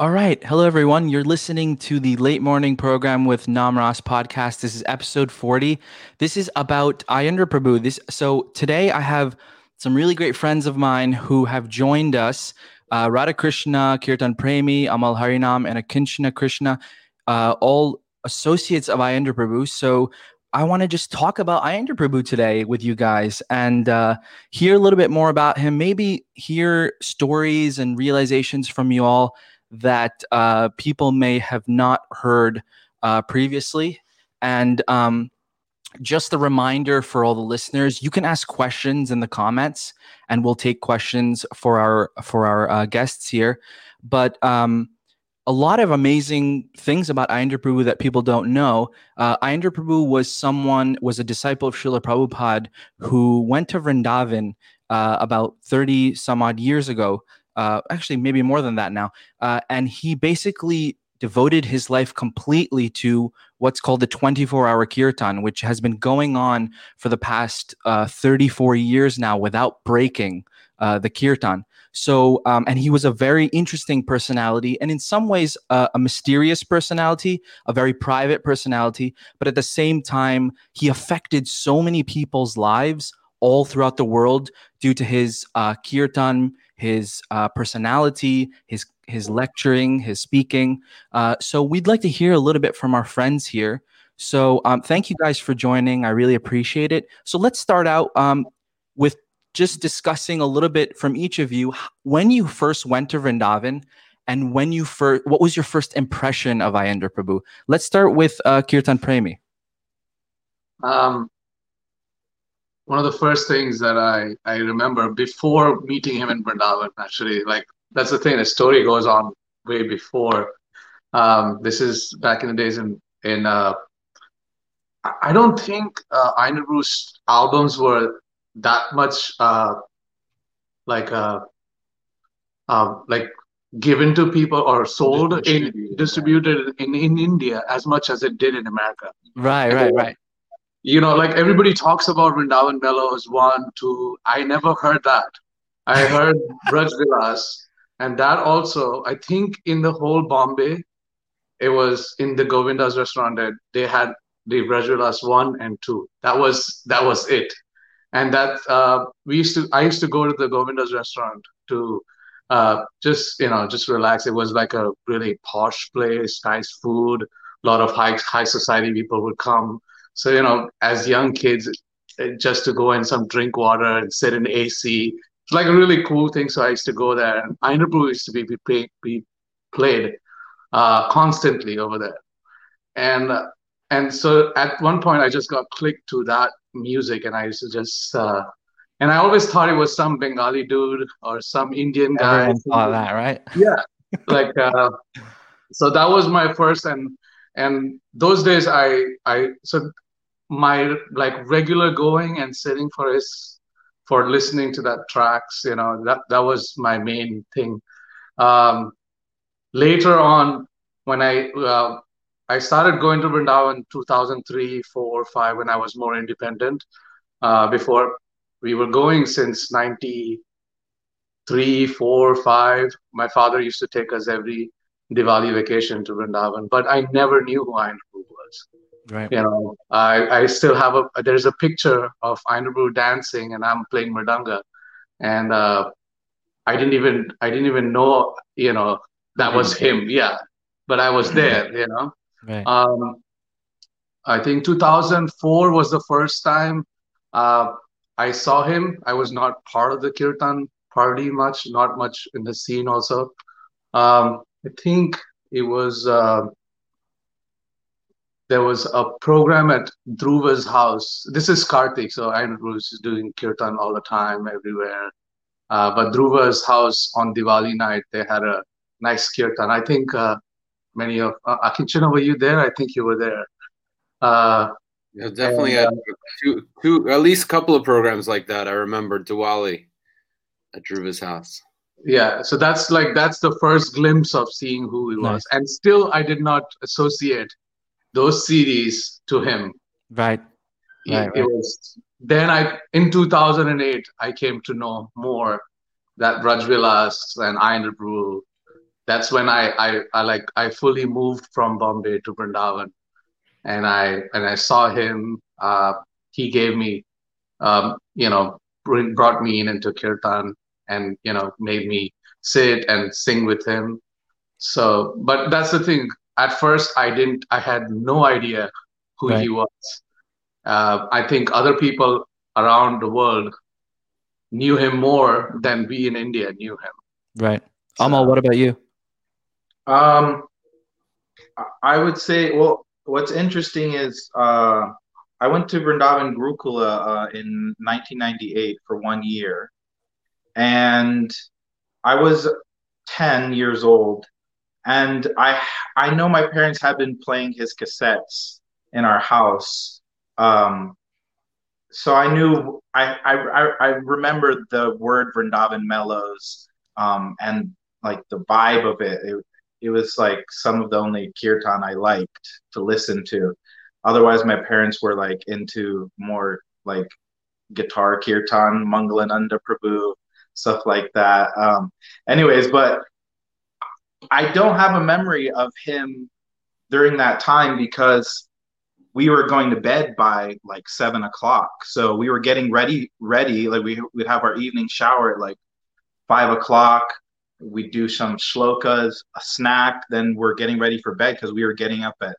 All right. Hello, everyone. You're listening to the late morning program with Namras podcast. This is episode 40. This is about Aindra Prabhu. This, so today I have some really great friends of mine who have joined us uh, Radha Kirtan Premi, Amala Harinam, and Akinchana Krishna, uh, all associates of Aindra Prabhu. So I want to just talk about Aindra Prabhu today with you guys and uh, hear a little bit more about him, maybe hear stories and realizations from you all that uh, people may have not heard uh, previously. And um, just a reminder for all the listeners, you can ask questions in the comments, and we'll take questions for our for our uh, guests here. But um, a lot of amazing things about Aindra Prabhu that people don't know. Uh, Prabhu was someone was a disciple of Srila Prabhupada who went to Vrindavan uh, about thirty some odd years ago uh, actually maybe more than that now. Uh, and he basically devoted his life completely to what's called the 24 hour kirtan, which has been going on for the past uh, 34 years now without breaking uh, the kirtan. So, um, and he was a very interesting personality, and in some ways, uh, a mysterious personality, a very private personality. But at the same time, he affected so many people's lives all throughout the world due to his uh, kirtan, his uh, personality, his his lecturing, his speaking. Uh, so we'd like to hear a little bit from our friends here. So um, thank you guys for joining. I really appreciate it. So let's start out um, with just discussing a little bit from each of you when you first went to Vrindavan and when you first what was your first impression of Aindra Prabhu? Let's start with uh, Kirtan Premi. Um, one of the first things that I, I remember before meeting him in Vrindavan, actually, like that's the thing, the story goes on way before. Um, this is back in the days in, in uh, I don't think uh, Bruce albums were that much uh, like uh, uh, like given to people or sold distributed, in distributed in, in India as much as it did in America. Right, right, right you know, like everybody talks about Vrindavan Mellows one, two. I never heard that. I heard Braj Vilas, and that also, I think in the whole Bombay, it was in the Govinda's restaurant that they had the Braj Vilas one and two. That was that was it, and that uh, we used to. I used to go to the Govinda's restaurant to uh, just you know just relax. It was like a really posh place, nice food. A lot of high high society people would come so, you know, as young kids, just to go in some drink water and sit in AC, it's like a really cool thing. So I used to go there. And Prabhu used to be, be, be played uh, constantly over there. And uh, and so at one point, I just got clicked to that music, and I used to just uh, and I always thought it was some Bengali dude or some Indian guy. Everyone thought that, right? Yeah, like uh, so that was my first and and those days I I so my like regular going and sitting for his for listening to that tracks you know that that was my main thing. Um, later on when i uh, i started going to vrindavan 2003 4 5 when i was more independent uh, before we were going since 93 4 5 my father used to take us every diwali vacation to vrindavan but i never knew who i was Right. You know, I, I still have a there's a picture of Aindra dancing and I'm playing mridanga, and uh, I didn't even I didn't even know you know that was him. Yeah, but I was there. You know. Right. Um, I think 2004 was the first time uh, I saw him. I was not part of the kirtan party much, not much in the scene also. Um, I think it was. Uh, there was a program at Dhruva's house. This is Karthik, so I know is doing kirtan all the time, everywhere. Uh, but Dhruva's house on Diwali night, they had a nice kirtan. I think uh, many of uh, Akinchana, were you there? I think you were there. Uh, yeah, definitely and, uh, two, two, at least a couple of programs like that. I remember Diwali at Dhruva's house. Yeah, so that's like that's the first glimpse of seeing who he nice. was, and still I did not associate those CDs to him. Right. right, it, right. was then I in 2008 I came to know more that Braj Vilas and Aindra Prabhu that's when I, I, I like I fully moved from Bombay to Vrindavan, and I and I saw him. Uh, he gave me, um, you know, brought me in into kirtan, and you know, made me sit and sing with him. So, but that's the thing. At first, I didn't. I had no idea who right. he was. Uh, I think other people around the world knew him more than we in India knew him. Right. So, Amal, what about you? Um, I would say, well, what's interesting is uh, I went to Vrindavan Gurukula uh, in 1998 for one year, and I was 10 years old, and I I know my parents had been playing his cassettes in our house. Um, so I knew I I I remember the word Vrindavan Mellows um, and like the vibe of it. it it was like some of the only kirtan I liked to listen to. Otherwise, my parents were like into more like guitar kirtan, Mangalananda Prabhu, stuff like that. Um, anyways, but I don't have a memory of him during that time because we were going to bed by like seven o'clock. So we were getting ready, ready. Like we would have our evening shower at like five o'clock We'd do some shlokas, a snack, then we're getting ready for bed because we were getting up at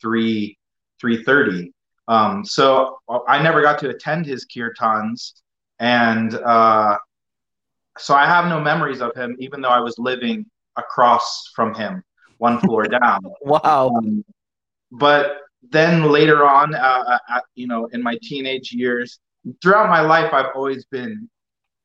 three three thirty. Um, so I never got to attend his kirtans, and uh, so I have no memories of him, even though I was living across from him, one floor down. wow! Um, but then later on, uh, at, you know, in my teenage years, throughout my life, I've always been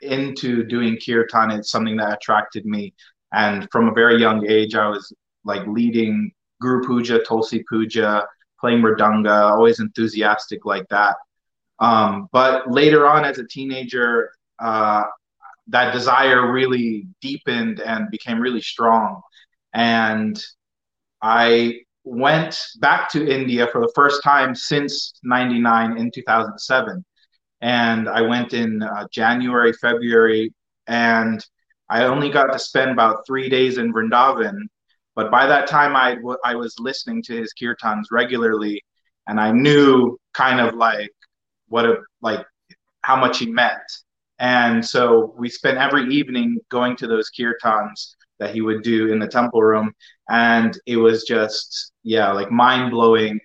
into doing kirtan. It's something that attracted me. And from a very young age, I was like leading Guru Puja, Tulsi Puja, playing Mridanga, always enthusiastic like that. Um, but later on, as a teenager, uh, that desire really deepened and became really strong. And I went back to India for the first time since 99 in 2007 and I went in uh, January, February, and I only got to spend about three days in Vrindavan. But by that time, I, w- I was listening to his kirtans regularly, and I knew kind of like what a like how much he meant. And so we spent every evening going to those kirtans that he would do in the temple room, and it was just yeah, like mind blowing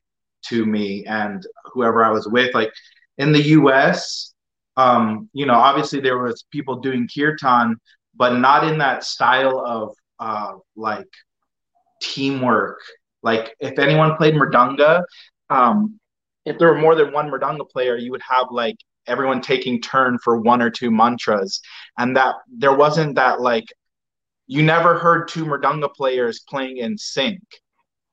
to me and whoever I was with. Like in the US, um, you know, obviously there was people doing kirtan, but not in that style of uh, like teamwork. Like if anyone played mridanga, um, if there were more than one mridanga player, you would have like everyone taking turn for one or two mantras, and that there wasn't that like you never heard two mridanga players playing in sync,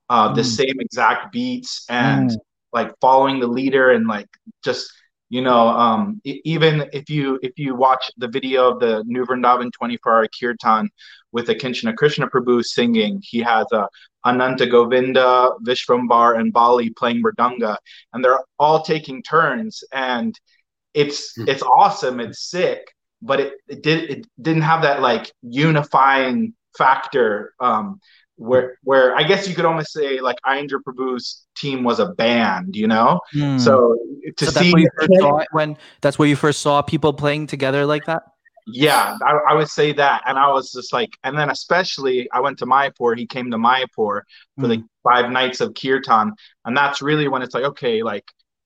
uh, mm. the same exact beats and. Mm like following the leader and like just you know um, even if you if you watch the video of the New Vrindavan 24 hour kirtan with the Kinchana Krishna Prabhu singing he has a Ananta Govinda Vishvambar and Bali playing mridanga and they're all taking turns and it's hmm. it's awesome it's sick but it, it did it didn't have that like unifying factor um, where where I guess you could almost say like Aindra Prabhu's team was a band, you know. Mm. So to so see when that's where you first saw people playing together like that. Yeah, I, I, would say that, and I was just like, and then especially I went to Mayapur. He came to Mayapur for mm. like five nights of kirtan, and that's really when it's like, okay, like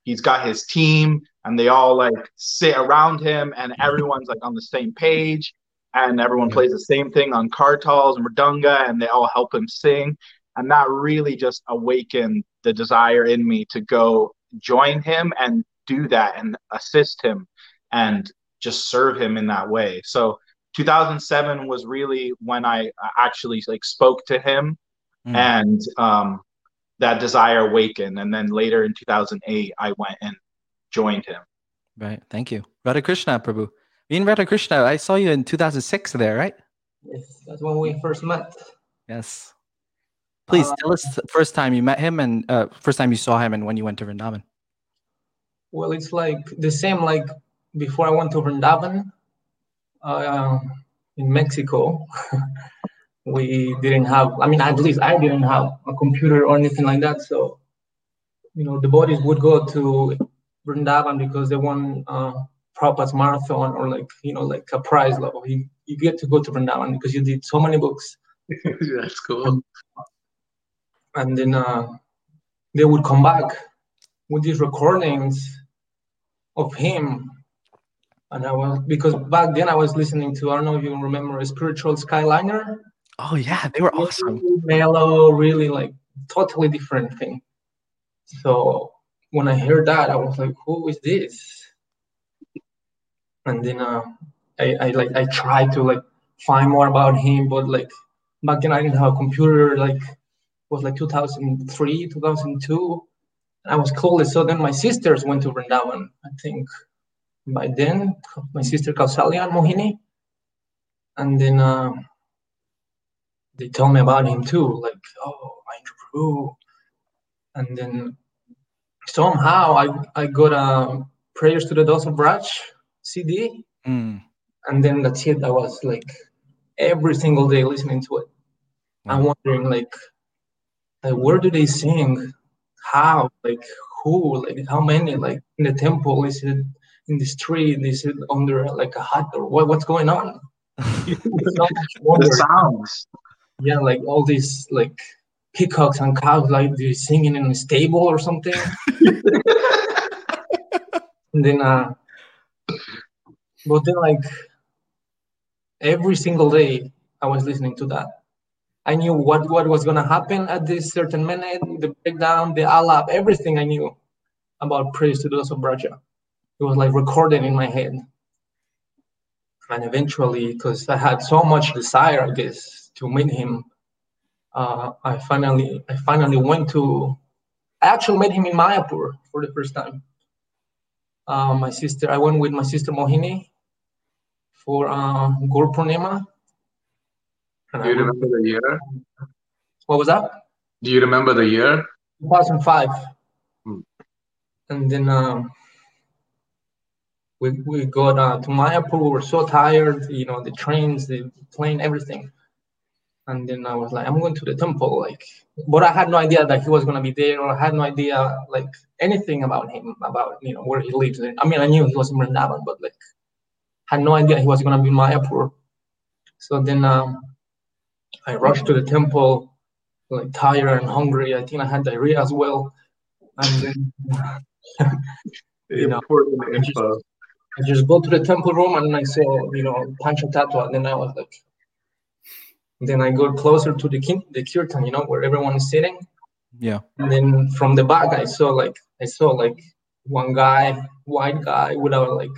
he's got his team, and they all like sit around him, and everyone's like on the same page and everyone plays the same thing on kartals and mridanga and they all help him sing. And that really just awakened the desire in me to go join him and do that and assist him and just serve him in that way. So 2007 was really when i actually like spoke to him mm. and um, that desire awakened and then later in 2008 i went and joined him right thank you radha krishna prabhu in Radha Krishna, I saw you in 2006 there, right? Yes, that's when we first met. Yes. Please uh, tell us the first time you met him and uh, first time you saw him and when you went to Vrindavan. Well, it's like the same like before I went to Vrindavan uh, in Mexico. we didn't have. I mean, at least I didn't have a computer or anything like that. So, you know, the bodies would go to Vrindavan because they won uh, Prabhupada's marathon or like you know like a prize level. You you get to go to Vrindavan because you did so many books. That's cool. and then uh, they would come back with these recordings of him and i was because back then i was listening to i don't know if you remember a spiritual skyliner Oh yeah, they were awesome. mellow really like totally different thing. So when i heard that i was like who is this? And then uh, I, I like i tried to like find more about him but like back then i didn't have a computer like it was like 2003 2002 i was clueless so then my sisters went to vrindavan i think. By then my sister kausalya and mohini. And then uh, they told me about him too like oh Mahendra Prabhu and then somehow i i got a prayers to the dose of Raj cd Mm. and then that's it. I was like every single day listening to it. I'm wondering like, like where do they sing? How? Like who? Like how many like in the temple? Is it in the street? Is it under like a hut? Or what, what's going on? So The sounds. Yeah like all these like peacocks and cows like they're singing in a stable or something. And then uh but then like every single day i was listening to that. I knew what what was going to happen at this certain minute the breakdown the alap everything i knew about praise to those of Braja. it was like recorded in my head. And eventually because i had so much desire i guess to meet him uh, i finally i finally went to i actually met him in mayapur for the first time uh, my sister i went with my sister mohini for uh. Do you remember the year? what was that? Do you remember the year? 2005. Hmm. And then um, we, we got uh, to Mayapur. We were so tired, you know, the trains, the plane, everything. And then I was like, I'm going to the temple. Like, but I had no idea that he was going to be there, or I had no idea, like, anything about him, about, you know, where he lives. I mean, I knew he was in Vrindavan, but, like, had no idea he was going to be in Mayapur. So then um, I rushed to the temple, like tired and hungry. I think I had diarrhea as well. And then You know, Important I just- info. I just go to the temple room and I saw, you know, Pancha Tattva. And then I was like, then I go closer to the kin- the kirtan, you know, where everyone is sitting. Yeah. And then from the back, I saw like I saw like one guy, white guy, without like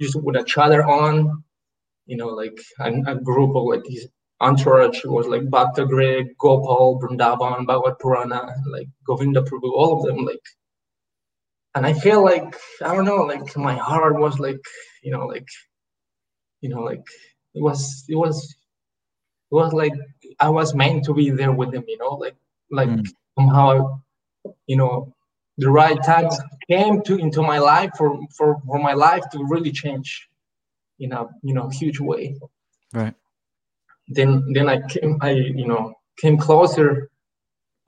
just with a chadar on, you know, like a, a group of like his entourage was like Bhakta Greg, Gopal, Vrindavan, Bhagavad Purana, like Govinda Prabhu, all of them, like. And I feel like I don't know, like my heart was like, you know, like, you know, like it was, it was, it was like I was meant to be there with them, you know, like, like Mm. somehow, you know, the right time came to into my life for for for my life to really change in a you know huge way Right. then then i came i you know came closer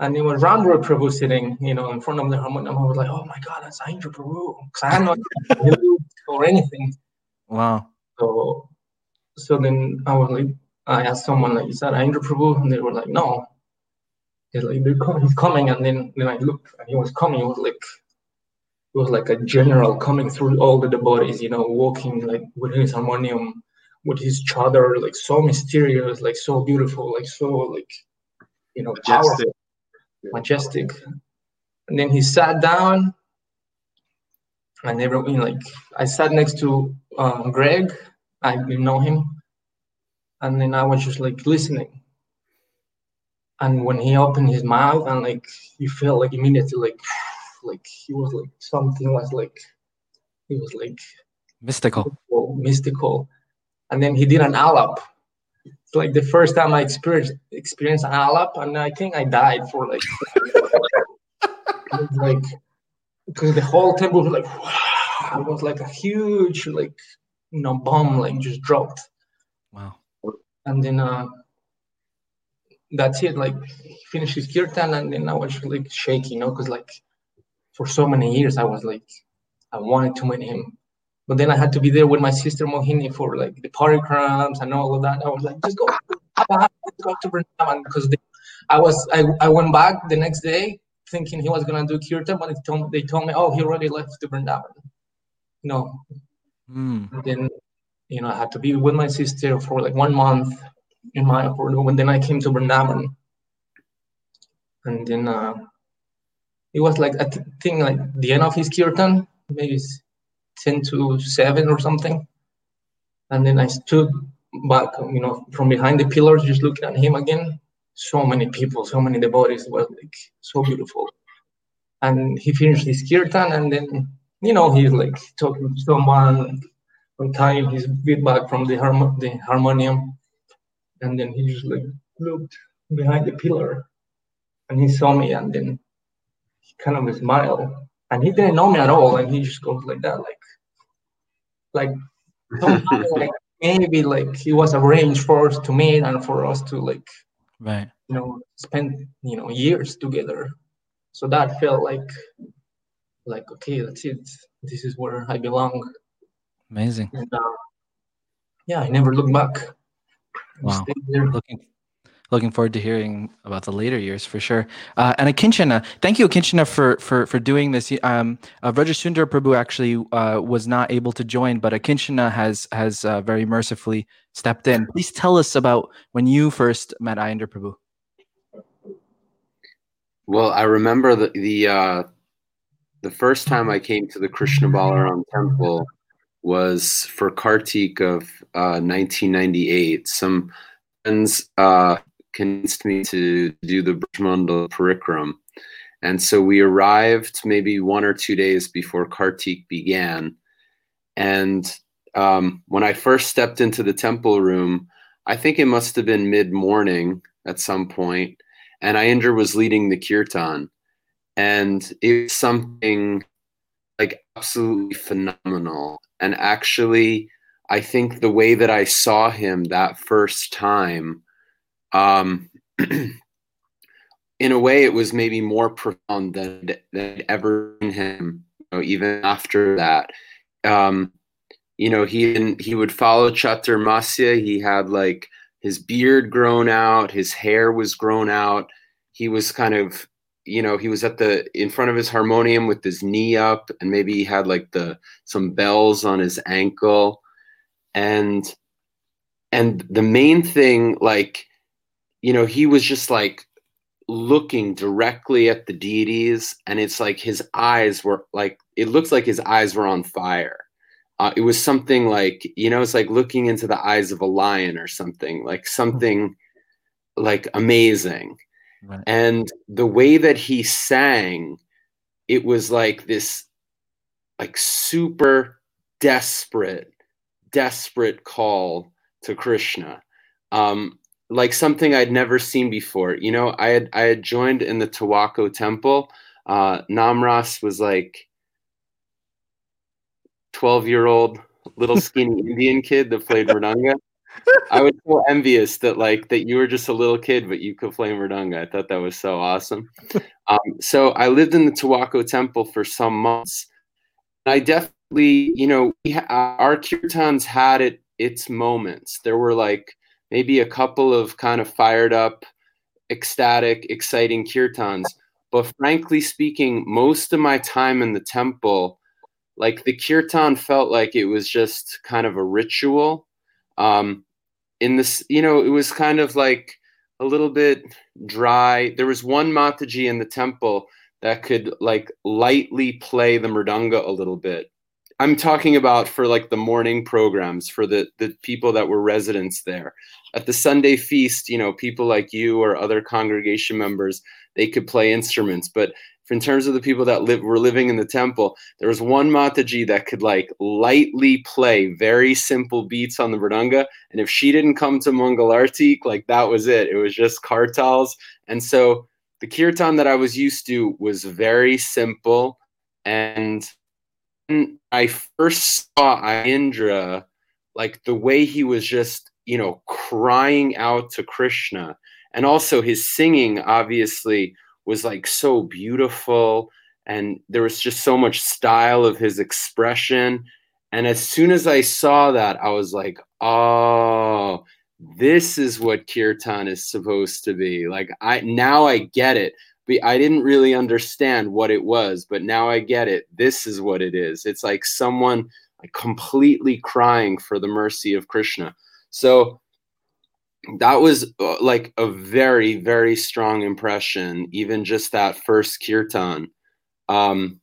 and it was Ramdra Prabhu sitting, you know, in front of the harmonium. I was like, oh my God, that's Aindra Prabhu. Because I had no idea or anything. Wow. So, so then I was like, I asked someone like, is that Aindra Prabhu? And they were like, no. He's like, he's coming. And then, then I looked and he was coming. It was like, it was like a general coming through all the devotees, you know, walking like with his harmonium, with his chadar, like so mysterious, like so beautiful, like so like, you know, powerful Majestic. majestic. And then he sat down, and everyone like I sat next to um, Greg. I didn't know him, and then I was just like listening. And when he opened his mouth, and like you felt like immediately like like he was like something was like he was like Mystical. mystical. And then he did an alap. It's like the first time I experienced experienced an alap, and I think I died for like like because the whole temple was like it was like a huge like you know bomb like just dropped. Wow. And then uh that's it. Like he finished his kirtan, and then I was like shaking, you know, because like for so many years I was like I wanted to meet him, but then I had to be there with my sister Mohini for like the parikrams and all of that. I was like, just go, go to Vrindavan because I was I, I went back the next day thinking he was gonna do kirtan, but they told, they told me, oh, he already left to Vrindavan. Know, Mm. then you know I had to be with my sister for like one month in my apartment. And then I came to Vrindavan, and then uh, it was like I th- think like the end of his kirtan, maybe ten to seven or something. And then I stood back, you know, from behind the pillars, just looking at him again. So many people, so many devotees. Was like so beautiful. And he finished his kirtan, and then you know he's like talking to someone, untying his bead bag from the, the harmonium, and then he just like looked behind the pillar, and he saw me, and then he kind of smiled, and he didn't know me at all, and he just goes like that, like, like somehow, like maybe like it was arranged for us to meet and for us to like Right. you know spend you know years together. So that felt like like okay that's it. This is where i belong Amazing. and uh, yeah i never looked back Wow. there. Looking looking forward to hearing about the later years for sure. Uh, and Akinchana, thank you, Akinchana, for for for doing this. Um, uh, Vrajasundar Prabhu actually uh, was not able to join, but Akinchana has has uh, very mercifully stepped in. Please tell us about when you first met Aindra Prabhu. Well, I remember the the uh, the first time I came to the Krishna Balaram temple was for Kartik of uh, 1998. Some friends uh, convinced me to do the Brajmandal Parikram. And so we arrived maybe one or two days before Kartik began. And um, when I first stepped into the temple room, I think it must have been mid morning at some point, and Aindra was leading the kirtan. And it was something like absolutely phenomenal. And actually, I think the way that I saw him that first time, um, in a way, it was maybe more profound than, than ever seen him. You know, even after that, um, you know, he he would follow Chaturmasya. He had like his beard grown out, his hair was grown out. He was kind of you know he was at the in front of his harmonium with his knee up and maybe he had like the some bells on his ankle. And and the main thing like you know he was just like looking directly at the deities and it's like his eyes were like it looks like his eyes were on fire. Uh, it was something like you know it's like looking into the eyes of a lion or something like something like amazing Right. and the way that he sang it was like this like super desperate desperate call to krishna. Um like something i'd never seen before. You know i had i had joined in the Towaco temple. Uh namras was like 12 year old little skinny indian kid that played mridanga I was so envious that like that you were just a little kid, but you could play mridanga. I thought that was so awesome. Um, so I lived in the Towaco temple for some months. I definitely, you know, ha- our kirtans had it its moments. There were like maybe a couple of kind of fired up, ecstatic, exciting kirtans. But frankly speaking, most of my time in the temple, like the kirtan felt like it was just kind of a ritual um in this you know it was kind of like a little bit dry. There was one mataji in the temple that could like lightly play the mridanga a little bit. I'm talking about for like the morning programs for the the people that were residents there. At the sunday feast you know people like you or other congregation members they could play instruments but in terms of the people that live were living in the temple, there was one Mataji that could like lightly play very simple beats on the Mridanga. And if she didn't come to Mangalartik, like that was it. It was just kartals. And so the kirtan that I was used to was very simple. And I first saw Aindra, like the way he was just, you know, crying out to Krishna and also his singing obviously was like so beautiful and there was just so much style of his expression. And as soon as i saw that i was like oh this is what kirtan is supposed to be. Like i now i get it. But i didn't really understand what it was but now i get it. This is what it is. It's like someone completely crying for the mercy of krishna. So that was uh, like a very very strong impression even just that first kirtan um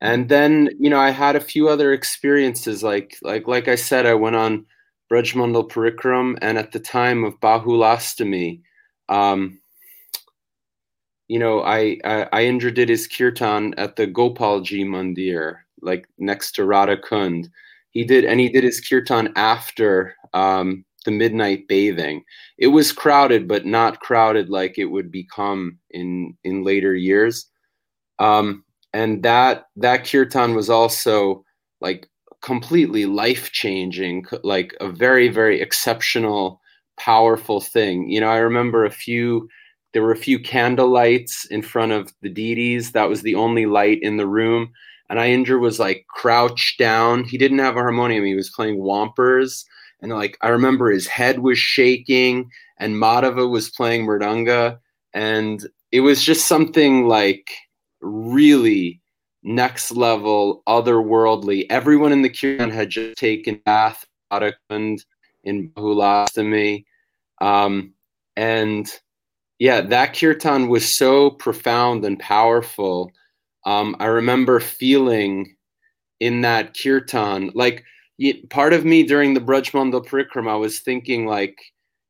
and then you know i had a few other experiences like like like i said i went on Brajmandal Parikram, and at the time of Bahulastami, um, you know, I, I, I did his kirtan at the Gopalji Mandir, like next to Radha Kund. He did, and he did his kirtan after um, the midnight bathing. It was crowded, but not crowded like it would become in in later years. Um, and that that kirtan was also like completely life changing, like a very, very exceptional, powerful thing. You know, I remember a few, there were a few candle lights in front of the deities. That was the only light in the room. And Aindra was like crouched down. He didn't have a harmonium, he was playing whompers. And like, I remember his head was shaking, and Madhava was playing Mridanga. And it was just something like really next level, otherworldly. Everyone in the kirtan had just taken bath Adakund in Bahulastami. Um, and yeah, that kirtan was so profound and powerful. Um, I remember feeling in that kirtan, like part of me during the Brajmandal Parikrama I was thinking like,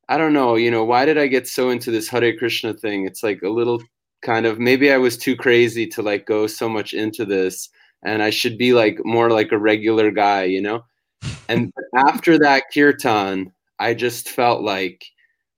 I don't know, you know, why did I get so into this Hare Krishna thing? It's like a little kind of maybe I was too crazy to like go so much into this and I should be like more like a regular guy, you know? And after that kirtan, I just felt like,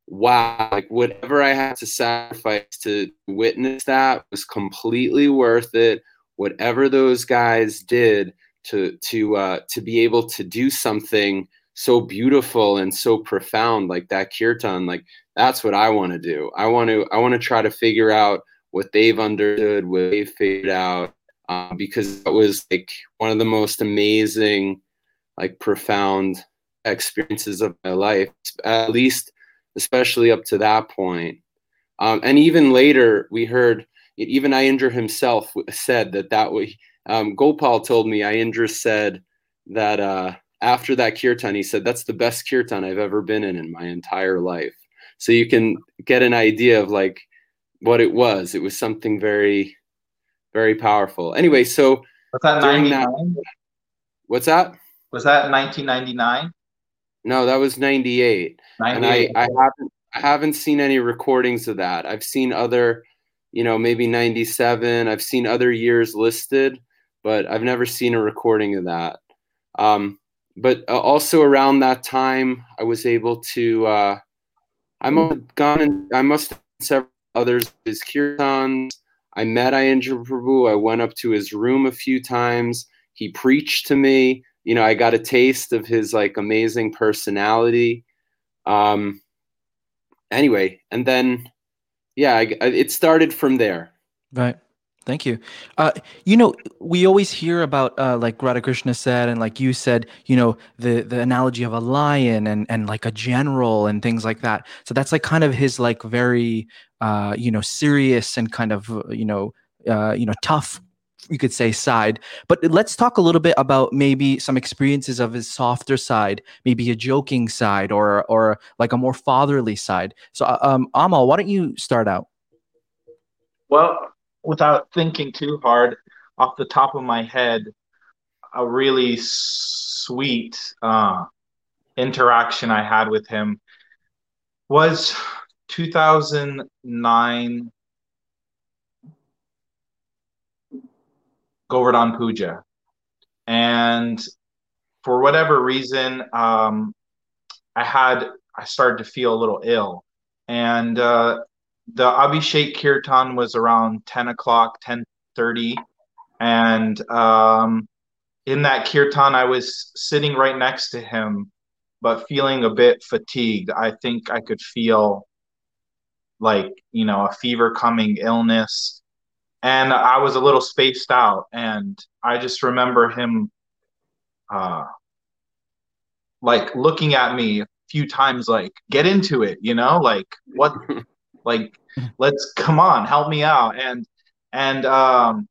wow, like whatever I had to sacrifice to witness that was completely worth it. Whatever those guys did to to uh, to be able to do something so beautiful and so profound like that kirtan, like that's what I want to do. I want to I want to try to figure out what they've understood, what they've figured out, um, because that was like one of the most amazing, like profound experiences of my life, at least, especially up to that point. Um, and even later, we heard even Aindra himself said that that way. Um, Gopal told me Aindra said that uh, after that kirtan, he said that's the best kirtan I've ever been in in my entire life. So you can get an idea of like what it was. It was something very, very powerful. Anyway, so was that during that, what's that? Was that 1999? No, that was 98. 98. And I, I haven't I haven't seen any recordings of that. I've seen other, you know, maybe 97. I've seen other years listed, but I've never seen a recording of that. Um, but uh, also around that time, I was able to. Uh, I must have gone and I must have several others his kirtans. I met Aindra Prabhu. I went up to his room a few times. He preached to me. You know, I got a taste of his like amazing personality. Um, anyway, and then, yeah, I, I, it started from there. Right. Thank you. Uh, you know, we always hear about uh, like Radhakrishna said, and like you said, you know, the the analogy of a lion and and like a general and things like that. So that's like kind of his like very, uh, you know, serious and kind of you know, uh, you know, tough, you could say side. But let's talk a little bit about maybe some experiences of his softer side, maybe a joking side, or or like a more fatherly side. So, uh, um, Amal, why don't you start out? Well, without thinking too hard, off the top of my head, a really sweet uh, interaction I had with him was 2009 Govardhan Puja. And for whatever reason, um, I had I started to feel a little ill, and uh, the Abhishek Kirtan was around 10 o'clock, 10:30, and um, in that kirtan, I was sitting right next to him, but feeling a bit fatigued. I think I could feel like you know a fever coming illness and i was a little spaced out and i just remember him uh like looking at me a few times like get into it you know like what like let's come on help me out. And and um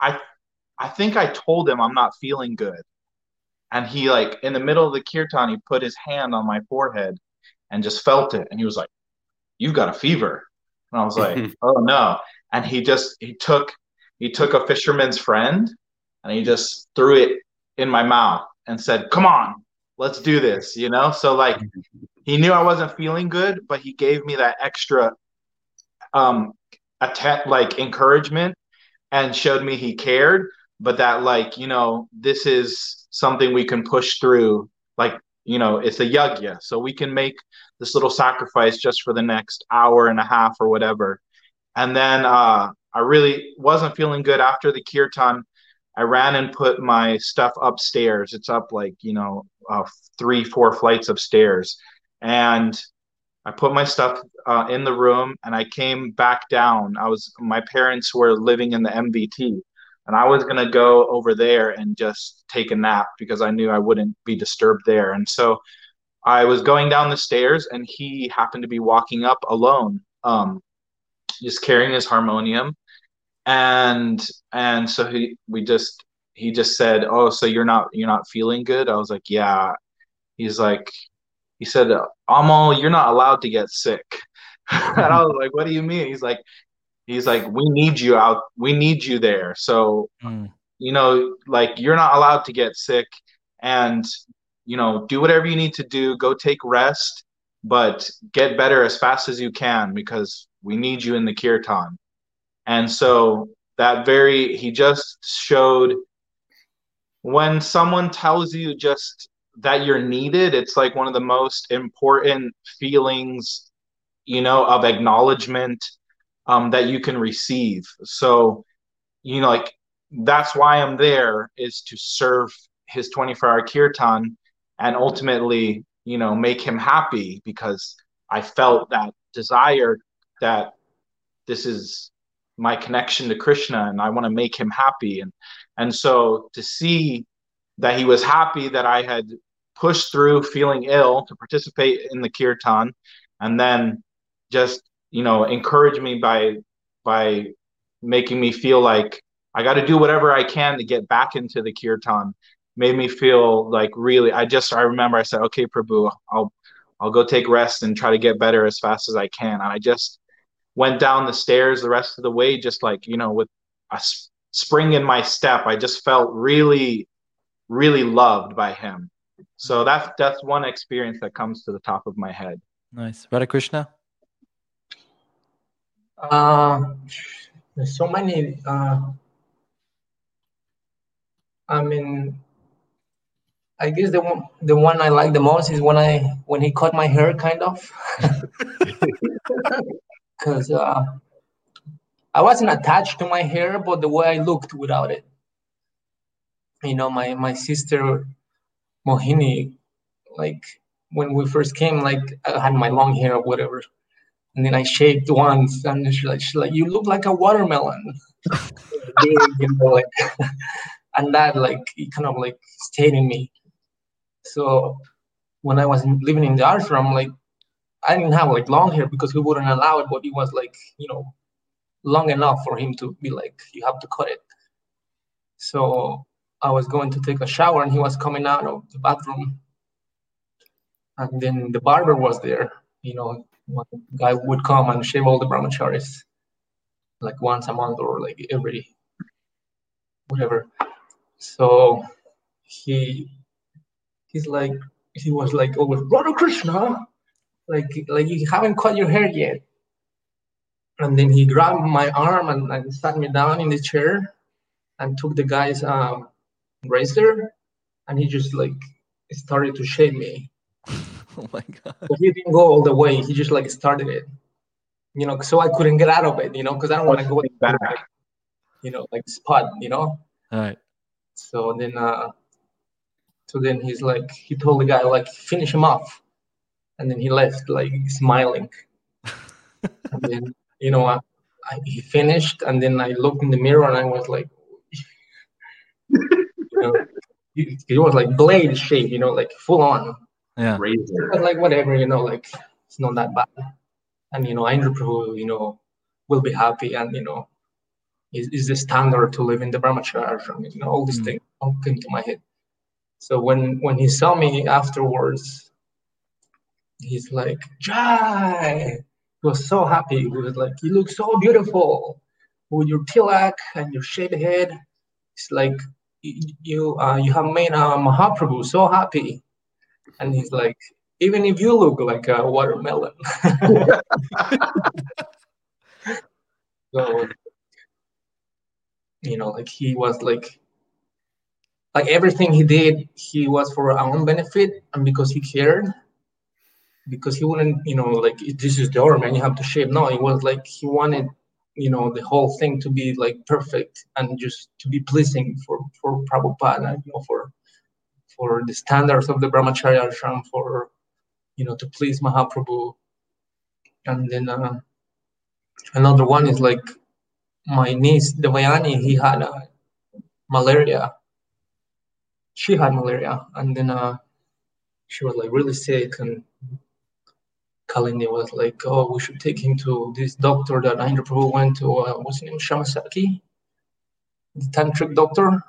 i i think i told him i'm not feeling good. And he like in the middle of the kirtan he put his hand on my forehead and just felt it. And he was like you've got a fever. And i was like oh no. And he just he took he took a fisherman's friend and he just threw it in my mouth and said come on let's do this you know? So like he knew i wasn't feeling good but he gave me that extra um attack like encouragement and showed me he cared but that like you know this is something we can push through. Like you know it's a yagya so we can make this little sacrifice just for the next hour and a half or whatever. And then uh i really wasn't feeling good after the kirtan. I ran and put my stuff upstairs. It's up like you know uh, three four flights of stairs and i put my stuff uh, in the room and i came back down i was my parents were living in the mvt and I was gonna go over there and just take a nap because I knew I wouldn't be disturbed there. And so I was going down the stairs, and he happened to be walking up alone, um, just carrying his harmonium, and and so he we just he just said, "Oh, so you're not you're not feeling good?" I was like, "Yeah." He's like, he said, "Amal, you're not allowed to get sick." and I was like, "What do you mean?" He's like, he's like we need you out we need you there so mm. you know like you're not allowed to get sick and you know do whatever you need to do go take rest but get better as fast as you can because we need you in the kirtan and so that very he just showed when someone tells you just that you're needed it's like one of the most important feelings you know of acknowledgement um, that you can receive. So, you know, like that's why I'm there is to serve his 24 hour kirtan and ultimately, you know, make him happy because I felt that desire that this is my connection to Krishna and I want to make him happy. And, and so to see that he was happy that I had pushed through feeling ill to participate in the kirtan and then just you know encourage me by by making me feel like I got to do whatever I can to get back into the kirtan. Made me feel like really I just I remember I said okay Prabhu I'll I'll go take rest and try to get better as fast as I can. And I just went down the stairs the rest of the way just like you know with a spring in my step. I just felt really really loved by him so that's that's one experience that comes to the top of my head nice Radha Krishna uh, there's so many. Uh, I mean, I guess the one the one I like the most is when I when he cut my hair, kind of, because uh, I wasn't attached to my hair, but the way I looked without it. You know, my my sister Mohini, like when we first came, like I had my long hair or whatever, and then I shaved once, and she's like, like, you look like a watermelon. you know, like, and that like it kind of like stayed in me. So when I was living in the ashram, like I didn't have like long hair because he wouldn't allow it, but it was like you know long enough for him to be like, you have to cut it. So I was going to take a shower, and he was coming out of the bathroom, and then the barber was there, you know, one guy would come and shave all the brahmacharis like once a month or like every whatever. So he he's like he was like always Radha Krishna, like like you haven't cut your hair yet. And then he grabbed my arm and, and sat me down in the chair and took the guy's um, razor and he just like started to shave me Oh my god! But he didn't go all the way. He just like started it, you know. So I couldn't get out of it, you know, because I don't want to go back, you know, like spot, you know. All right. So then, uh, so then he's like, he told the guy like, finish him off. and then he left like smiling. and then you know I, I, he finished, and then I looked in the mirror and I was like, you know, it, was like blade shape, you know, like full on. Yeah. Razor. But like whatever, you know, like it's not that bad. And you know, Aindra Prabhu, you know, will be happy and you know, is, is the standard to live in the Brahmacharya ashram. You know, all these Mm. things all came to my head. So when when he saw me afterwards, he's like, Jai! He was so happy. He was like, You look so beautiful with your tilak and your shaved head. It's like you uh, you have made uh, Mahaprabhu so happy. And he's like, even if you look like a watermelon. so you know, like he was like like everything he did, he was for our own benefit and because he cared. Because he wouldn't, you know, like this is the order, and you have to shape. No, it was like he wanted, you know, the whole thing to be like perfect and just to be pleasing for for Prabhupada, you know, for for the standards of the Brahmacharya ashram, for you know, to please Mahaprabhu. And then uh, another one is like my niece Devayani, he had uh, malaria. She had malaria, and then uh, she was like really sick, and Kalindi was like, "Oh, we should take him to this doctor that Aindra Prabhu went to. Uh, what's his name? Shamasaki, the tantric doctor."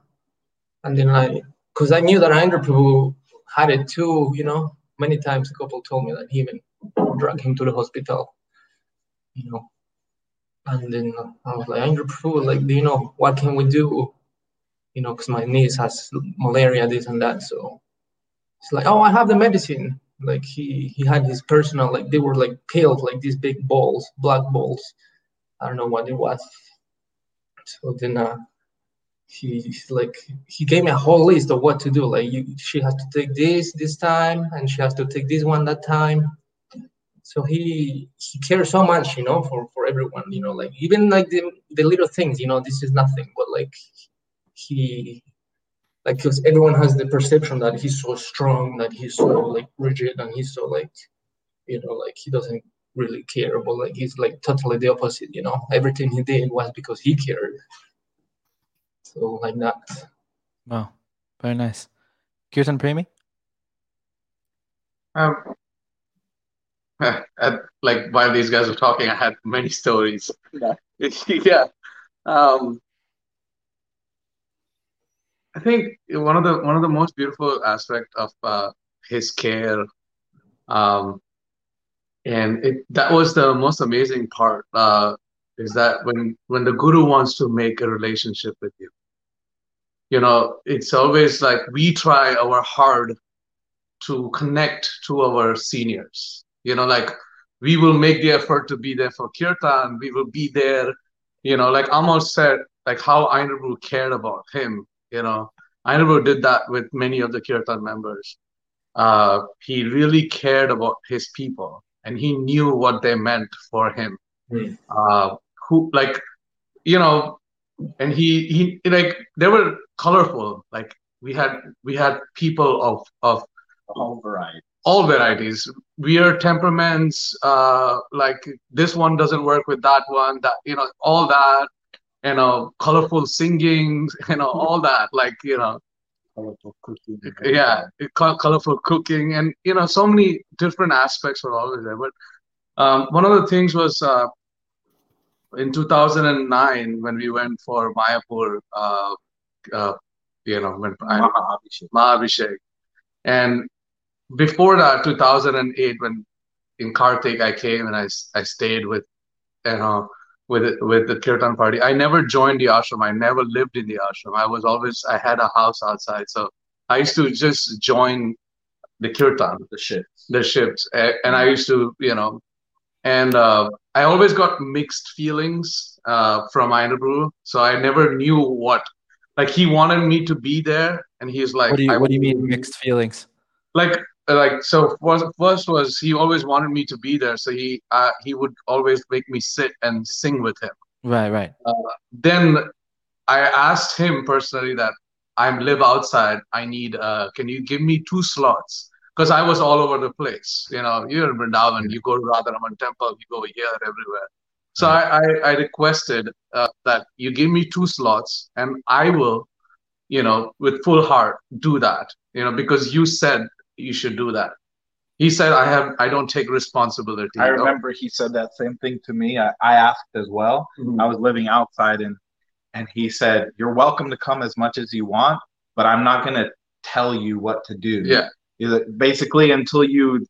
And then I, because I knew that Aindra Prabhu had it too, you know. Many times, the couple told me that he even dragged him to the hospital, you know. And then I was like, Aindra Prabhu, like, do you know what can we do? You know, because my niece has malaria, this and that. So it's like, oh, I have the medicine. Like he he had his personal, like they were like pills, like these big balls, black balls. I don't know what it was. So then uh, he like he gave me a whole list of what to do. Like you, she has to take this this time, and she has to take this one that time. So he he cares so much, you know, for for everyone, you know, like even like the the little things, you know, this is nothing, but like he like because everyone has the perception that he's so strong, that he's so like rigid, and he's so like you know, like he doesn't really care, but like he's like totally the opposite, you know. Everything he did was because he cared. So like that. Wow. Very nice. Kirtan Premi? Um, I, like while these guys were talking, I had many stories. Yeah. yeah. Um, I think one of the one of the most beautiful aspect of uh, his care, um, and it that was the most amazing part. Uh, is that when when the guru wants to make a relationship with you, you know, it's always like we try our hard to connect to our seniors. You know, like we will make the effort to be there for kirtan. We will be there. You know, like Amal said, like how Aindra Prabhu cared about him. You know, Aindra Prabhu did that with many of the kirtan members. Uh, he really cared about his people, and he knew what they meant for him. Hmm. Uh, who like, you know, and he he like they were colorful. Like we had we had people of of All variety. all varieties weird temperaments uh like this one doesn't work with that one that you know all that you know colorful singing you know all that like you know Colorful cooking. yeah co- colorful cooking and you know so many different aspects were always there but um, one of the things was uh, in 2009 when we went for mayapur uh, uh, you know when Mahabhishek. Mahabhishek. And before that, 2008, when in Karthik I came and I, I stayed with, you know, with with the kirtan party. I never joined the ashram. I never lived in the ashram. I was always I had a house outside, so I used to just join the kirtan, The shit. the shifts, and I used to, you know, and uh, I always got mixed feelings uh, from Aindra Prabhu, so I never knew what. Like he wanted me to be there, and he's like, What do you what do you mean mixed feelings? like like so first, first was he always wanted me to be there so he uh, he would always make me sit and sing with him Right, right. then i asked him personally that i'm live outside i need uh can you give me two slots because I was all over the place. You know, you're in Vrindavan, you go to Radharaman temple, you go here, everywhere. So I, I, I requested uh, that you give me two slots and I will, you know, with full heart do that, you know, because you said you should do that. He said, I have, I don't take responsibility. I remember he said that same thing to me. I, I asked as well. Mhm. I was living outside and and he said, You're welcome to come as much as you want, but I'm not gonna tell you what to do. Yeah. Basically until you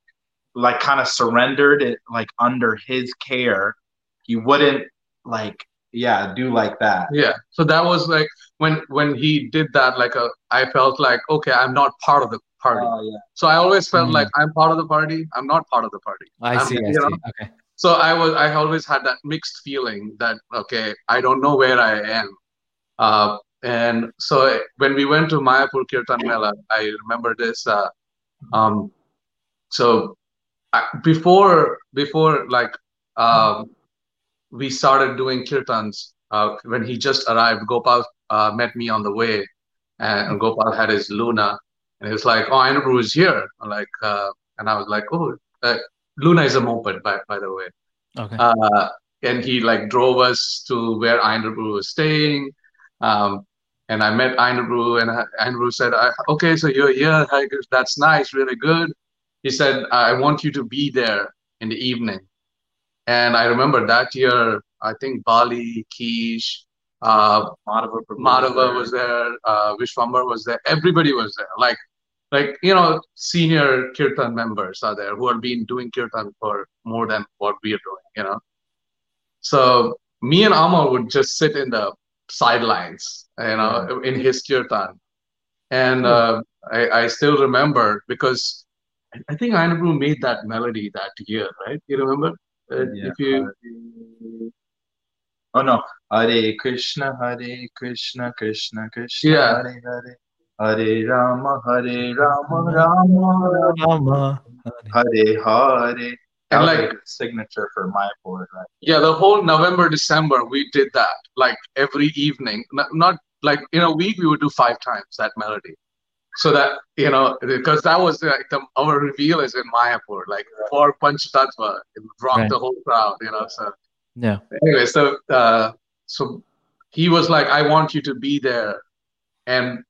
like kind of surrendered it like under his care, he wouldn't like yeah, do like that. Yeah. So that was like when when he did that, like a, I felt like, okay, I'm not part of the party. Oh yeah. So I always felt Mm. like I'm part of the party. I'm not part of the party. I I'm- see. I see. know, Okay. so i was i always had that mixed feeling that okay i don't know where i am uh, and so when we went to mayapur kirtan mela i remember this uh, um, so I, before before like um, we started doing kirtans uh, when he just arrived gopal uh, met me on the way and gopal had his luna and he was like oh Aindra Prabhu is here I'm like uh, and i was like oh uh, luna is a moped by, by the way Okay. uh, and he like drove us to where Aindra Prabhu was staying. Um, and I met Aindra Prabhu, and Aindra Prabhu said, "Okay, so you're here. That's nice, really good." He said, "I want you to be there in the evening." And I remember that year, I think Bali, Kish, uh, Madhava was there, uh, Vishwambar was there, everybody was there. Like, like you know, senior kirtan members are there who have been doing kirtan for more than what we are doing. You know, so me and Amar would just sit in the sidelines, you know, in his kirtan, and uh, I, I still remember because I- think Aindra Prabhu made that melody that year, right? You remember? Uh, Yeah. If you Oh no, Hare Krishna, Hare Krishna, Krishna Krishna, Yeah. Hare Hare, Hare Rama, Hare Rama, Rama Rama, Hare Hare. And like- signature for Mayapur, right? Yeah, the whole November, December, we did that like every evening. N- Not like in a week, we would do five times that melody. So that, you know, because that was like the, our reveal is in Mayapur, like for Panch Tattva, it rocked Right. the whole crowd, you know. So Yeah. anyway, so uh, so he was like, I want you to be there. And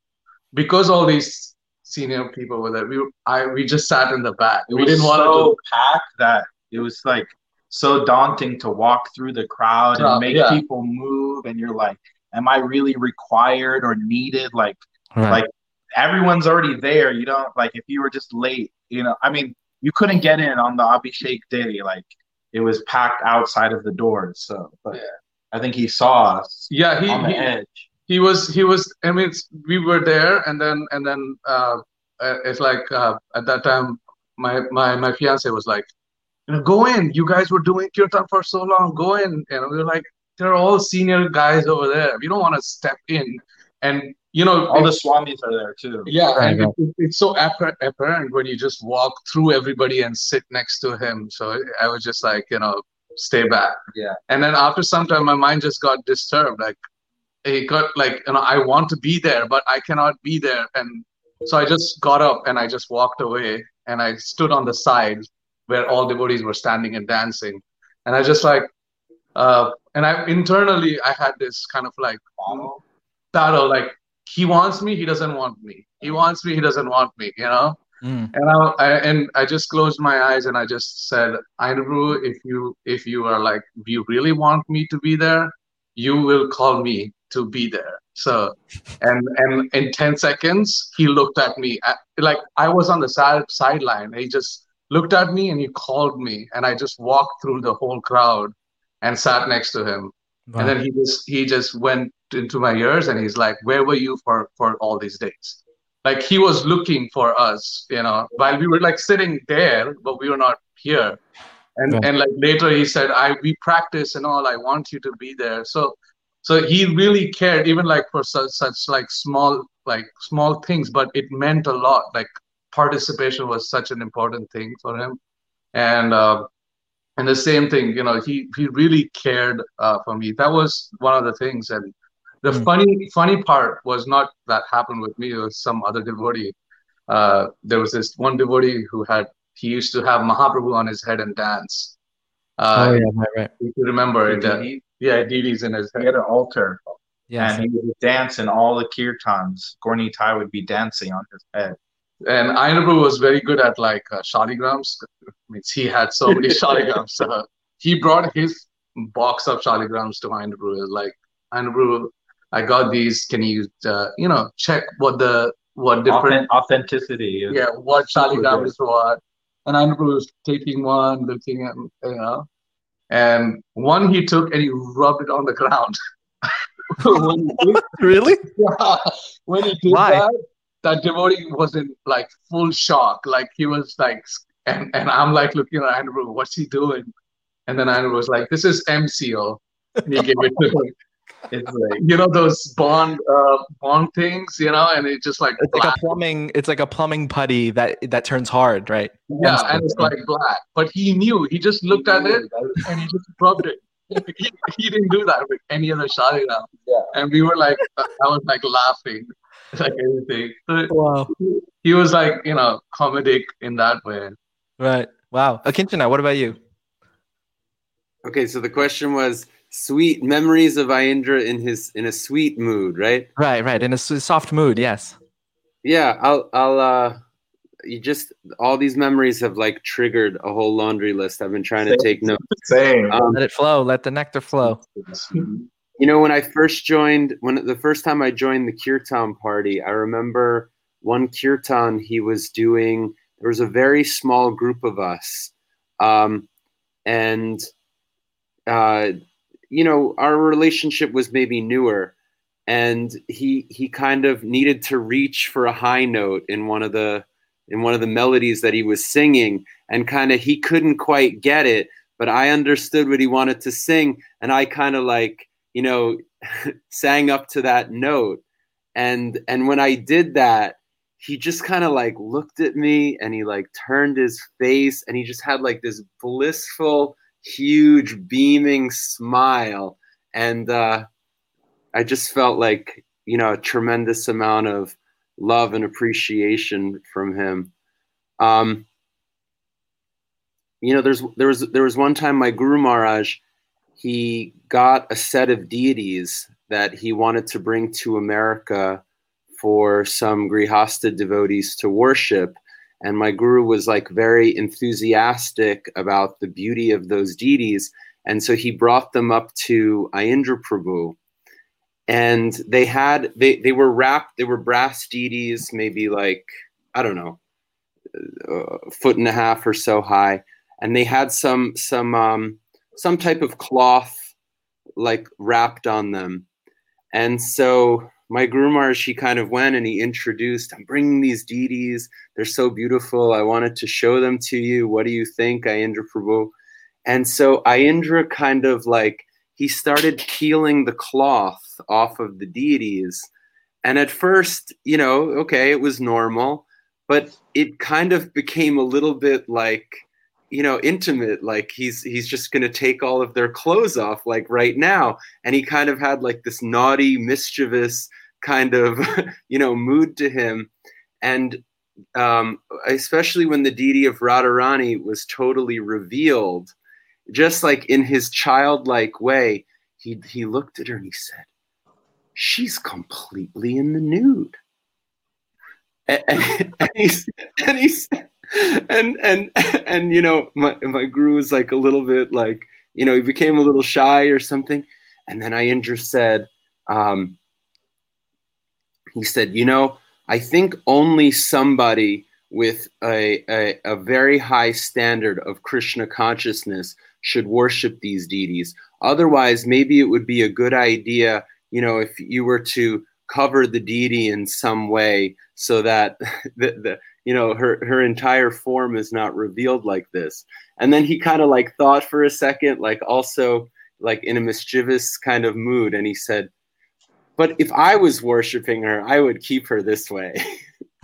because all these senior people were there, we I we just sat in the back. It we was didn't want so to pack that it was like so daunting to walk through the crowd Yeah, and make yeah. people move, and you're like, "Am I really required or needed?" Like Right. Like- everyone's already there. You don't like if you were just late. You know, I mean, you couldn't get in on the Abhishek day. Like it was packed outside of the doors. So, but Yeah. I think he saw us yeah, he, on the he edge. he was he was i mean it's, we were there and then and then uh, uh, it's like uh, at that time my my my fiance was like you know go in you guys were doing kirtan for so long go in and we were like they're all senior guys over there we don't want to step in and you know All the swamis are there too. yeah Right, and right. it, it's so appar- apparent when you just walk through everybody and sit next to him so i was just like you know stay back Yeah. and then after some time my mind just got disturbed like it got like you know i want to be there but i cannot be there and so i just got up and i just walked away and i stood on the side where all devotees were standing and dancing and i just like uh and i internally i had this kind of like battle like he wants me he doesn't want me he wants me he doesn't want me you know Mm. and I, I and I just closed my eyes and I just said, Aindra Prabhu, if you if you are like, you really want me to be there, you will call me to be there. So, and and in ten seconds, he looked at me at, like I was on the side sideline. He just looked at me and he called me, and I just walked through the whole crowd and sat next to him. Wow. And then he just he just went into my ears and he's like, "Where were you for for all these days?" Like he was looking for us, you know, while we were like sitting there, but we were not here. And Right. and like later he said, "I we practice and all. I want you to be there." So so he really cared, even like for such such like small like small things, but it meant a lot. Like participation was such an important thing for him, and. Uh, and the same thing you know he he really cared uh, for me that was one of the things and the Mm. funny funny part was not that happened with me it was some other devotee uh, there was this one devotee who had he used to have Mahaprabhu on his head and dance. Uh, oh yeah, right, right. If you remember it, uh, He yeah, Didi's in his he head. had an altar, yeah and he would dance in all the kirtans. Gorni Tai would be dancing on his head. And Aindra Prabhu was very good at like uh, shaligrams. means he had so many shaligrams. Uh, he brought his box of shaligrams to Aindra Prabhu. Like Aindra Prabhu, I got these. Can you, uh, you know, check what the what different authenticity. is- yeah what shaligram good. is what. And Aindra Prabhu was taking one, looking at you know, and one he took and he rubbed it on the ground. when, he did, really? when he did Why? that, that devotee was in like full shock. Like he was like, and and I'm like looking at Aindra, what's he doing? And then Aindra was like, this is M-Seal. And he gave it to him. It's like you know those bond uh bond things, you know, and it just like It's like a plumbing. It's like a plumbing putty that that turns hard, right? yeah, and it's like black. But he knew. He just looked at it and he just rubbed it. he, he didn't do that with any other shaligram. Yeah. And we were like, I was like laughing, like anything. So Wow. he was like, you know, comedic in that way. Right. Wow. Akinchana, what about you? Okay, so the question was sweet memories of Aindra in his in a sweet mood, right? Right. Right. In a soft mood. Yes. Yeah, I'll I'll uh you just all these memories have like triggered a whole laundry list. I've been trying to take notes. Same. Um, Let it flow. Let the nectar flow. You know, when I first joined, when the first time I joined the Kirtan party, I remember one Kirtan he was doing. There was a very small group of us, um, and uh, you know, our relationship was maybe newer, and he he kind of needed to reach for a high note in one of the in one of the melodies that he was singing, and kind of he couldn't quite get it, but I understood what he wanted to sing, and I kind of like you know sang up to that note. And and when i did that he just kind of like looked at me and he like turned his face and he just had like this blissful huge beaming smile. And uh i just felt like you know a tremendous amount of love and appreciation from him. Um you know there's there was there was one time my guru maharaj he got a set of deities that he wanted to bring to America for some Grihasta devotees to worship. And my guru was like very enthusiastic about the beauty of those deities. And so he brought them up to Aindra Prabhu. And they had, they, they were wrapped, they were brass deities, maybe like, I don't know, a foot and a half or so high. And they had some, some, um, some type of cloth like wrapped on them. And so my Guru she kind of went and he introduced, I'm bringing these deities. They're so beautiful. I wanted to show them to you. What do you think, Aindra Prabhu? And so Aindra kind of like, he started peeling the cloth off of the deities. And at first, you know, okay, it was normal, but it kind of became a little bit like, you know intimate like he's he's just going to take all of their clothes off like right now. And he kind of had like this naughty mischievous kind of you know mood to him. And um, especially when the deity of radharani was totally revealed just like in his childlike way he he looked at her and he said she's completely in the nude. And, and, and he and he said and and and you know my my guru was like a little bit like you know he became a little shy or something. And then Aindra said um, he said you know I think only somebody with a, a a very high standard of Krishna consciousness should worship these deities. Otherwise maybe it would be a good idea you know if you were to cover the deity in some way so that the, the you know her her entire form is not revealed like this and then he kind of like thought for a second like also like in a mischievous kind of mood and he said but if i was worshiping her i would keep her this way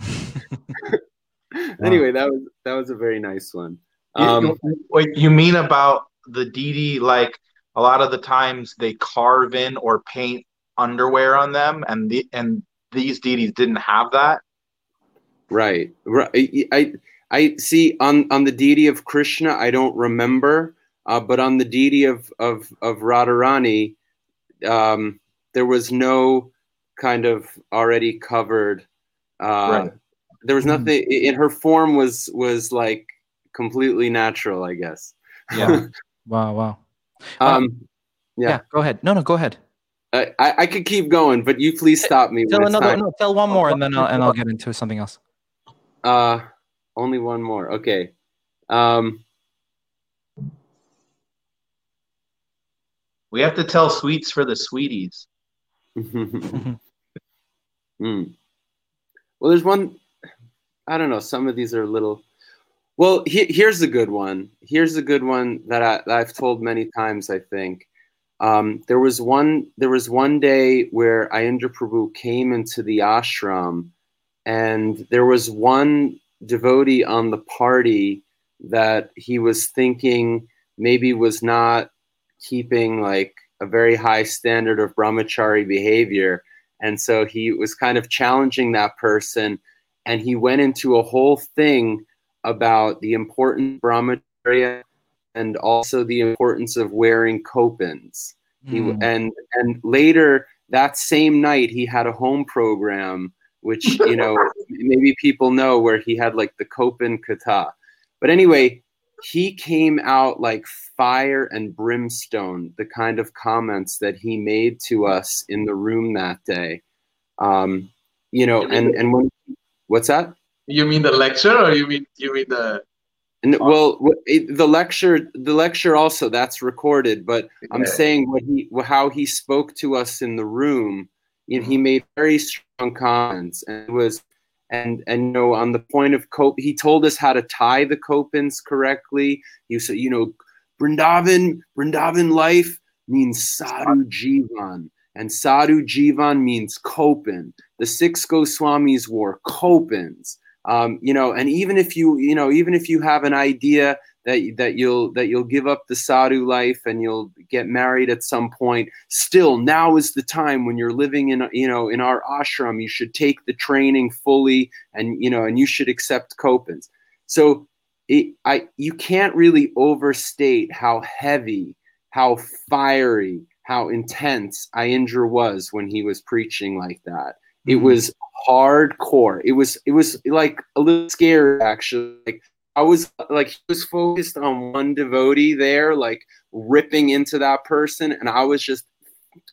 anyway that was that was a very nice one um, What you mean about the deity? Like a lot of the times they carve in or paint underwear on them, and the and these deities didn't have that. Right. Right. I I see on on the deity of Krishna. I don't remember, uh, but on the deity of of of Radharani, um, there was no kind of already covered. Uh, right. There was nothing in her form was was like completely natural, I guess. Yeah. wow. Wow. Um, yeah. yeah. Go ahead. No, no. Go ahead. I, I could keep going, but you please stop me. Tell another. No, tell one more, and then I'll, and I'll get into something else. Uh, only one more. Okay. Um, we have to tell sweets for the sweeties. mm. Well, there's one. I don't know. Some of these are a little. Well, he, here's a good one. Here's a good one that, I, that I've told many times. I think um, there was one. There was one day where Aindra Prabhu came into the ashram, and there was one devotee on the party that he was thinking maybe was not keeping like a very high standard of brahmachari behavior. And so he was kind of challenging that person. And he went into a whole thing about the importance of brahmacharya and also the importance of wearing kopins. Mm. He, hmm. and, and later that same night, he had a home program which you know maybe people know where he had like the Kopin kata. But anyway, he came out like fire and brimstone. The kind of comments that he made to us in the room that day, um, you know, and and when what's that? You mean the lecture, or you mean you mean the? And, well, the lecture, the lecture also that's recorded. But I'm saying what he, how he spoke to us in the room you know, he made very strong comments and was and and you know on the point of cope he told us how to tie the kopins correctly. He said you know Brindavan Brindavan life means sadhu jivan and sadhu jivan means kopin the six goswamis wore kopins um, you know and even if you you know even if you have an idea that that you'll that you'll give up the sadhu life and you'll get married at some point. Still now is the time when you're living in you know in our ashram. You should take the training fully and you know and you should accept kopins. So it, i you can't really overstate how heavy how fiery how intense Aindra was when he was preaching like that. It mm-hmm. was hardcore. It was it was like a little scary actually. Like I was like he was focused on one devotee there, like ripping into that person, and I was just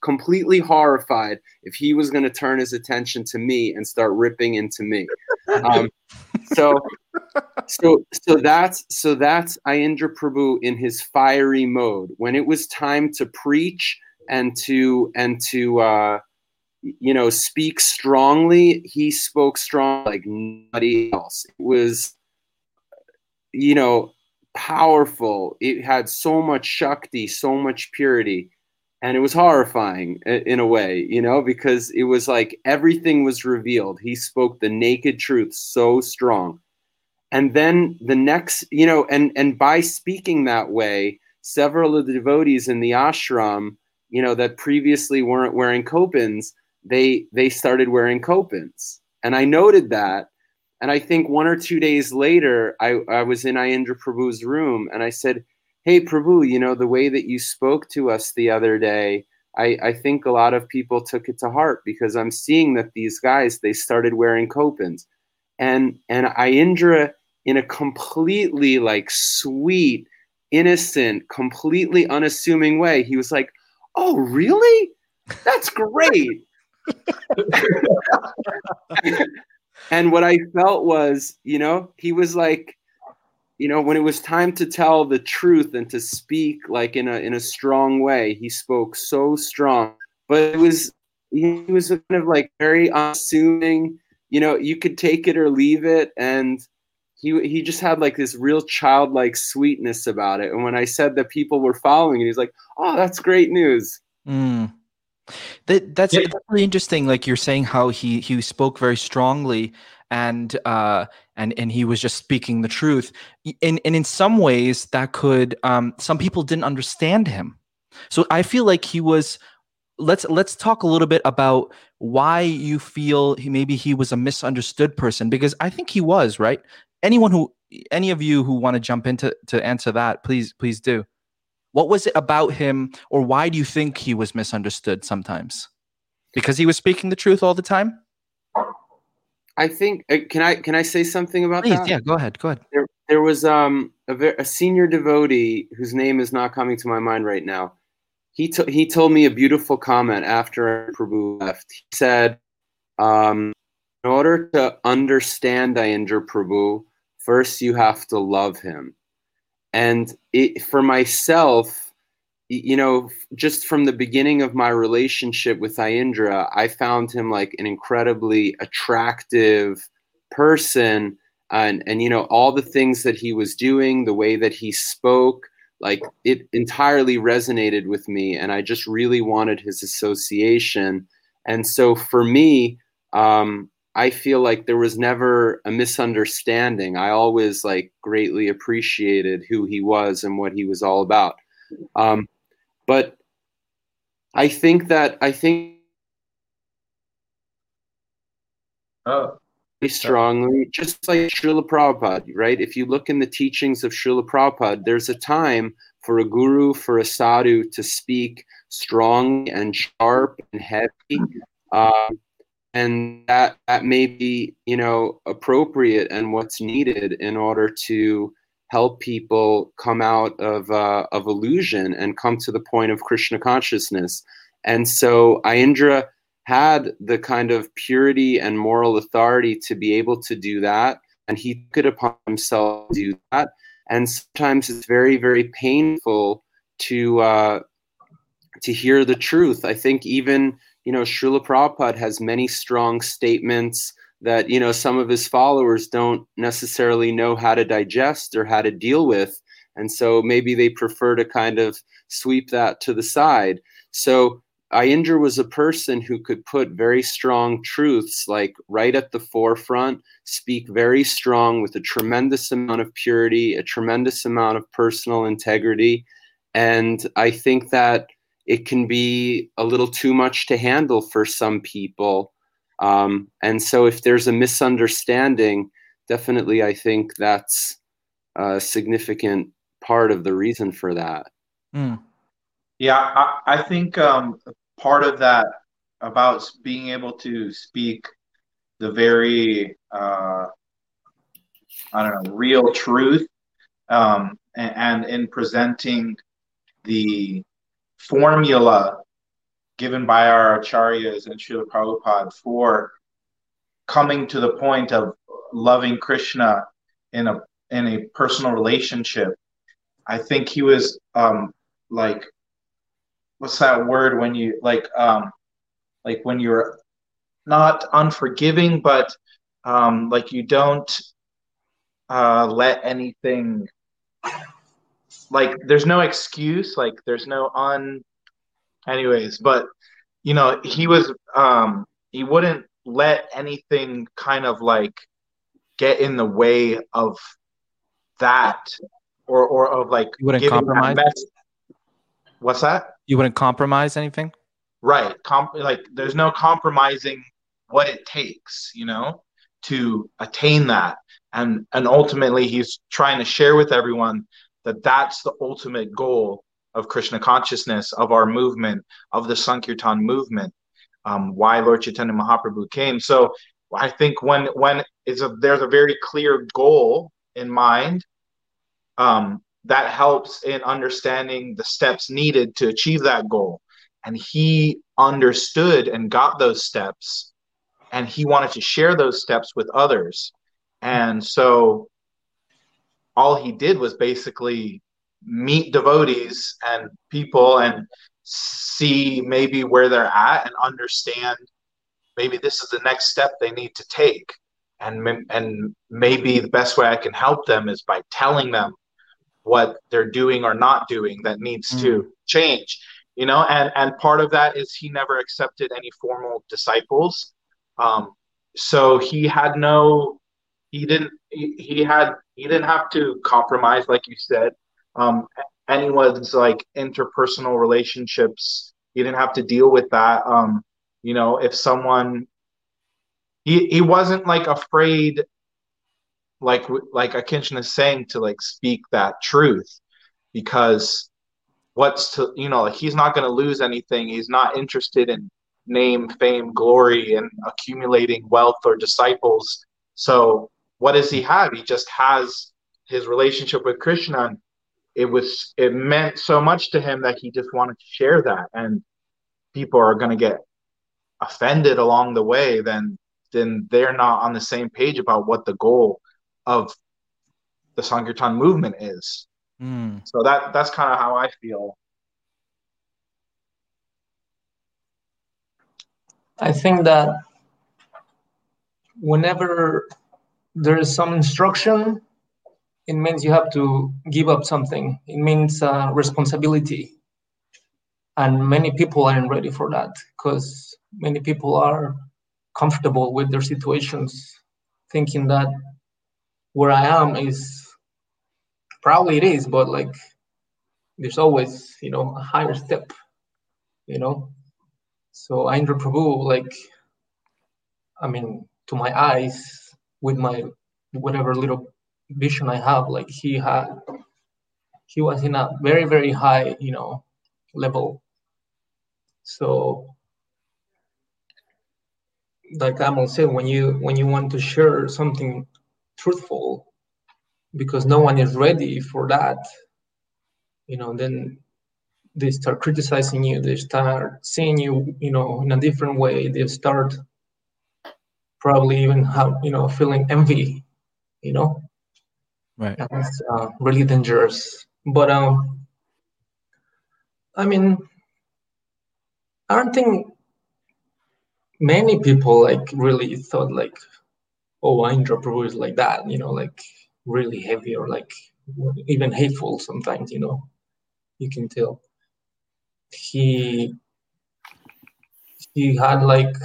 completely horrified if he was going to turn his attention to me and start ripping into me. Um, so, so, so that's so that's Aindra Prabhu in his fiery mode. When it was time to preach and to and to uh, you know speak strongly, he spoke strong like nobody else. It was you know, powerful. It had so much Shakti, so much purity. And it was horrifying in a way, you know, because it was like everything was revealed. He spoke the naked truth so strong. And then the next, you know, and and by speaking that way, several of the devotees in the ashram, you know, that previously weren't wearing kopins, they they started wearing kopins. And I noted that and I think one or two days later, I, I was in Aindra Prabhu's room and I said, Hey, Prabhu, you know, the way that you spoke to us the other day, I, I think a lot of people took it to heart because I'm seeing that these guys, they started wearing kopins. And, and Aindra, in a completely like sweet, innocent, completely unassuming way, he was like, Oh, really? That's great. and what I felt was, you know, he was like, you know, when it was time to tell the truth and to speak like in a in a strong way, he spoke so strong. But it was he was kind of like very unassuming. You know, you could take it or leave it, and he he just had like this real childlike sweetness about it. And when I said that people were following, it, he's like, "Oh, that's great news." Mm. That that's, yeah. that's, really interesting. Like you're saying, how he he spoke very strongly, and uh, and and he was just speaking the truth. And and in some ways, that could um, some people didn't understand him. So I feel like he was let's let's talk a little bit about why you feel he, maybe he was a misunderstood person because I think he was right. Anyone who any of you who want to jump into to answer that, please please do. What was it about him, or why do you think he was misunderstood sometimes? Because he was speaking the truth all the time. I think. Uh, can I can I say something about Please, that? yeah, go ahead, go ahead. There, there was um a, a senior devotee whose name is not coming to my mind right now. He to- he told me a beautiful comment after Prabhu left. He said, um, "In order to understand Aindra Prabhu, first you have to love him." And it, for myself, you know, just from the beginning of my relationship with Aindra, I found him like an incredibly attractive person. And and you know all the things that he was doing the way that he spoke like it entirely resonated with me and i just really wanted his association. And so for me um, i feel like there was never a misunderstanding i always like greatly appreciated who he was and what he was all about um, but i think that i think Oh, strongly, just like Srila Prabhupada, right? If you look in the teachings of Srila Prabhupada, there's a time for a guru, for a sadhu to speak strong and sharp and heavy. Um, and that, that may be, you know, appropriate and what's needed in order to help people come out of, uh, of illusion and come to the point of Krishna consciousness. And so Aindra had the kind of purity and moral authority to be able to do that and he could upon himself do that and sometimes it's very very painful to uh, to hear the truth i think even you know Srila Prabhupada has many strong statements that you know some of his followers don't necessarily know how to digest or how to deal with and so maybe they prefer to kind of sweep that to the side so Aindra was a person who could put very strong truths like right at the forefront, speak very strong with a tremendous amount of purity, a tremendous amount of personal integrity. And I think that it can be a little too much to handle for some people. Um, and so if there's a misunderstanding, definitely I think that's a significant part of the reason for that. Mm. yeah. I, I think um, part of that about being able to speak the very uh, I don't know real truth, um, and, and in presenting the formula given by our acharyas and Srila Prabhupada for coming to the point of loving Krishna in a in a personal relationship. I think he was um, like what's that word when you like um like when you're not unforgiving but um like you don't uh let anything like there's no excuse like there's no un anyways but you know he was um he wouldn't let anything kind of like get in the way of that or or of like You wouldn't that compromise? mess- what's that You wouldn't compromise anything? right Com- like there's no compromising what it takes you know to attain that and and ultimately he's trying to share with everyone that that's the ultimate goal of krishna consciousness of our movement of the sankirtan movement um, why lord chaitanya mahaprabhu came. So i think when when a there's a very clear goal in mind um, that helps in understanding the steps needed to achieve that goal. And he understood and got those steps and he wanted to share those steps with others. And so all he did was basically meet devotees and people and see maybe where they're at and understand maybe this is the next step they need to take. And and maybe the best way I can help them is by telling them what they're doing or not doing that needs to change you know? And and part of that is he never accepted any formal disciples. Um so he had no he didn't he, he had he didn't have to compromise like you said. Um anyone's like interpersonal relationships he didn't have to deal with that. Um, you know, if someone he he wasn't like afraid like like Akinchin is saying to like speak that truth. Because what's to you know like he's not going to lose anything. He's not interested in name fame glory and accumulating wealth or disciples. So what does he have he just has his relationship with krishna and it was it meant so much to him that he just wanted to share that and people are going to get offended along the way then then they're not on the same page about what the goal of the Sankirtan movement is. Mm. So that that's kind of how I feel. I think that whenever there is some instruction, it means you have to give up something. It means uh, responsibility. And many people aren't ready for that because many people are comfortable with their situations, thinking that where I am is probably it is, but like there's always, you know, a higher step, you know. So Aindra Prabhu, like, I mean, to my eyes, with my whatever little vision I have, like he had, he was in a very, very high, you know, level. So, like Amal said, when you when you want to share something truthful because no one is ready for that you know then they start criticizing you they start seeing you you know in a different way they start probably even have you know feeling envy you know? Right. That's uh, really dangerous. But um i mean i don't think many people like really thought like oh, Aindra Prabhu is like that, you know, like really heavy or like even hateful sometimes, you know, you can tell. He he had like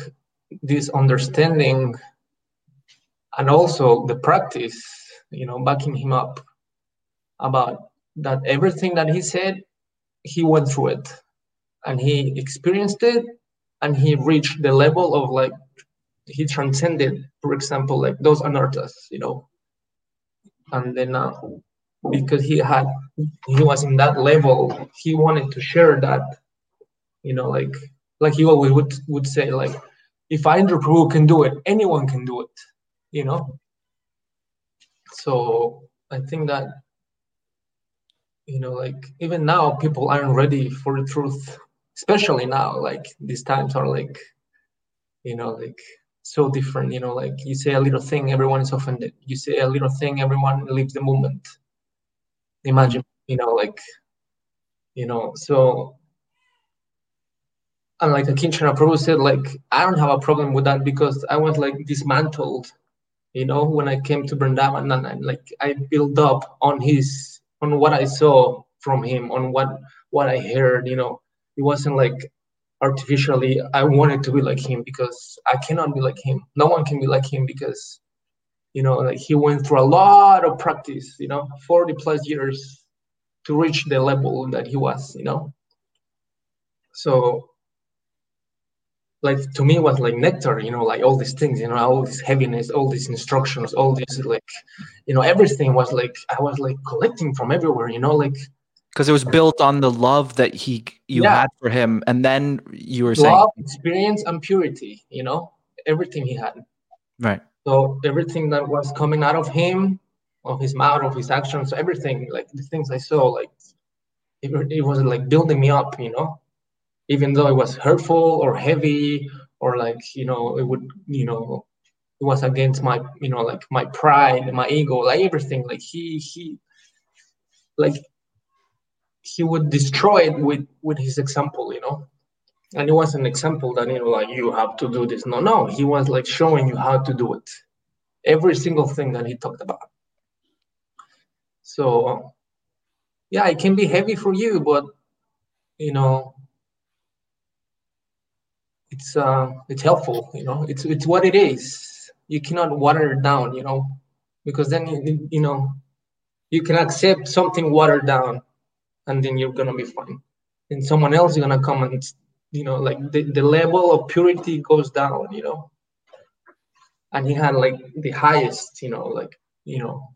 this understanding and also the practice, you know, backing him up about that everything that he said, he went through it and he experienced it and he reached the level of like he transcended, for example, like those anarthas, you know. And then uh, because he had he was in that level, he wanted to share that, you know, like like he always would would say, like, if Aindra Prabhu can do it, anyone can do it, you know. So I think that you know, like even now people aren't ready for the truth, especially now. Like these times are like, you know, like so different you know like you say a little thing everyone is offended you say a little thing everyone leaves the movement imagine you know like you know so and like Akinchan Prabhu said like I don't have a problem with that because I was like dismantled you know when I came to Vrindavan and I, like I built up on his on what I saw from him on what what I heard you know. It wasn't like artificially i wanted to be like him because i cannot be like him. No one can be like him because you know like he went through a lot of practice you know 40 plus years to reach the level that he was you know. So like to me was like nectar you know like all these things you know all this heaviness all these instructions all this like you know everything was like i was like collecting from everywhere you know like because it was built on the love that he you yeah. had for him and then you were saying love experience and purity you know everything he had. Right. So everything that was coming out of him of his mouth of his actions everything like the things i saw like it, it was like building me up you know even though it was hurtful or heavy or like you know it would you know it was against my you know like my pride my ego like everything. Like he he like he would destroy it with with his example you know? And it was an example that you know like you have to do this. No no he was like showing you how to do it. Every single thing that he talked about. So yeah it can be heavy for you but you know it's uh it's helpful you know? It's it's what it is. You cannot water it down you know? Because then you, you know you can accept something watered down and then you're gonna be fine. And someone else is gonna come and you know like the, the level of purity goes down you know? And he had like the highest you know like you know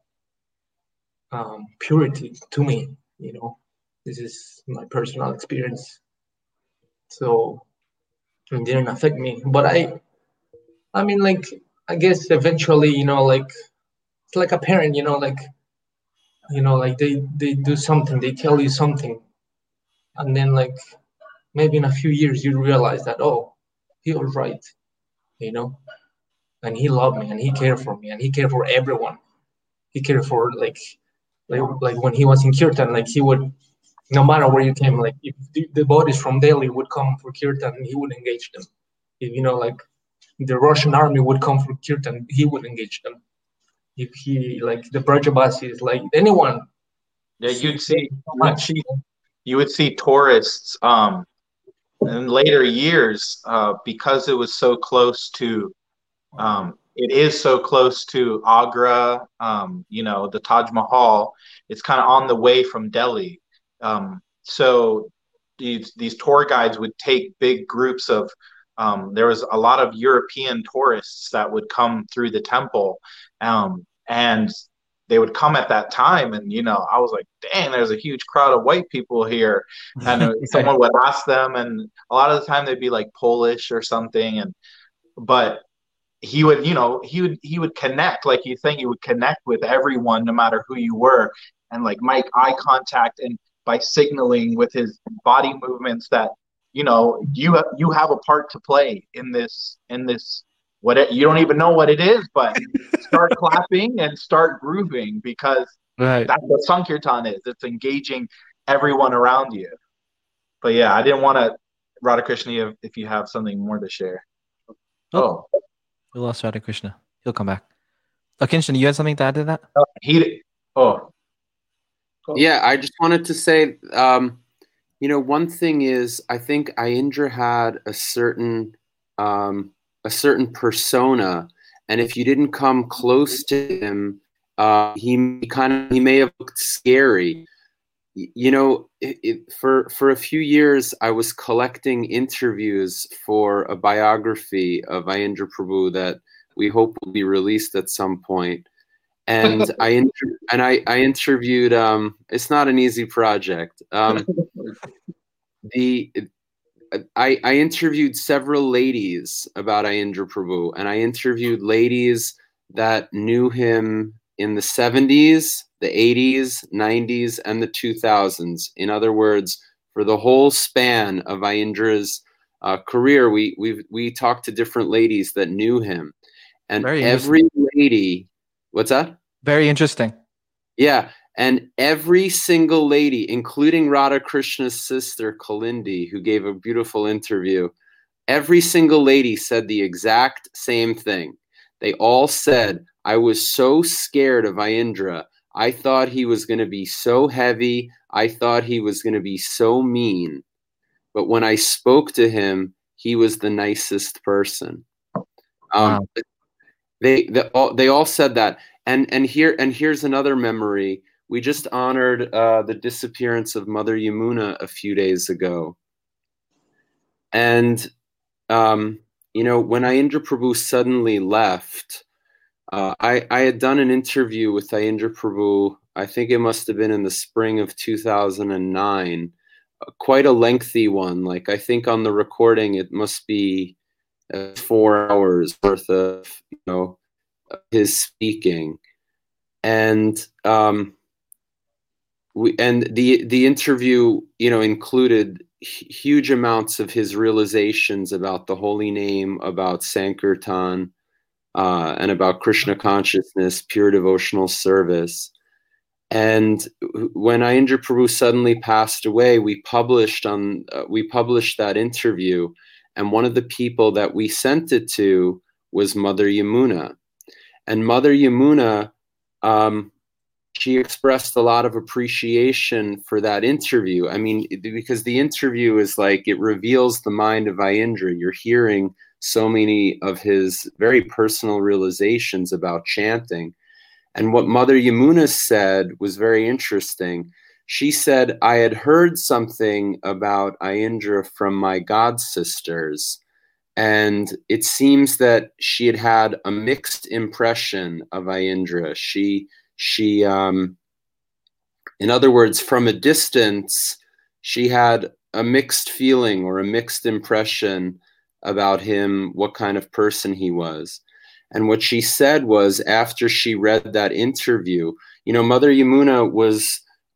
um, purity to me you know? This is my personal experience. So it didn't affect me. But i i mean like i guess eventually you know like it's like a parent you know like you know like they they do something they tell you something. And then like maybe in a few years you realize that oh he was right you know? And he loved me and he cared for me and he cared for everyone. He cared for like like, like when he was in kirtan like he would no matter where you came like if the, the bodies from delhi would come for kirtan he would engage them if you know like the russian army would come for kirtan he would engage them if he like the Brajabasis, like anyone yeah you'd see much you would see tourists um in later years, uh, because it was so close to, um, it is so close to Agra, um, you know, the Taj Mahal. It's kind of on the way from Delhi. Um, so these these tour guides would take big groups of. Um, there was a lot of European tourists that would come through the temple, um, and they would come at that time and you know i was like dang there's a huge crowd of white people here and someone would ask them and a lot of the time they'd be like polish or something and but he would you know he would he would connect like you think he would connect with everyone no matter who you were and like make eye contact and by signaling with his body movements that you know you you have a part to play in this in this what it, you don't even know what it is, but start clapping and start grooving because right. that's what Sankirtan is. It's engaging everyone around you. But yeah, I didn't want to, Radhakrishna, if, if you have something more to share. Oh, oh. we lost Radhakrishna. He'll come back. Oh, Akinchana, you had something to add to that? Oh, he, oh. Yeah, I just wanted to say, um, you know, one thing is I think Aindra had a certain um, a certain persona, and if you didn't come close to him, uh, he kind of he may have looked scary. You know, it, it, for for a few years, I was collecting interviews for a biography of Aindra Prabhu that we hope will be released at some point. And I inter- and I, I interviewed. Um, it's not an easy project. Um, the I, I interviewed several ladies about Aindra Prabhu, and I interviewed ladies that knew him in the 70s, the 80s, 90s, and the 2000s. In other words, for the whole span of Aindra's uh, career, we we we talked to different ladies that knew him, and every lady, what's that? Very interesting. Yeah, and every single lady, including Radhakrishna's sister, Kalindi, who gave a beautiful interview, every single lady said the exact same thing. They all said, I was so scared of Aindra. I thought he was going to be so heavy. I thought he was going to be so mean. But when I spoke to him, he was the nicest person. Um, wow. They, they all, they all said that. And, and here and here's another memory we just honored uh, the disappearance of Mother Yamuna a few days ago. And, um, you know, when Aindra Prabhu suddenly left, uh, I, I had done an interview with Aindra Prabhu, I think it must have been in the spring of 2009, uh, quite a lengthy one. Like, I think on the recording, it must be uh, four hours worth of, you know, his speaking. And, um, we and the the interview you know included huge amounts of his realizations about the holy name about sankirtan uh, and about krishna consciousness pure devotional service and when Aindra Prabhu suddenly passed away, we published on uh, we published that interview, and one of the people that we sent it to was Mother Yamuna, and Mother Yamuna um, she expressed a lot of appreciation for that interview. I mean, because the interview is like it reveals the mind of Aindra. You're hearing so many of his very personal realizations about chanting. And what Mother Yamuna said was very interesting. she said, I had heard something about Aindra from my god sisters, and it seems that she had had a mixed impression of Aindra. She, she, um, in other words, from a distance, she had a mixed feeling or a mixed impression about him, what kind of person he was. And what she said was after she read that interview, you know, Mother Yamuna was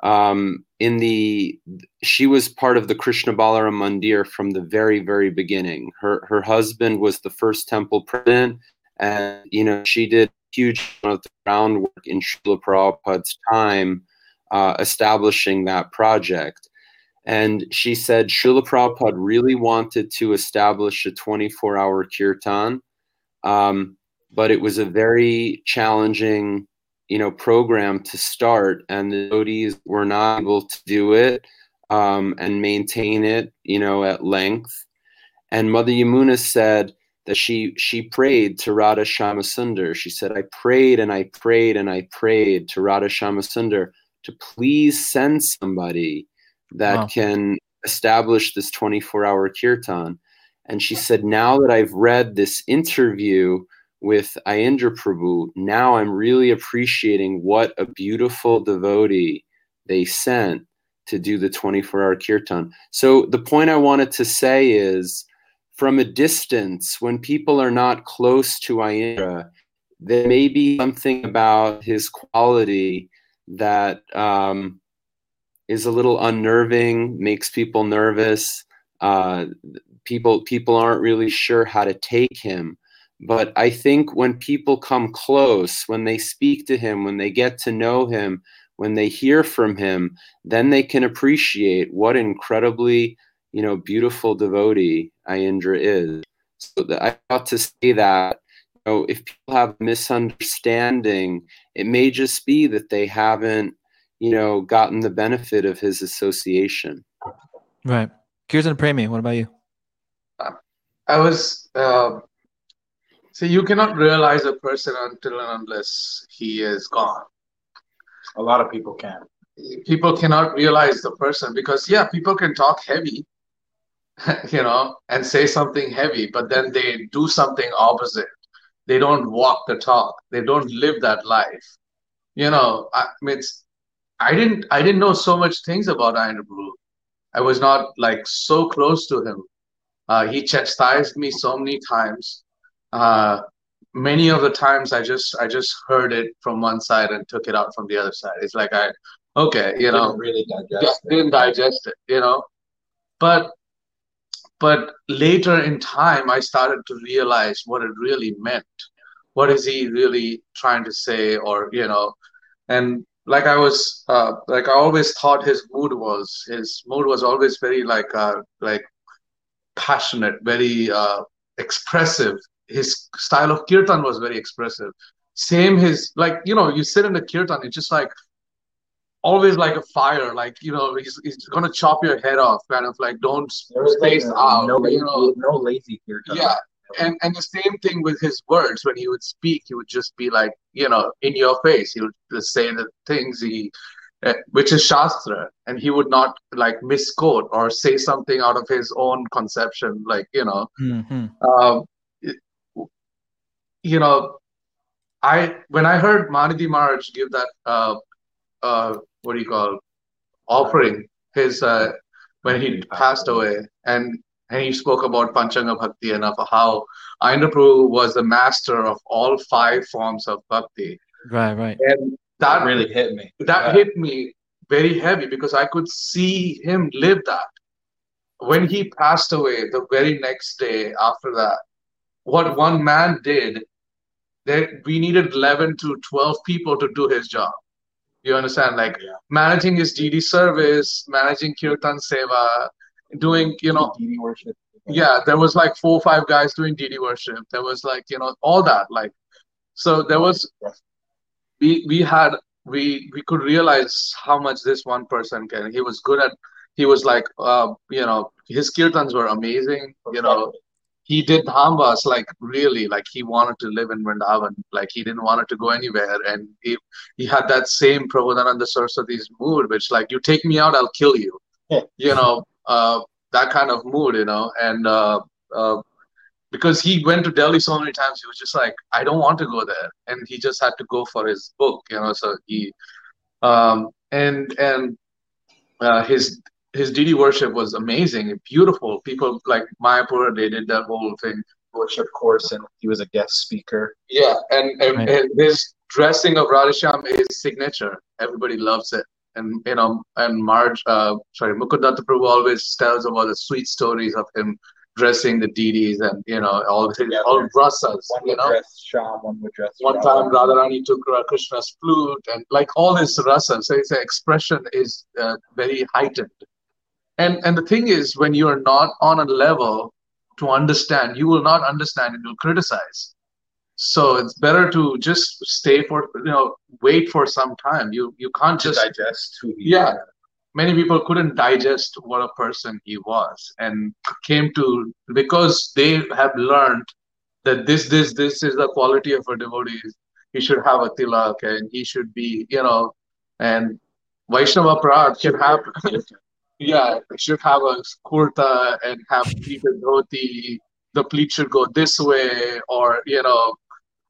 um, in the, she was part of the Krishna Balaram Mandir from the very, very beginning. Her, her husband was the first temple president, and, you know, she did huge amount of groundwork in Srila Prabhupada's time uh, establishing that project. And she said Srila Prabhupada really wanted to establish a 24 hour kirtan, um, but it was a very challenging you know program to start and the devotees were not able to do it um, and maintain it you know at length and mother yamuna said that she she prayed to radha shamasundar she said i prayed and i prayed and i prayed to radha shamasundar to please send somebody that wow. can establish this 24 hour kirtan. And she said, Now that I've read this interview with Aindra Prabhu, now I'm really appreciating what a beautiful devotee they sent to do the 24 hour kirtan. So the point I wanted to say is from a distance, when people are not close to Aindra, there may be something about his quality that um, is a little unnerving, makes people nervous. Uh, people people aren't really sure how to take him. But I think when people come close, when they speak to him, when they get to know him, when they hear from him, then they can appreciate what incredibly, you know, beautiful devotee Aindra is. So that I ought to say that you know, if people have misunderstanding, it may just be that they haven't you know, gotten the benefit of his association. Right. Kirtan Premi, what about you? I was, uh, see, you cannot realize a person until and unless he is gone. A lot of people can. People cannot realize the person because, yeah, people can talk heavy, you know, and say something heavy, but then they do something opposite. They don't walk the talk. They don't live that life. You know, I mean, it's I didn't I didn't know so much things about Aindra Prabhu. I was not like so close to him. Uh, he chastised me so many times. Uh, many of the times I just I just heard it from one side and took it out from the other side. It's like I okay, you know, didn't really digest it. didn't digest it, you know. But but later in time I started to realize what it really meant. What is he really trying to say or you know and like I was uh, like I always thought his mood was his mood was always very like uh, like passionate, very uh, expressive. His style of kirtan was very expressive. Same his like you know you sit in the kirtan, it's just like always like a fire. Like you know he's, he's gonna chop your head off, kind of like don't space like, out. No, you know, no lazy kirtan. Yeah, and and the same thing with his words when he would speak he would just be like you know in your face he would just say the things he uh, which is shastra and he would not like misquote or say something out of his own conception like you know mm-hmm. uh, you know i when i heard manidi maharaj give that uh, uh, what do you call offering his uh, when he passed away and and he spoke about Panchanga Bhakti and of how Aindra was the master of all five forms of bhakti. Right, right. And that, that really hit me. That yeah. hit me very heavy because I could see him live that. When he passed away, the very next day after that, what one man did, that we needed 11 to 12 people to do his job. You understand? Like yeah. managing his dd service, managing Kirtan Seva, doing you know DD worship. Yeah, there was like four or five guys doing DD worship. There was like you know all that like, so there was we we had we we could realize how much this one person can. He was good at. He was like uh you know his kirtans were amazing. You know he did dhambas like really like he wanted to live in Vrindavan like he didn't want to go anywhere and he he had that same Prabodhananda Saraswati's mood which like you take me out I'll kill you. You know uh, that kind of mood you know and uh, uh, because he went to Delhi so many times he was just like I don't want to go there and he just had to go for his book you know so he um, and and uh, his his DD worship was amazing, beautiful. People like Mayapur, they did that whole thing. Worship course, and he was a guest speaker. Yeah, and, and, Right. and his dressing of Radhesham is signature. Everybody loves it. And you know, and Marge, uh, sorry, Mukundatta Prabhu always tells about the sweet stories of him dressing the DDs and you know all his all rasas. One You would know, dress Sham, one would dress. one Radha. time Radharani took Krishna's flute and like all his rasa. So its expression is uh, very heightened. And and the thing is, when you are not on a level to understand, you will not understand and you'll criticize. So it's better to just stay for you know wait for some time. You you can't just digest who he Yeah. many people couldn't digest what a person he was and came to because they have learned that this this this is the quality of a devotee he should have a tilak and he should be you know and Vaishnava Prad can have yeah he should have a kurta and have pleated dhoti the pleat should go this way or you know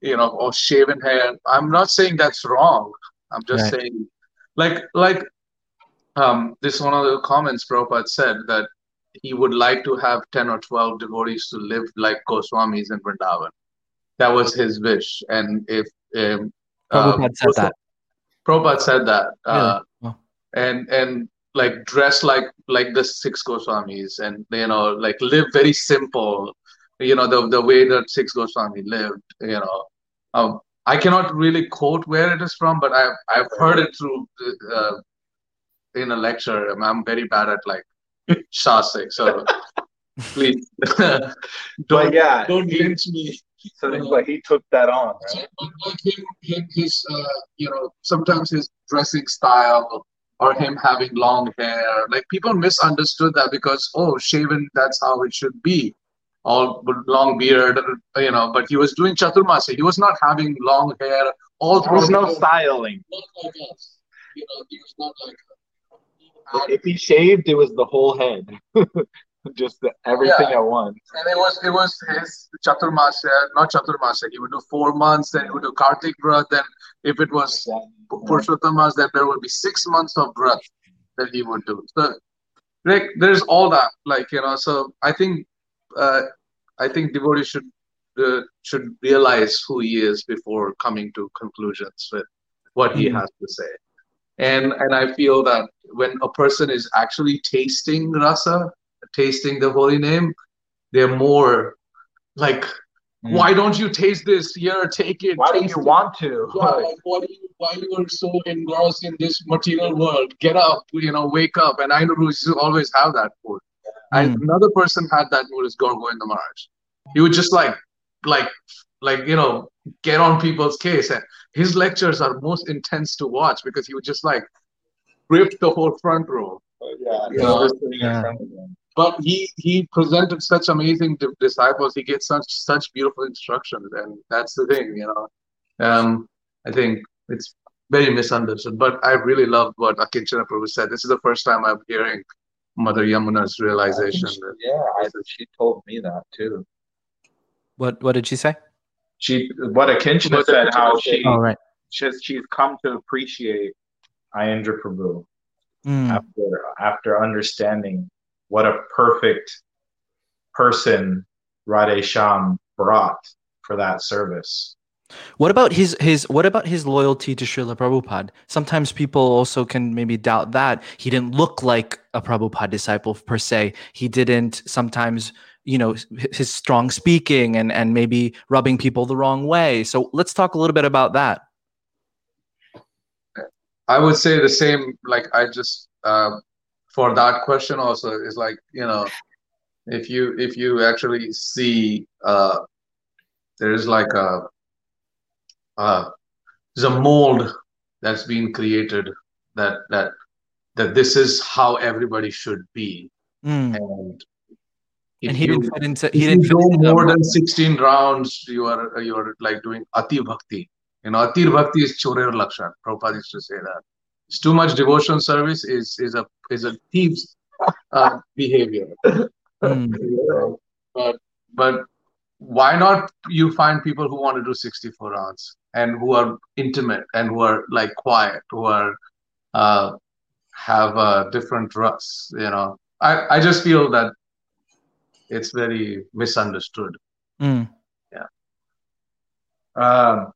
you know or shaven hair I'm not saying that's wrong I'm just Right. saying like like um, this one of the comments Prabhupada said that he would like to have 10 or 12 devotees to live like Goswamis in Vrindavan. That was his wish. And if um, uh, Prabhupada said that. Prabhupada said that. Uh, Wow. and and like dress like like the six Goswamis and you know like live very simple, you know, the the way that six Goswami lived, you know. Um, I cannot really quote where it is from, but I've I've heard it through uh, in a lecture. I'm, I'm very bad at like Shasik, so please don't yeah, don't he, lynch me. so but he took that on, right? but like him, him, his, uh, you know, sometimes his dressing style or him having long hair, like people misunderstood that because, oh, shaven, that's how it should be. All long beard, you know, but he was doing Chaturmasi. He was not having long hair all There was no styling. Not like us. You know, he was not like. If he shaved, it was the whole head, just the, everything Yeah. at once. And it was it was his Chaturmasya, not Chaturmasya. He would do four months, then he would do Kartik Vrat, then if it was Purushottam then there would be six months of Vrat that he would do. So like there's all that, like you know. So I think uh, I think devotees should uh, should realize who he is before coming to conclusions with what he Mhm. has to say. And and I feel that when a person is actually tasting rasa, tasting the holy name, they're more like, Mm. why don't you taste this? Here, take it. Why do you it." want to? Yeah, like, why do you why you are so engrossed in this material world? Get up, you know, wake up. And I know always have that mood. And Mm. another person had that mood is in the Maharaj. He would just like like like you know get on people's case. And his lectures are most intense to watch because he would just like rip the whole front row. Yeah, You know, just sitting in Yeah. Front of them. But he he presented such amazing di- disciples. He gets such such beautiful instructions, and that's the thing, you know. Um, I think it's very misunderstood. But I really loved what Akinchana Prabhu said. This is the first time I'm hearing Mother Yamuna's realization. that- Yeah, I, she told me that too. What what did she say? She, what Akinchana What said, how she, Oh right. she's, she's come to appreciate Aindra Prabhu Mm. after after understanding what a perfect person Radhe Sham brought for that service. What about his his what about his loyalty to Srila Prabhupada? Sometimes people also can maybe doubt that he didn't look like a Prabhupada disciple per se. He didn't sometimes, you know, his strong speaking and and maybe rubbing people the wrong way. So let's talk a little bit about that. I would say the same. Like I just um, for that question also is like you know, if you if you actually see uh, there's like a uh, there's a mold that's been created that that that this is how everybody should be Mm. and If and he you, didn't fit into. He didn't go more than 16 rounds, you are you are like doing ati bhakti. You know, ati bhakti is chorer lakshan. Prabhupada used to say that. It's too much devotion service is is a is a thief's uh, behavior. Mm. But but why not you find people who want to do 64 rounds and who are intimate and who are like quiet, who are uh, have a different rusts. You know, I I just feel that it's very misunderstood. Mm. Um,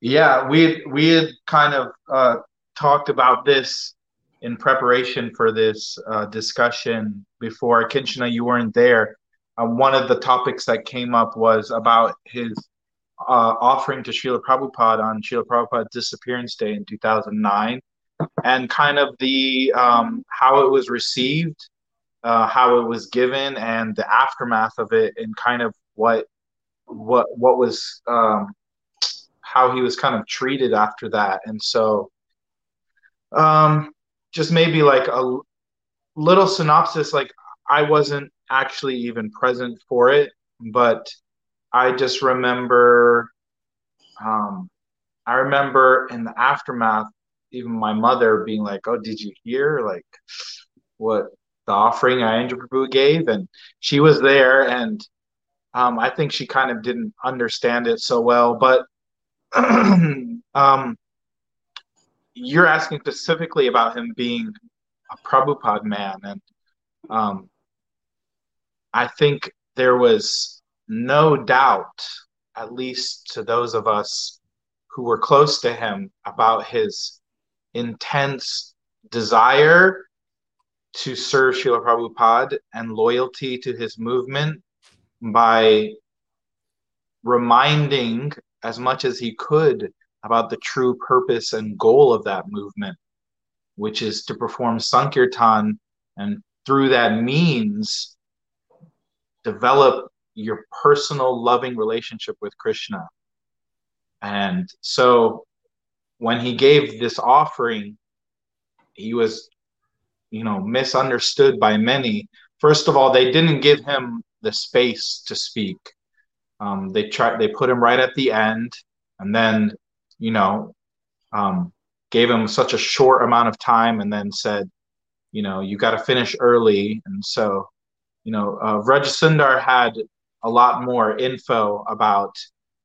yeah, we we had kind of uh, talked about this in preparation for this uh, discussion before. Kinshana, you weren't there. Uh, one of the topics that came up was about his uh, offering to Srila Prabhupada on Srila Prabhupada's disappearance day in 2009, and kind of the um, how it was received, uh, how it was given, and the aftermath of it, and kind of what what what was um, how he was kind of treated after that and so um just maybe like a little synopsis like i wasn't actually even present for it but i just remember um i remember in the aftermath even my mother being like oh did you hear like what the offering Aindra Prabhu gave? And she was there and um, I think she kind of didn't understand it so well, but um, you're asking specifically about him being a Prabhupada man, and um, I think there was no doubt, at least to those of us who were close to him, about his intense desire to serve Srila Prabhupada and loyalty to his movement by reminding as much as he could about the true purpose and goal of that movement, which is to perform Sankirtan and through that means develop your personal loving relationship with Krishna. And so when he gave this offering, he was, you know, misunderstood by many. First of all, they didn't give him the space to speak. Um, they tried. They put him right at the end, and then, you know, um, gave him such a short amount of time, and then said, you know, you got to finish early. And so, you know, uh, Vrajasundar had a lot more info about,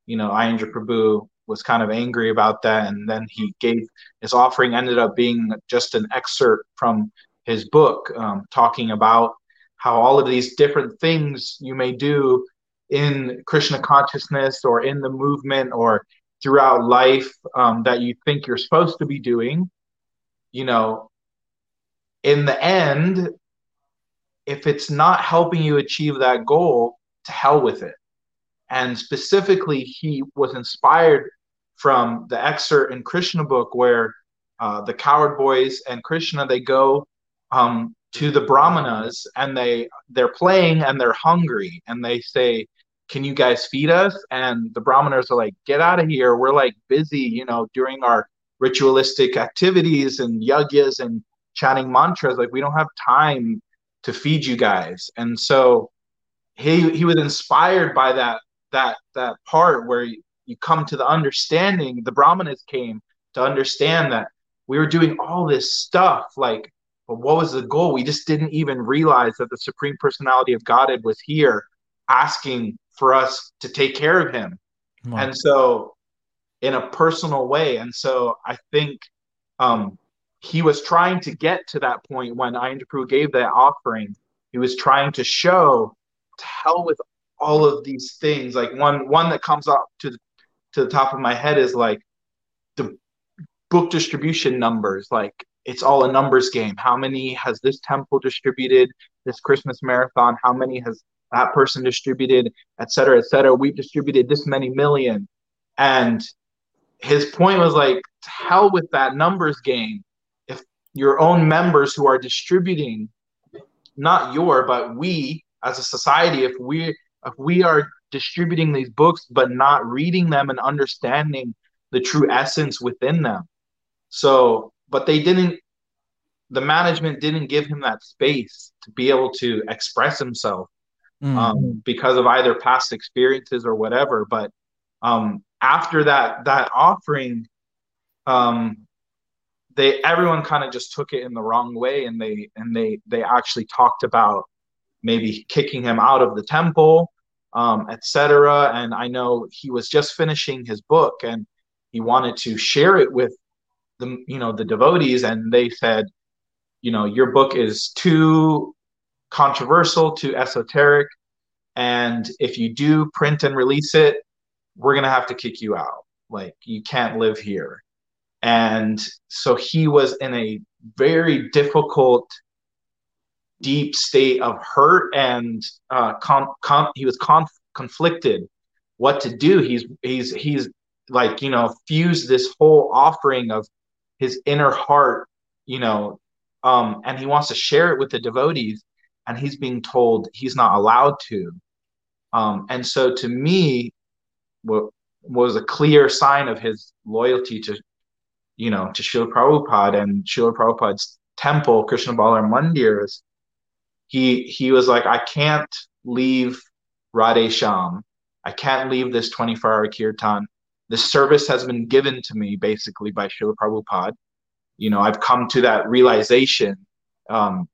you know, Aindra Prabhu was kind of angry about that, and then he gave his offering ended up being just an excerpt from his book, um, talking about how all of these different things you may do in Krishna consciousness or in the movement or throughout life um, that you think you're supposed to be doing, you know, in the end, if it's not helping you achieve that goal, to hell with it. And specifically, he was inspired from the excerpt in Krishna book where uh, the cowherd boys and Krishna they go um, to the brahmanas and they they're playing and they're hungry and they say can you guys feed us? And the brahmanas are like get out of here. We're like busy you know during our ritualistic activities and yagyas and chanting mantras. Like we don't have time to feed you guys. And so he he was inspired by that that that part where you, you come to the understanding the brahmanas came to understand that we were doing all this stuff like but what was the goal? We just didn't even realize that the Supreme Personality of Godhead was here asking for us to take care of him. Wow. And so, in a personal way. And so, I think um, he was trying to get to that point when Prabhu gave that offering. He was trying to show to hell with all of these things. Like one one that comes up to the, to the top of my head is like the book distribution numbers. Like it's all a numbers game. How many has this temple distributed this Christmas marathon? How many has that person distributed, et cetera, et cetera? We've distributed this many million. And his point was like, hell with that numbers game. If your own members who are distributing, not your, but we as a society, if we if we are distributing these books but not reading them and understanding the true essence within them. So but they didn't the management didn't give him that space to be able to express himself Mm. um, because of either past experiences or whatever. But um, after that that offering, um, they everyone kind of just took it in the wrong way, and they and they they actually talked about maybe kicking him out of the temple, um, etc. And I know he was just finishing his book, and he wanted to share it with the you know the devotees, and they said, you know, your book is too controversial, to esoteric, and if you do print and release it, we're gonna have to kick you out. Like you can't live here. And so he was in a very difficult, deep state of hurt, and uh, he was conf- conflicted what to do. He's he's he's like you know fused this whole offering of his inner heart, you know, um, and he wants to share it with the devotees, and he's being told he's not allowed to. Um, and so to me, what was a clear sign of his loyalty to, you know, to Srila Prabhupada and Srila Prabhupada's temple, Krishna Balaram Mandir, is he he was like, I can't leave Radhe Sham. I can't leave this 24 hour kirtan. This service has been given to me basically by Srila Prabhupada. You know, I've come to that realization um,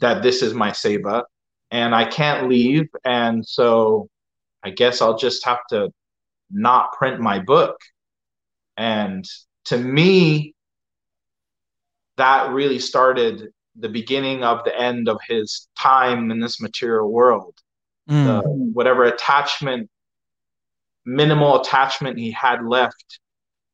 that this is my seva and I can't leave. And so I guess I'll just have to not print my book. And to me, that really started the beginning of the end of his time in this material world. Mm. The, whatever attachment, minimal attachment he had left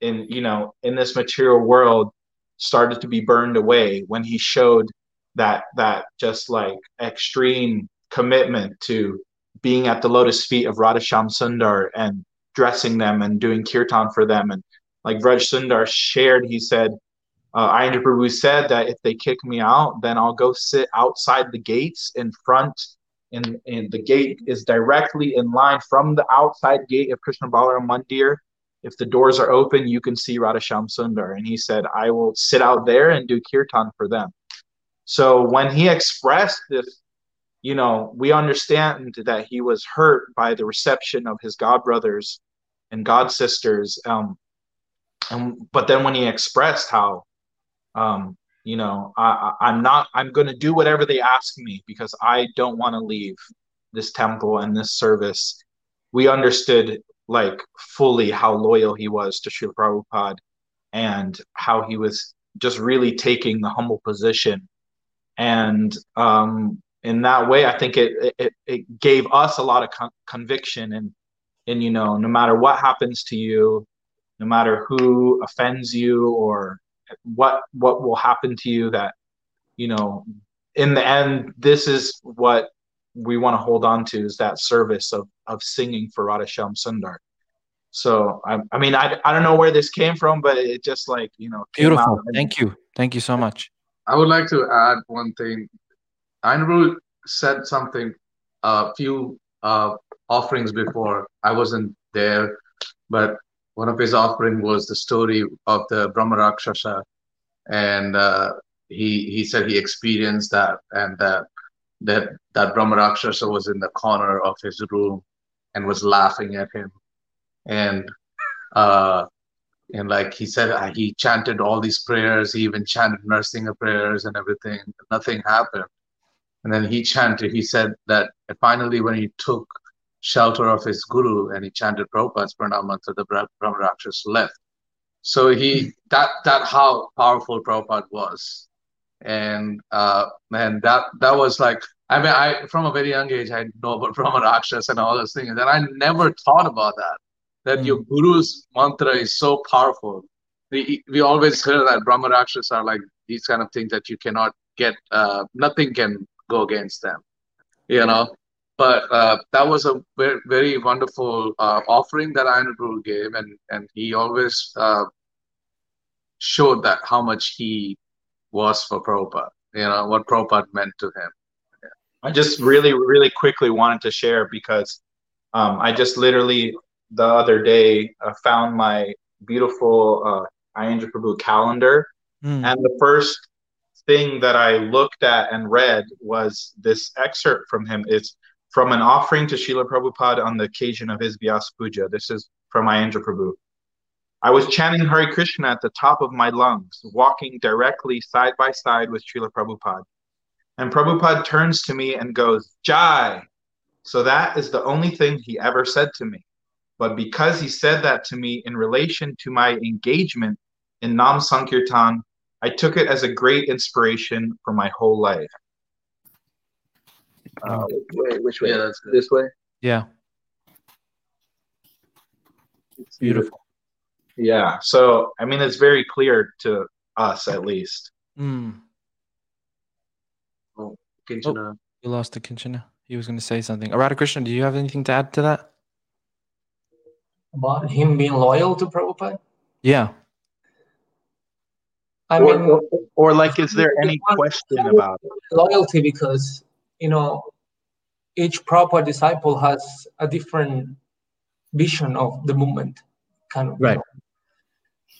in, you know, in this material world started to be burned away when he showed that that just like extreme commitment to being at the lotus feet of Radha Sham Sundar and dressing them and doing kirtan for them. And like Vrajasundar shared, he said, uh, Prabhu said that if they kick me out, then I'll go sit outside the gates in front. And, and the gate is directly in line from the outside gate of Krishna Balaram Mandir. If the doors are open, you can see Radha Sham Sundar. And he said, I will sit out there and do kirtan for them. So when he expressed this, you know, we understand that he was hurt by the reception of his god brothers and god sisters. Um, and but then when he expressed how, um, you know, I, I, I'm not, I'm going to do whatever they ask me because I don't want to leave this temple and this service. We understood like fully how loyal he was to Srila Prabhupada and how he was just really taking the humble position and um, in that way i think it, it it gave us a lot of con- conviction and and you know no matter what happens to you no matter who offends you or what what will happen to you that you know in the end this is what we want to hold on to is that service of of singing for Radha Radhasham Sundar. So I, I mean I, I don't know where this came from, but it just like you know beautiful. Thank you, thank you so much. I would like to add one thing. Aindra said something a few uh, offerings before. I wasn't there, but one of his offering was the story of the Brahma Rakshasa, and uh, he he said he experienced that, and that that that Brahma Rakshasa was in the corner of his room and was laughing at him, and uh, and like he said uh, he chanted all these prayers. He even chanted Nrsimha prayers and everything. Nothing happened. And then he chanted he said that finally when he took shelter of his guru and he chanted Prabhupada's pranam the Brahma Rakshas left. So he that that how powerful Prabhupada was. And uh man that that was like I mean I from a very young age I know about Brahma Rakshas and all those things. And I never thought about that that mm. your guru's mantra is so powerful. We, we always hear that Brahma Rakshas are like these kind of things that you cannot get, uh, nothing can go against them, you know. But uh, that was a very, very wonderful uh, offering that Aindra gave, and, and he always uh, showed that how much he was for Prabhupada, you know, what Prabhupada meant to him. Yeah. I just really, really quickly wanted to share because um, I just literally the other day uh, found my beautiful uh, Aindra Prabhu calendar, mm. and the first thing that I looked at and read was this excerpt from him. It's from an offering to Srila Prabhupada on the occasion of his Vyas Puja. This is from Aindra Prabhu. I was chanting Hare Krishna at the top of my lungs, walking directly side by side with Srila Prabhupada. And Prabhupada turns to me and goes, Jai. So that is the only thing he ever said to me. But because he said that to me in relation to my engagement in Nam Sankirtan, I took it as a great inspiration for my whole life. Uh, Wait, which way? Yeah, that's good. this way. Yeah. It's Beautiful. Yeah. So, I mean, it's very clear to us, at least. Mm. Kinchana. You lost to Kinchana. He was going to say something. Arada Krishna, do you have anything to add to that? About him being loyal to Prabhupada. Yeah. I or, mean, or, or, like, is there any question about it? loyalty because you know each proper disciple has a different vision of the movement, kind of. you Right. know.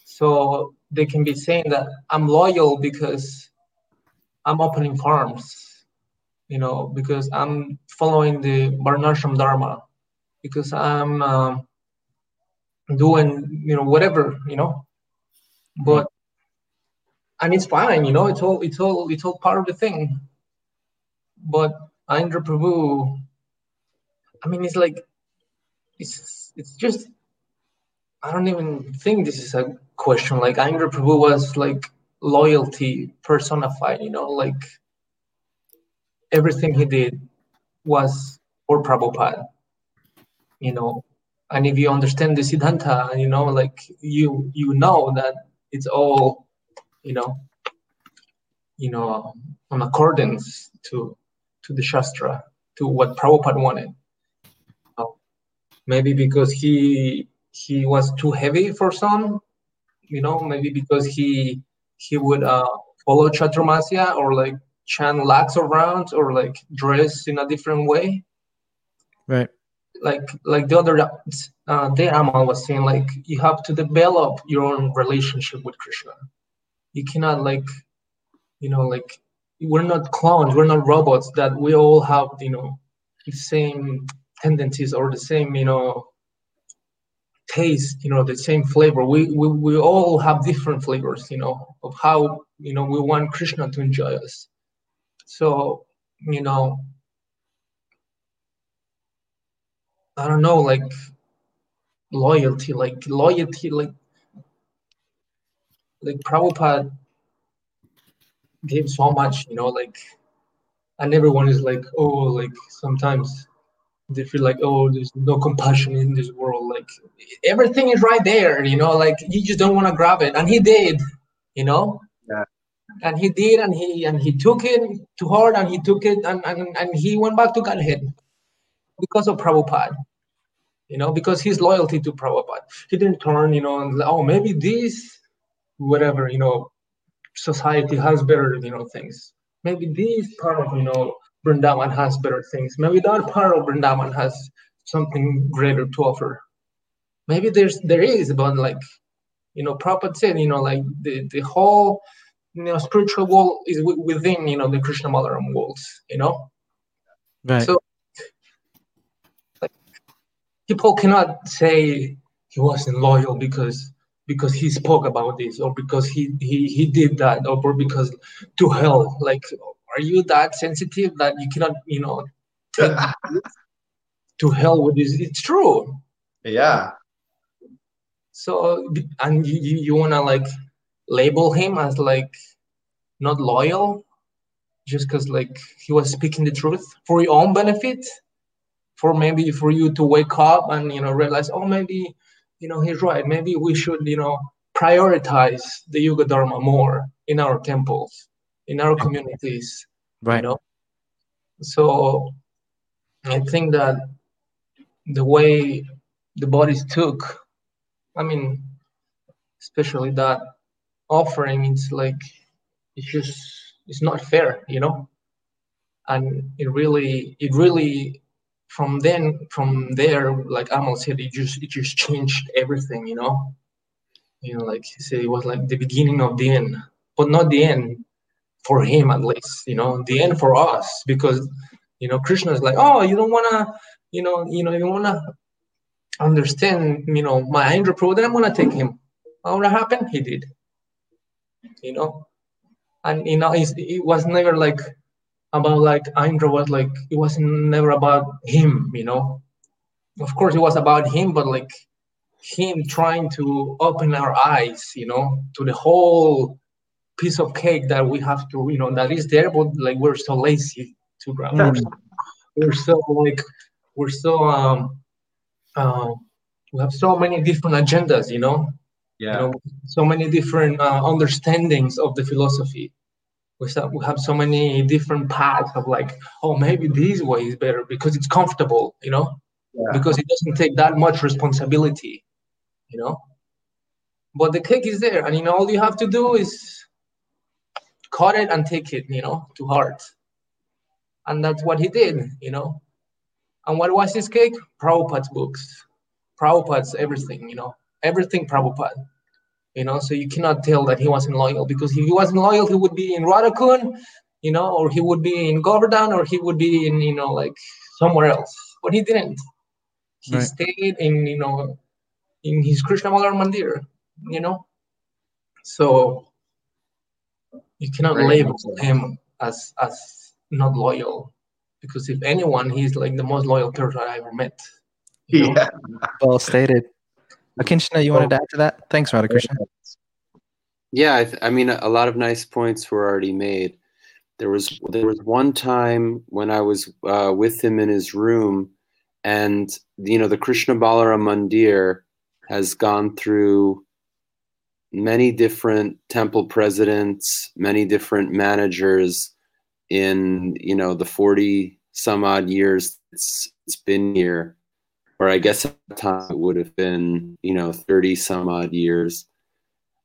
So they can be saying that I'm loyal because I'm opening farms, you know, because I'm following the Varnashram Dharma, because I'm um, doing, you know, whatever, you know. Mm-hmm. But and it's fine, you know, it's all it's all it's all part of the thing. But Aindra Prabhu, I mean, it's like it's it's just I don't even think this is a question. Like Aindra Prabhu was like loyalty personified, you know, like everything he did was for Prabhupada, you know. And if you understand the Siddhanta, you know, like you you know that it's all, you know, you know, on accordance to to the Shastra, to what Prabhupada wanted. Maybe because he he was too heavy for some, you know, maybe because he he would uh, follow Chaturmasya or like chant lakhs of rounds or like dress in a different way. Right. Like like the other uh, day Amal was saying, like you have to develop your own relationship with Krishna. You cannot like, you know, like we're not clones, we're not robots that we all have, you know, the same tendencies or the same, you know, taste, you know, the same flavor. We we, we all have different flavors, you know, of how you know we want Krishna to enjoy us. So, you know, I don't know, like loyalty, like loyalty, like like Prabhupada gave so much, you know, like and everyone is like, oh, like sometimes they feel like, oh, there's no compassion in this world. Like everything is right there, you know, like you just don't want to grab it. And he did, you know? Yeah. And he did and he and he took it to heart and he took it and, and, and he went back to Godhead because of Prabhupada. You know, because his loyalty to Prabhupada. He didn't turn, you know, and oh maybe this whatever, you know, society has better, you know, things. Maybe this part of, you know, Vrindavan has better things. Maybe that part of Vrindavan has something greater to offer. Maybe there's there is, but like, you know, Prabhupada said, you know, like the, the whole you know spiritual wall is w- within, you know, the Krishna Balaram walls, you know. Right. So people cannot say he wasn't loyal because because he spoke about this or because he he, he did that or because to hell. Like are you that sensitive that you cannot you know to hell with this? It's true. Yeah. so and you, you, you want to like label him as like not loyal? Just because like he was speaking the truth for your own benefit for maybe for you to wake up and you know realize oh maybe you know he's right. Maybe we should you know prioritize the yoga dharma more in our temples in our communities right. you know? So i think that the way the bodies took i mean especially that offering it's like it's just it's not fair you know? And it really it really from then from there like amal said it just it just changed everything you know you know like he said it was like the beginning of the end but not the end for him at least, you know, the end for us because you know Krishna is like, oh, you don't wanna, you know, you know, you wanna understand, you know, my Aindra Prabhu, then I'm gonna take him. What happened? He did. You know, and you know, it was never like about like Aindra was like it was never about him. You know, of course it was about him, but like him trying to open our eyes, you know, to the whole piece of cake that we have to, you know, that is there, but like we're so lazy to grab. Mm. We're so like we're so um uh, we have so many different agendas, you know. Yeah. You know, so many different uh, understandings of the philosophy. We have, we have so many different paths of like, oh, maybe this way is better because it's comfortable, you know, yeah. because it doesn't take that much responsibility, you know. But the cake is there, and you know, all you have to do is cut it and take it, you know, to heart. And that's what he did, you know. And what was his cake? Prabhupada's books. Prabhupada's everything, you know, everything Prabhupada. You know, so you cannot tell that he wasn't loyal because if he wasn't loyal, he would be in Radhakund, you know, or he would be in Govardhan, or he would be in, you know, like somewhere else. But he didn't. He right. stayed in, you know, in his Krishna Balaram Mandir, you know. So you cannot right. label him as as not loyal because if anyone, he's like the most loyal person I ever met. You know? Yeah. Well stated. Akinchana, you wanted to add to that? Thanks, Radhakrishna. Yeah, I, th- I, mean, a lot of nice points were already made. There was there was one time when I was uh, with him in his room, and you know, the Krishna Balaram Mandir has gone through many different temple presidents, many different managers, in you know the 40 some odd years it's, it's been here or i guess at the time it would have been you know 30 some odd years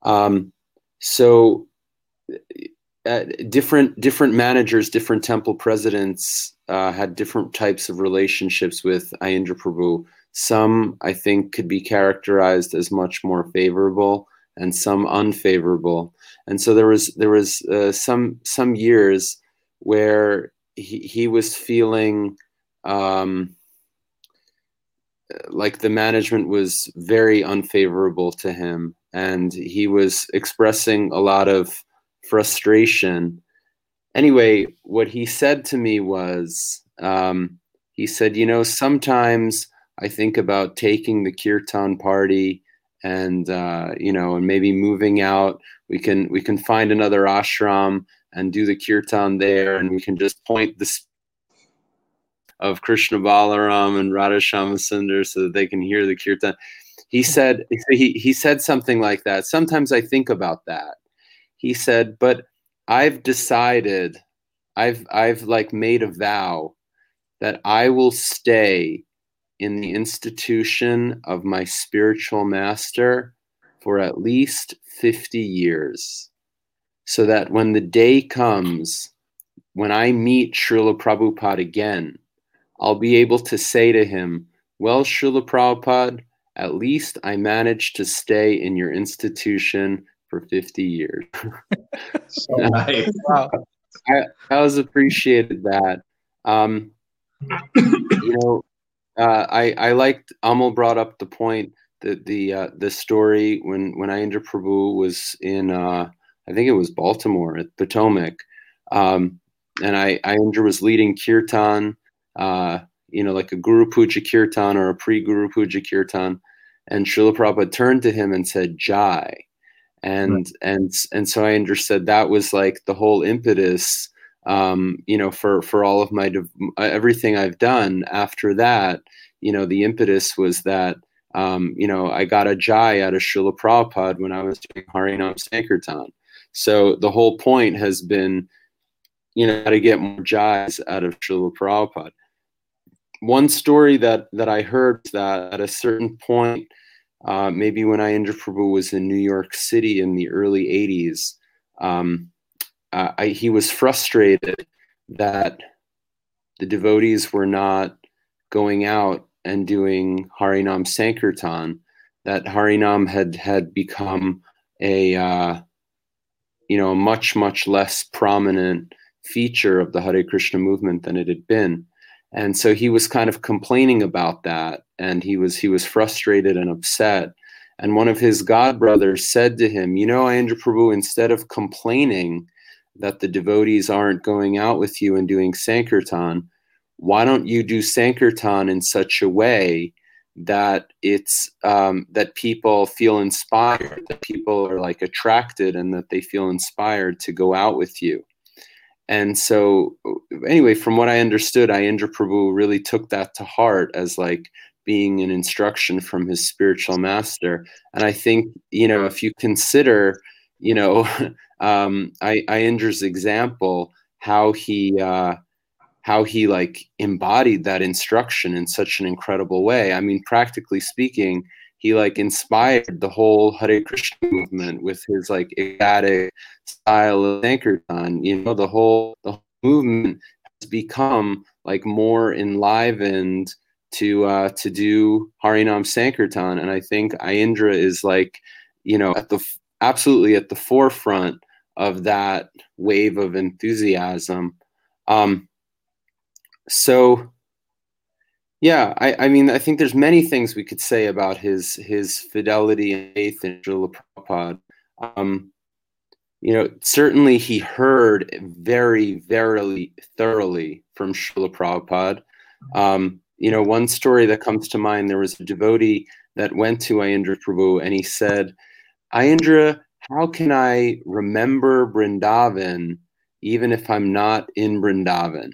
um, so uh, different different managers different temple presidents uh, had different types of relationships with Aindra Prabhu. Some I think could be characterized as much more favorable, and some unfavorable. And so there was there was uh, some some years where he, he was feeling um, like the management was very unfavorable to him and he was expressing a lot of frustration. Anyway what he said to me was um, he said you know sometimes i think about taking the kirtan party and uh, you know and maybe moving out. We can we can find another ashram and do the kirtan there, and we can just point this of Krishna Balaram and Radha Sundar so that they can hear the kirtan. He said he, he said something like that. Sometimes I think about that. He said, but I've decided, I've I've like made a vow that I will stay in the institution of my spiritual master for at least 50 years so that when the day comes, when I meet Srila Prabhupada again, I'll be able to say to him, Well, Srila Prabhupada, at least I managed to stay in your institution for 50 years. so nice. wow. I, I was appreciated that. Um, you know, uh, I I liked Amal brought up the point that the uh, the story when when Aindra Prabhu was in uh, I think it was Baltimore at Potomac. Um, and I, I was leading kirtan, uh, you know, like a Guru Puja kirtan or a pre Guru Puja kirtan. And Srila Prabhupada turned to him and said, Jai. And, right. and, and so I understood that was like the whole impetus, um, you know, for, for all of my, everything I've done after that, you know, the impetus was that, um, you know, I got a Jai out of Srila Prabhupada when I was doing Harinam Sankirtan. So the whole point has been, you know, how to get more jais out of Srila Prabhupada. One story that that I heard that at a certain point, uh, maybe when Aindra Prabhu was in New York City in the early '80s, um, uh, I, he was frustrated that the devotees were not going out and doing Harinam Sankirtan. That Harinam had had become a uh, you know, much, much less prominent feature of the Hare Krishna movement than it had been. And so he was kind of complaining about that and he was he was frustrated and upset. And one of his god brothers said to him, You know, Aindra Prabhu, instead of complaining that the devotees aren't going out with you and doing Sankirtan, why don't you do Sankirtan in such a way that it's um, that people feel inspired, that people are like attracted and that they feel inspired to go out with you. And so, anyway, from what I understood, Aindra Prabhu really took that to heart as like being an instruction from his spiritual master. And I think, you know, if you consider, you know, um, Aindra's example, how he, uh, how he like embodied that instruction in such an incredible way. I mean, practically speaking, he like inspired the whole Hare Krishna movement with his like ecstatic style of Sankirtan. You know, the whole the whole movement has become like more enlivened to uh, to do Harinam Sankirtan, and I think Aindra is like, you know, at the absolutely at the forefront of that wave of enthusiasm. Um, so yeah I, I mean i think there's many things we could say about his his fidelity and faith in Srila Prabhupada. Um, you know certainly he heard very very thoroughly from Srila Prabhupada. Um, you know one story that comes to mind there was a devotee that went to Aindra Prabhu and he said Aindra how can I remember Brindavan even if I'm not in Brindavan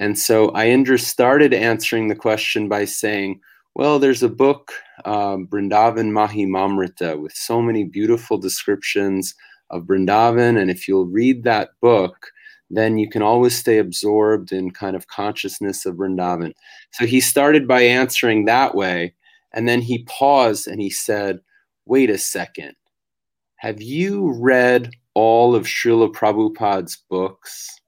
and so Aindra started answering the question by saying, well, there's a book, um, Brindavan Mahimamrita, with so many beautiful descriptions of Brindavan. And if you'll read that book, then you can always stay absorbed in kind of consciousness of Brindavan. So he started by answering that way. And then he paused and he said, wait a second. Have you read all of Srila Prabhupada's books?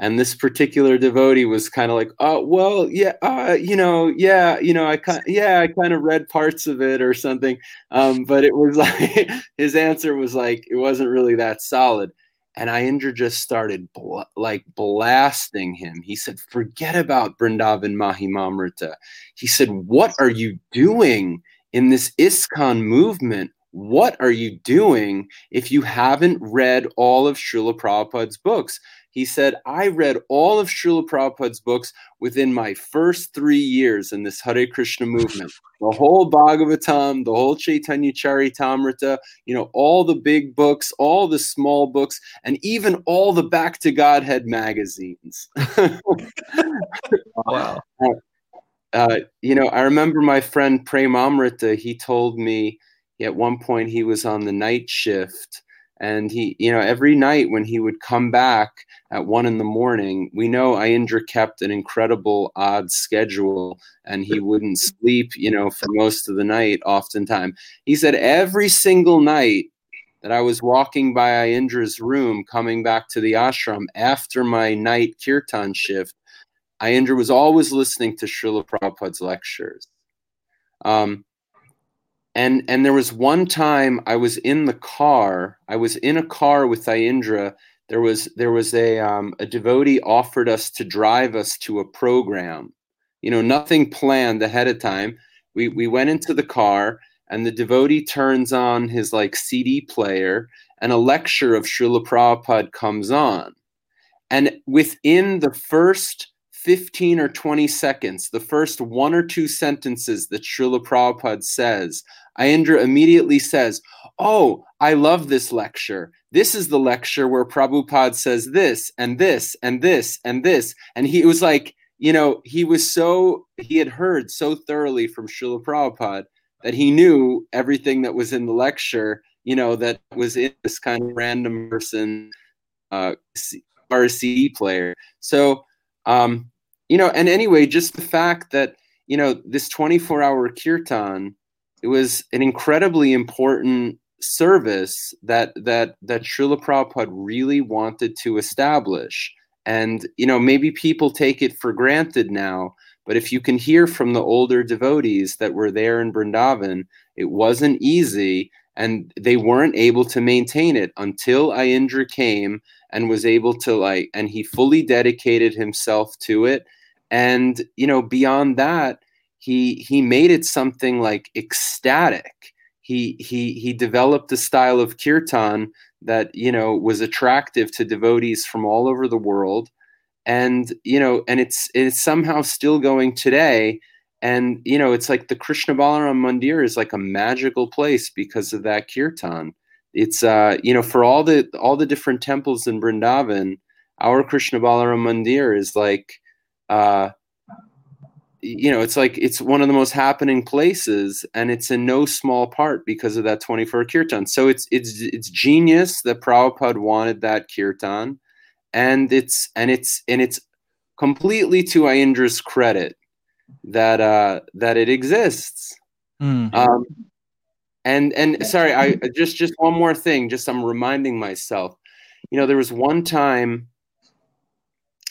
And this particular devotee was kind of like oh well yeah uh, you know yeah you know i kind yeah i kind of read parts of it or something um, but it was like his answer was like it wasn't really that solid and Aindra just started bl- like blasting him. He said, "Forget about Brindavan Mahimamrita." He said, "What are you doing in this ISKCON movement? What are you doing if you haven't read all of Srila Prabhupada's books?" He said, I read all of Srila Prabhupada's books within my first three years in this Hare Krishna movement. The whole Bhagavatam, the whole Chaitanya Charitamrita, you know, all the big books, all the small books, and even all the Back to Godhead magazines. wow. Uh, you know, I remember my friend Premamrita, he told me at one point he was on the night shift and he you know every night when he would come back at one in the morning we know Aindra kept an incredible odd schedule and he wouldn't sleep you know for most of the night oftentimes. He said every single night that I was walking by Aindra's room coming back to the ashram after my night kirtan shift Aindra was always listening to Srila Prabhupada's lectures. Um, and and there was one time I was in the car. I was in a car with Aindra. There was there was a um, a devotee offered us to drive us to a program. You know, nothing planned ahead of time. We we went into the car and the devotee turns on his like CD player and a lecture of Srila Prabhupada comes on. And within the first 15 or 20 seconds, the first one or two sentences that Srila Prabhupada says, Aindra immediately says, Oh, I love this lecture. This is the lecture where Prabhupada says this and this and this and this. And he was like, you know, he was so, he had heard so thoroughly from Srila Prabhupada that he knew everything that was in the lecture, you know, that was in this kind of random person, uh, RC player. So, um, you know, and anyway, just the fact that, you know, this 24 hour kirtan, it was an incredibly important service that that that Srila Prabhupada really wanted to establish. And you know, maybe people take it for granted now, but if you can hear from the older devotees that were there in Vrindavan, it wasn't easy. and they weren't able to maintain it until Aindra came and was able to like and he fully dedicated himself to it and you know beyond that he he made it something like ecstatic. He he he developed a style of kirtan that you know was attractive to devotees from all over the world. And you know and it's it's somehow still going today. And you know it's like the krishna balaram mandir is like a magical place because of that kirtan. It's uh you know for all the all the different temples in Vrindavan, our Krishna Balaram Mandir is like uh you know it's like it's one of the most happening places and it's in no small part because of that 24 kirtan so it's it's it's genius that Prabhupada wanted that kirtan and it's and it's and it's completely to Aindra's credit that uh that it exists mm. um and and sorry, I just just one more thing. Just I'm reminding myself. You know, there was one time.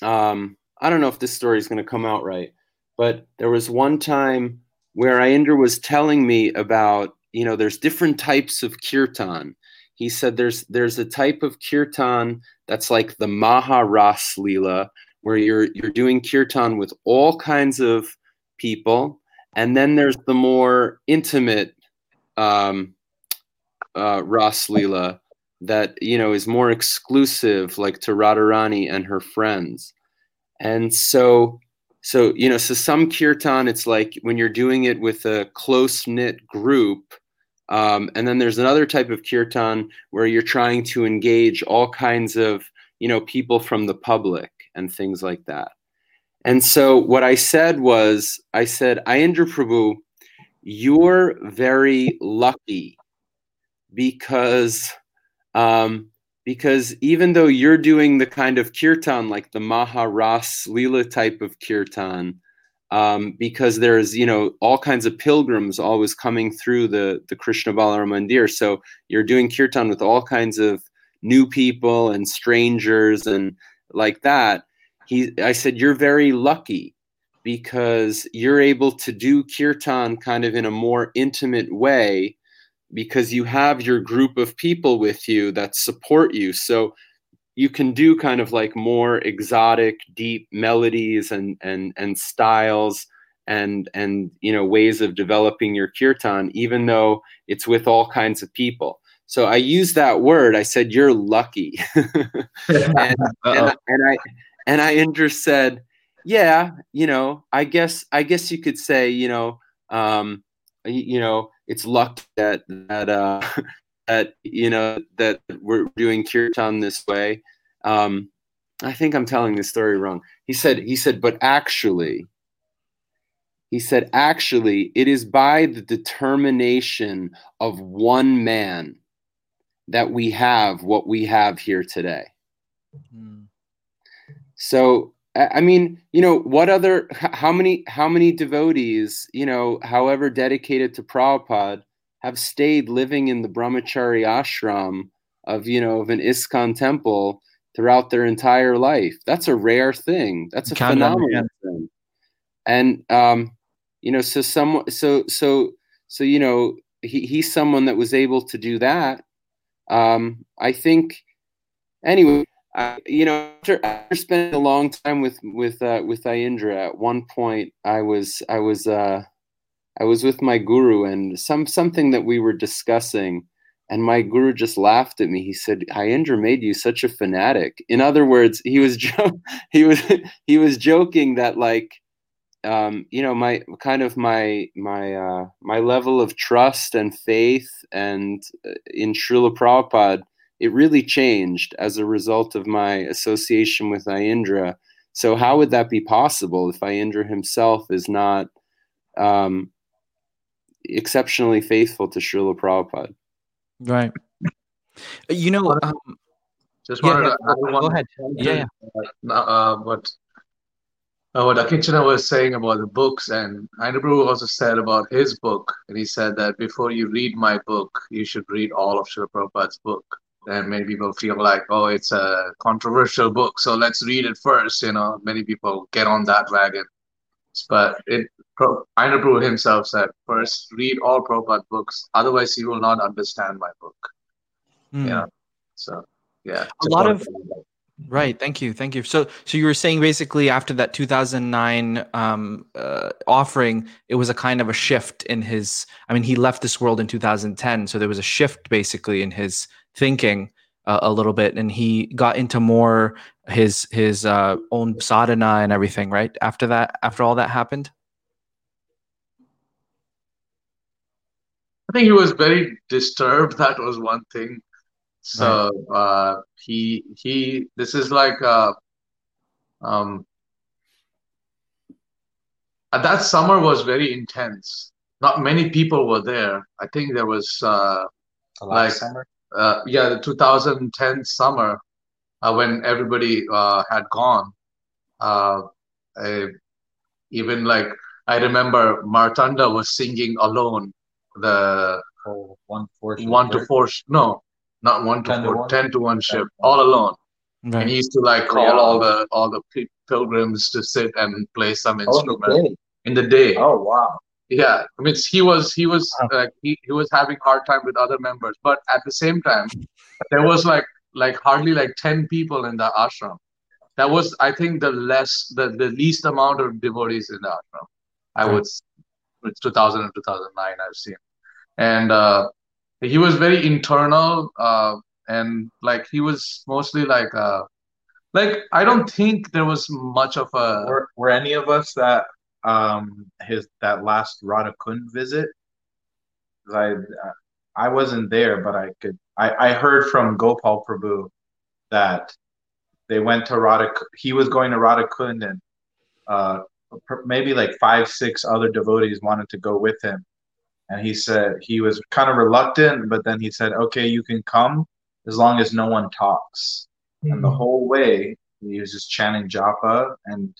Um, I don't know if this story is going to come out right, but there was one time where Aindra was telling me about. You know, there's different types of kirtan. He said there's there's a type of kirtan that's like the Maharas Lila, where you're you're doing kirtan with all kinds of people, and then there's the more intimate um, uh, Ras Leela that you know is more exclusive, like to Radharani and her friends, and so so you know so some kirtan it's like when you're doing it with a close knit group. Um, and then there's another type of kirtan where you're trying to engage all kinds of you know people from the public and things like that. And so what I said was, I said, Aindra Prabhu, you're very lucky because um, because even though you're doing the kind of kirtan like the Maharas Lila type of kirtan, um, because there's you know all kinds of pilgrims always coming through the the Krishna Balaram Mandir, so you're doing kirtan with all kinds of new people and strangers and like that. He, I said, you're very lucky because you're able to do kirtan kind of in a more intimate way because you have your group of people with you that support you. So you can do kind of like more exotic, deep melodies and and and styles and and you know ways of developing your kirtan, even though it's with all kinds of people. So I use that word. I said you're lucky, and, and, and I and I just said yeah, you know, I guess I guess you could say, you know, um, you know, it's luck that that uh, that you know that we're doing kirtan this way. Um, I think I'm telling this story wrong. He said he said, but actually, he said actually, it is by the determination of one man that we have what we have here today. Mm-hmm. So I mean, you know, what other, how many, how many devotees, you know, however dedicated to Prabhupada, have stayed living in the brahmachari ashram of, you know, of an ISKCON temple throughout their entire life? That's a rare thing. That's a phenomenon. thing. And, um, you know, so some, so, so, so, you know, he, he's someone that was able to do that. Um, I think, anyway, I, you know, after, after spending a long time with with uh, with Aindra, at one point I was I was uh, I was with my guru and some something that we were discussing, and my guru just laughed at me. He said, "Aindra made you such a fanatic." In other words, he was jo- he was he was joking that like um, you know my kind of my my uh, my level of trust and faith and uh, in Srila Prabhupada it really changed as a result of my association with Aindra. So how would that be possible if Aindra himself is not um, exceptionally faithful to Srila Prabhupada? Right. You know, um, just wanted yeah, to go ahead. Yeah, yeah. Uh, what uh, what Akinchana was saying about the books, and Ainabru also said about his book, and he said that before you read my book, you should read all of Srila Prabhupada's book and many people feel like oh it's a controversial book so let's read it first you know many people get on that wagon but it Prabhu himself said, first read all Prabhupada books, otherwise you will not understand my book. Mm. Yeah. So yeah. A lot of Right. Thank you. Thank you. So, so you were saying basically after that 2009 um, uh, offering, it was a kind of a shift in his. I mean, he left this world in 2010, so there was a shift basically in his thinking uh, a little bit, and he got into more his his uh, own sadhana and everything. Right after that, after all that happened. I think he was very disturbed. That was one thing. So uh, he he this is like uh, um, that summer was very intense. Not many people were there. I think there was uh, like summer. Uh, yeah, the 2010 summer uh, when everybody uh, had gone. Uh, I, even like I remember Martanda was singing alone the oh, one four one to four no not one to 10 four, to one. ten to one ship, all alone. Right. And he used to like call yeah. all the all the pilgrims to sit and play some instrument oh, in, the in the day. Oh wow! Yeah, I mean he was he was wow. like he, he was having hard time with other members, but at the same time, there was like like hardly like ten people in the ashram. That was I think the less the, the least amount of devotees in the ashram. I right. would it's 2000 and 2009 I've seen, and uh, he was very internal uh, and like he was mostly like uh, like I don't think there was much of a were, were any of us that um his that last Radha Kund visit I I wasn't there but I could I I heard from Gopal Prabhu that they went to Radha he was going to Radha Kund and uh maybe like five six other devotees wanted to go with him and he said he was kind of reluctant, but then he said, "Okay, you can come as long as no one talks." Mm-hmm. And the hmm. whole way he was just chanting japa, and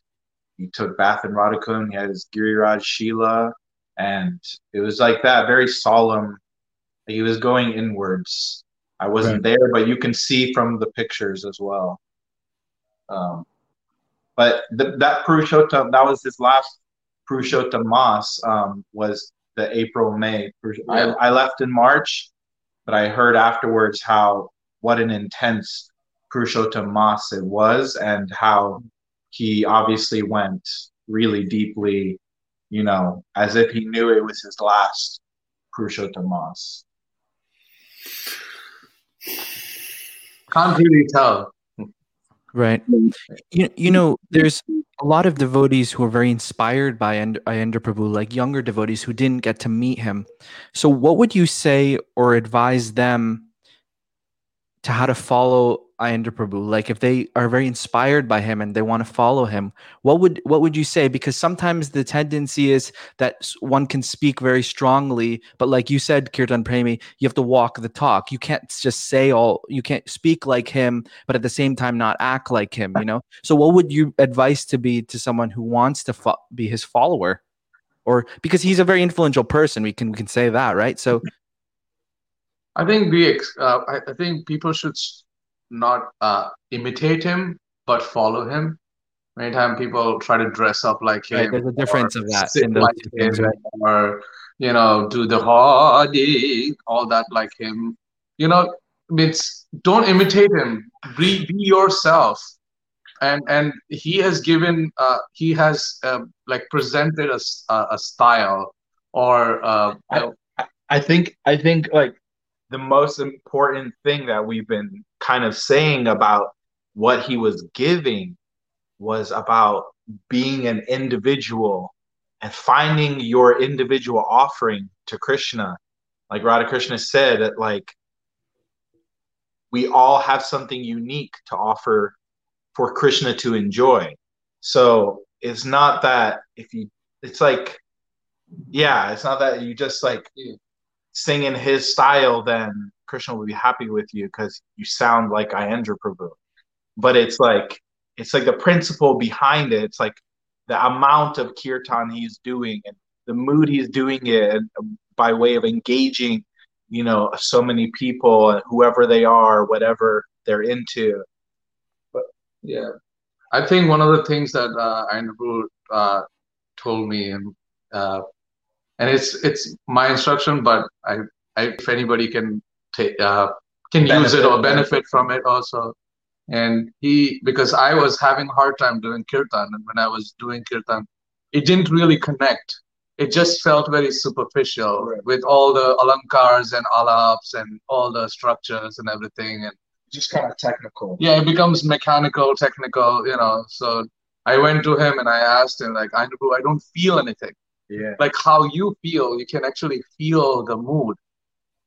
he took bath in Radha He had his Giriraj Shila, and it was like that, very solemn. He was going inwards. I wasn't right. there, but you can see from the pictures as well. Um, but the, that Purushottam, that was his last Purushottam Mas, um, was the April May. I, I left in March, but I heard afterwards how what an intense Purushottam Mas it was, and how he obviously went really deeply, you know, as if he knew it was his last Purushottam Mas. Can't really tell. Right. You, you know, there's a lot of devotees who are very inspired by Aindra Prabhu, like younger devotees who didn't get to meet him. So, what would you say or advise them to how to follow Aindra Prabhu? Like if they are very inspired by him and they want to follow him, what would what would you say? Because sometimes the tendency is that one can speak very strongly, but like you said, Kirtan Premi, you have to walk the talk. You can't just say all you can't speak like him, but at the same time not act like him, you know? So what would you advice to be to someone who wants to fo- be his follower? Or because he's a very influential person, we can we can say that, right? So I think we uh, I, I think people should not uh, imitate him, but follow him. Many times people try to dress up like him. Right, there's a difference of that in those like things, right? Or you know, do the hadi, all that like him. You know, it's don't imitate him. Be, be yourself. And and he has given uh, he has uh, like presented a, a style or uh, I, I think I think like the most important thing that we've been kind of saying about what he was giving was about being an individual and finding your individual offering to Krishna. Like Radha Krishna said, that like we all have something unique to offer for Krishna to enjoy. So it's not that if you, it's like, yeah, it's not that you just like sing in his style, then Krishna will be happy with you because you sound like Aindra Prabhu. But it's like it's like the principle behind it. It's like the amount of kirtan he's doing and the mood he's doing it by way of engaging, you know, so many people, whoever they are, whatever they're into. But yeah, I think one of the things that uh, Prabhu uh, told me and uh, and it's it's my instruction, but I, I if anybody can take uh, can benefit, use it or benefit from it also. And he because I was having a hard time doing kirtan, and when I was doing kirtan, it didn't really connect. It just felt very superficial right. with all the alankars and alaps and all the structures and everything, and just kind of technical. Yeah, it becomes mechanical, technical, you know. So I went to him and I asked him, like, I, I don't feel anything. Yeah. Like how you feel, you can actually feel the mood.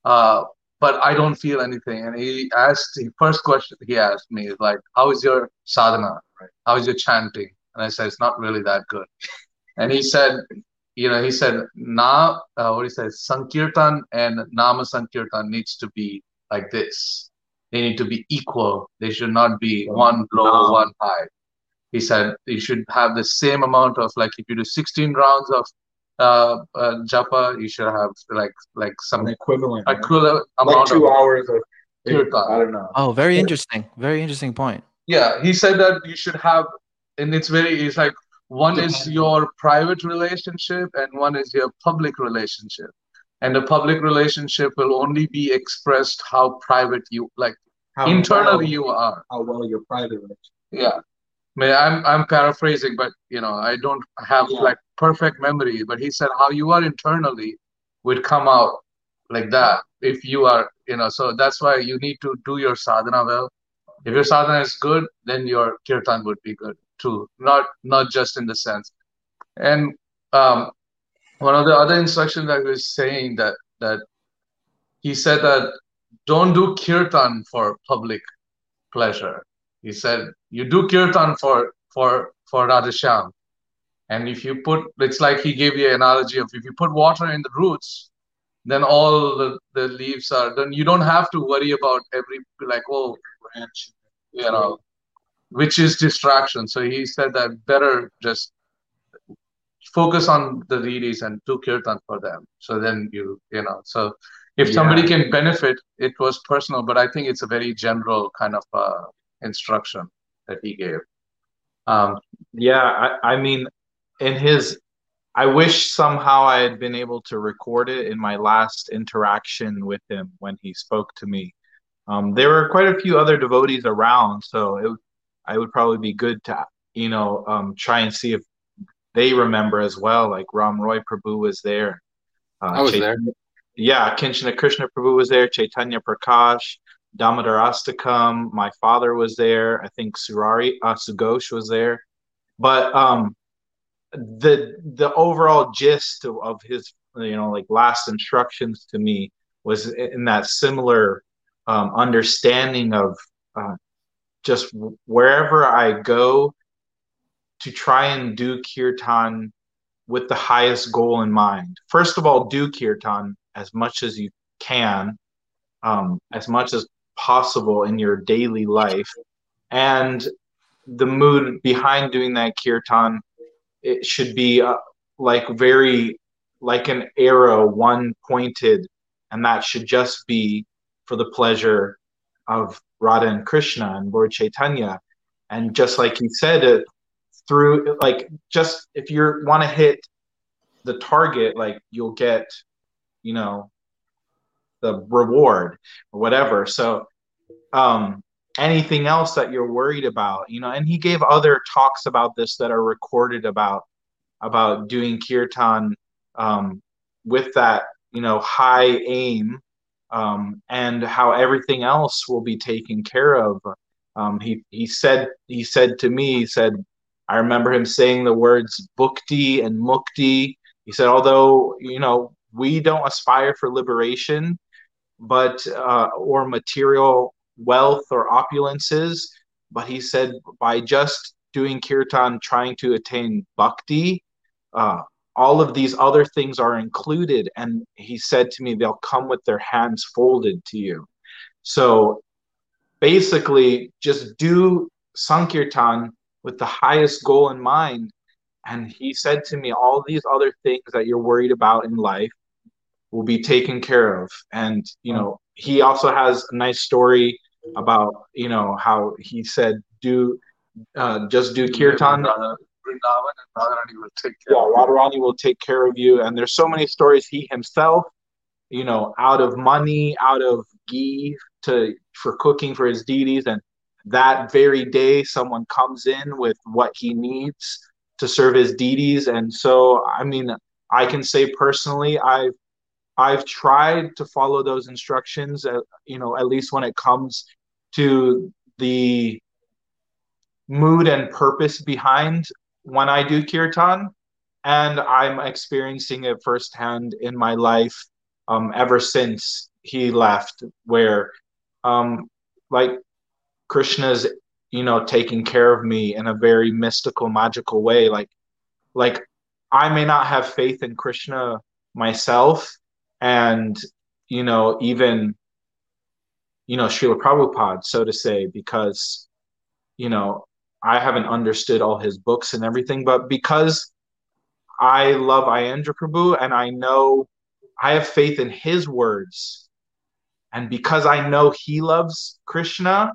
Uh, but I don't feel anything. And he asked, the first question he asked me is like, how is your sadhana? Right. How is your chanting? And I said, it's not really that good. and he said, you know, he said, na, uh, what he said, Sankirtan and Nama Sankirtan needs to be like this. They need to be equal. They should not be one low, one high. He said you should have the same amount of like if you do 16 rounds of uh, uh, japa, you should have like like some An equivalent equivalent right? amount like two of hours of kirtan. I don't know. Oh, very interesting. Very interesting point. Yeah, he said that you should have, and it's very it's like one is your private relationship and one is your public relationship and the public relationship will only be expressed how private you like How internally well- you are how well your private relationship. yeah I mean, I'm I'm paraphrasing, but you know, I don't have Yeah. like perfect memory. But he said how you are internally would come out like that if you are, you know. So that's why you need to do your sadhana well. If your sadhana is good, then your kirtan would be good too. Not not just in the sense. And um, one of the other instructions that he was saying that that he said that don't do kirtan for public pleasure. He said you do kirtan for for for Radhasham. And if you put it's like he gave you an analogy of if you put water in the roots, then all the, the leaves are then you don't have to worry about every like oh branch, you know, which is distraction. So he said that better just focus on the readis and do kirtan for them. So then you you know so if somebody can benefit, it was personal, but I think it's a very general kind of uh, instruction that he gave. Um, Yeah, I, I mean, in his, I wish somehow I had been able to record it in my last interaction with him when he spoke to me. Um, there were quite a few other devotees around, so it, I would probably be good to, you know, um, try and see if they remember as well. Like Ram Roy Prabhu was there. Uh, I was there. Yeah, Kinshana Krishna Prabhu was there. Chaitanya Prakash, Damodar Astakam. My father was there. I think Surari uh, Sugosh was there. But um, the the overall gist of, of his you know like last instructions to me was in that similar um, understanding of uh, just wherever I go to try and do kirtan with the highest goal in mind. First of all, do kirtan as much as you can, um, as much as possible in your daily life, and the mood behind doing that kirtan it should be uh, like very like an arrow one pointed and that should just be for the pleasure of radha and krishna and lord chaitanya. And just like he said it through like just if you want to hit the target like you'll get you know the reward or whatever. So um anything else that you're worried about you know and he gave other talks about this that are recorded about about doing kirtan um, with that you know high aim um, and how everything else will be taken care of. Um, he he said he said to me he said i remember him saying the words bhukti and mukti. He said although you know we don't aspire for liberation but uh, or material wealth or opulences but he said by just doing kirtan trying to attain bhakti uh, all of these other things are included. And he said to me they'll come with their hands folded to you. So basically just do sankirtan with the highest goal in mind. And he said to me all these other things that you're worried about in life will be taken care of and you know he also has a nice story about you know how he said do uh, just do kirtan Vrindavan, and Radharani will take care. Yeah, of you. Radharani will take care of you. And there's so many stories he himself, you know, out of money, out of ghee to for cooking for his deities, and that very day someone comes in with what he needs to serve his deities. And so, I mean, I can say personally, I've I've tried to follow those instructions, uh, you know, at least when it comes to the mood and purpose behind when I do kirtan. And I'm experiencing it firsthand in my life um, ever since he left, where um, like Krishna's, you know, taking care of me in a very mystical, magical way. Like, like I may not have faith in Krishna myself, and you know, even you know, Srila Prabhupada, so to say, because you know, I haven't understood all his books and everything, but because I love Aindra Prabhu and I know I have faith in his words, and because I know he loves Krishna,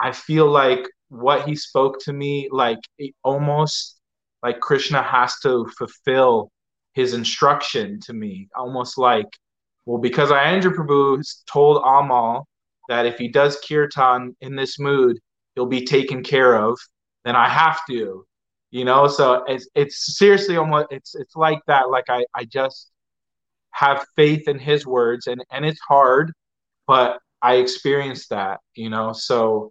I feel like what he spoke to me, like almost like Krishna has to fulfill his instruction to me, almost like, well, because Aindra Prabhu told Amal that if he does kirtan in this mood, he'll be taken care of, then I have to, you know. So it's it's seriously almost it's it's like that. Like I I just have faith in his words, and and it's hard, but I experienced that, you know. So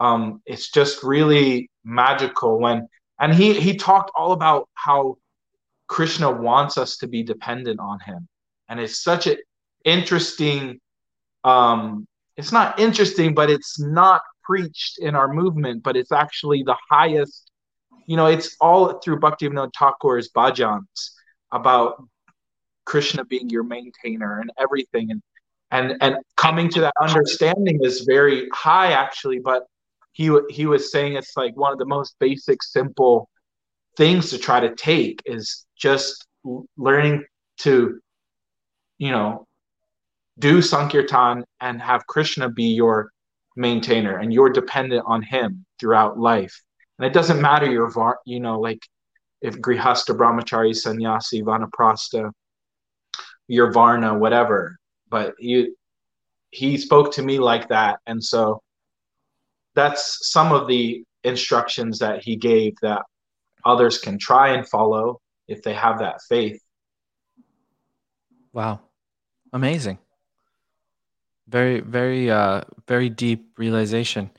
um, it's just really magical when and he he talked all about how Krishna wants us to be dependent on him, and it's such an interesting. Um, it's not interesting, but it's not preached in our movement, but it's actually the highest. You know, it's all through Bhaktivinoda Thakur's bhajans about Krishna being your maintainer and everything, and and and coming to that understanding is very high actually. But he he was saying it's like one of the most basic, simple things to try to take is just learning to, you know, do Sankirtan and have Krishna be your maintainer and you're dependent on him throughout life. And it doesn't matter your var, you know, like if grihasta, brahmachari, sannyasi, vanaprastha, your varna, whatever. But you he spoke to me like that, and so that's some of the instructions that he gave that others can try and follow if they have that faith. Wow. Amazing. Very, very, uh, very deep realization.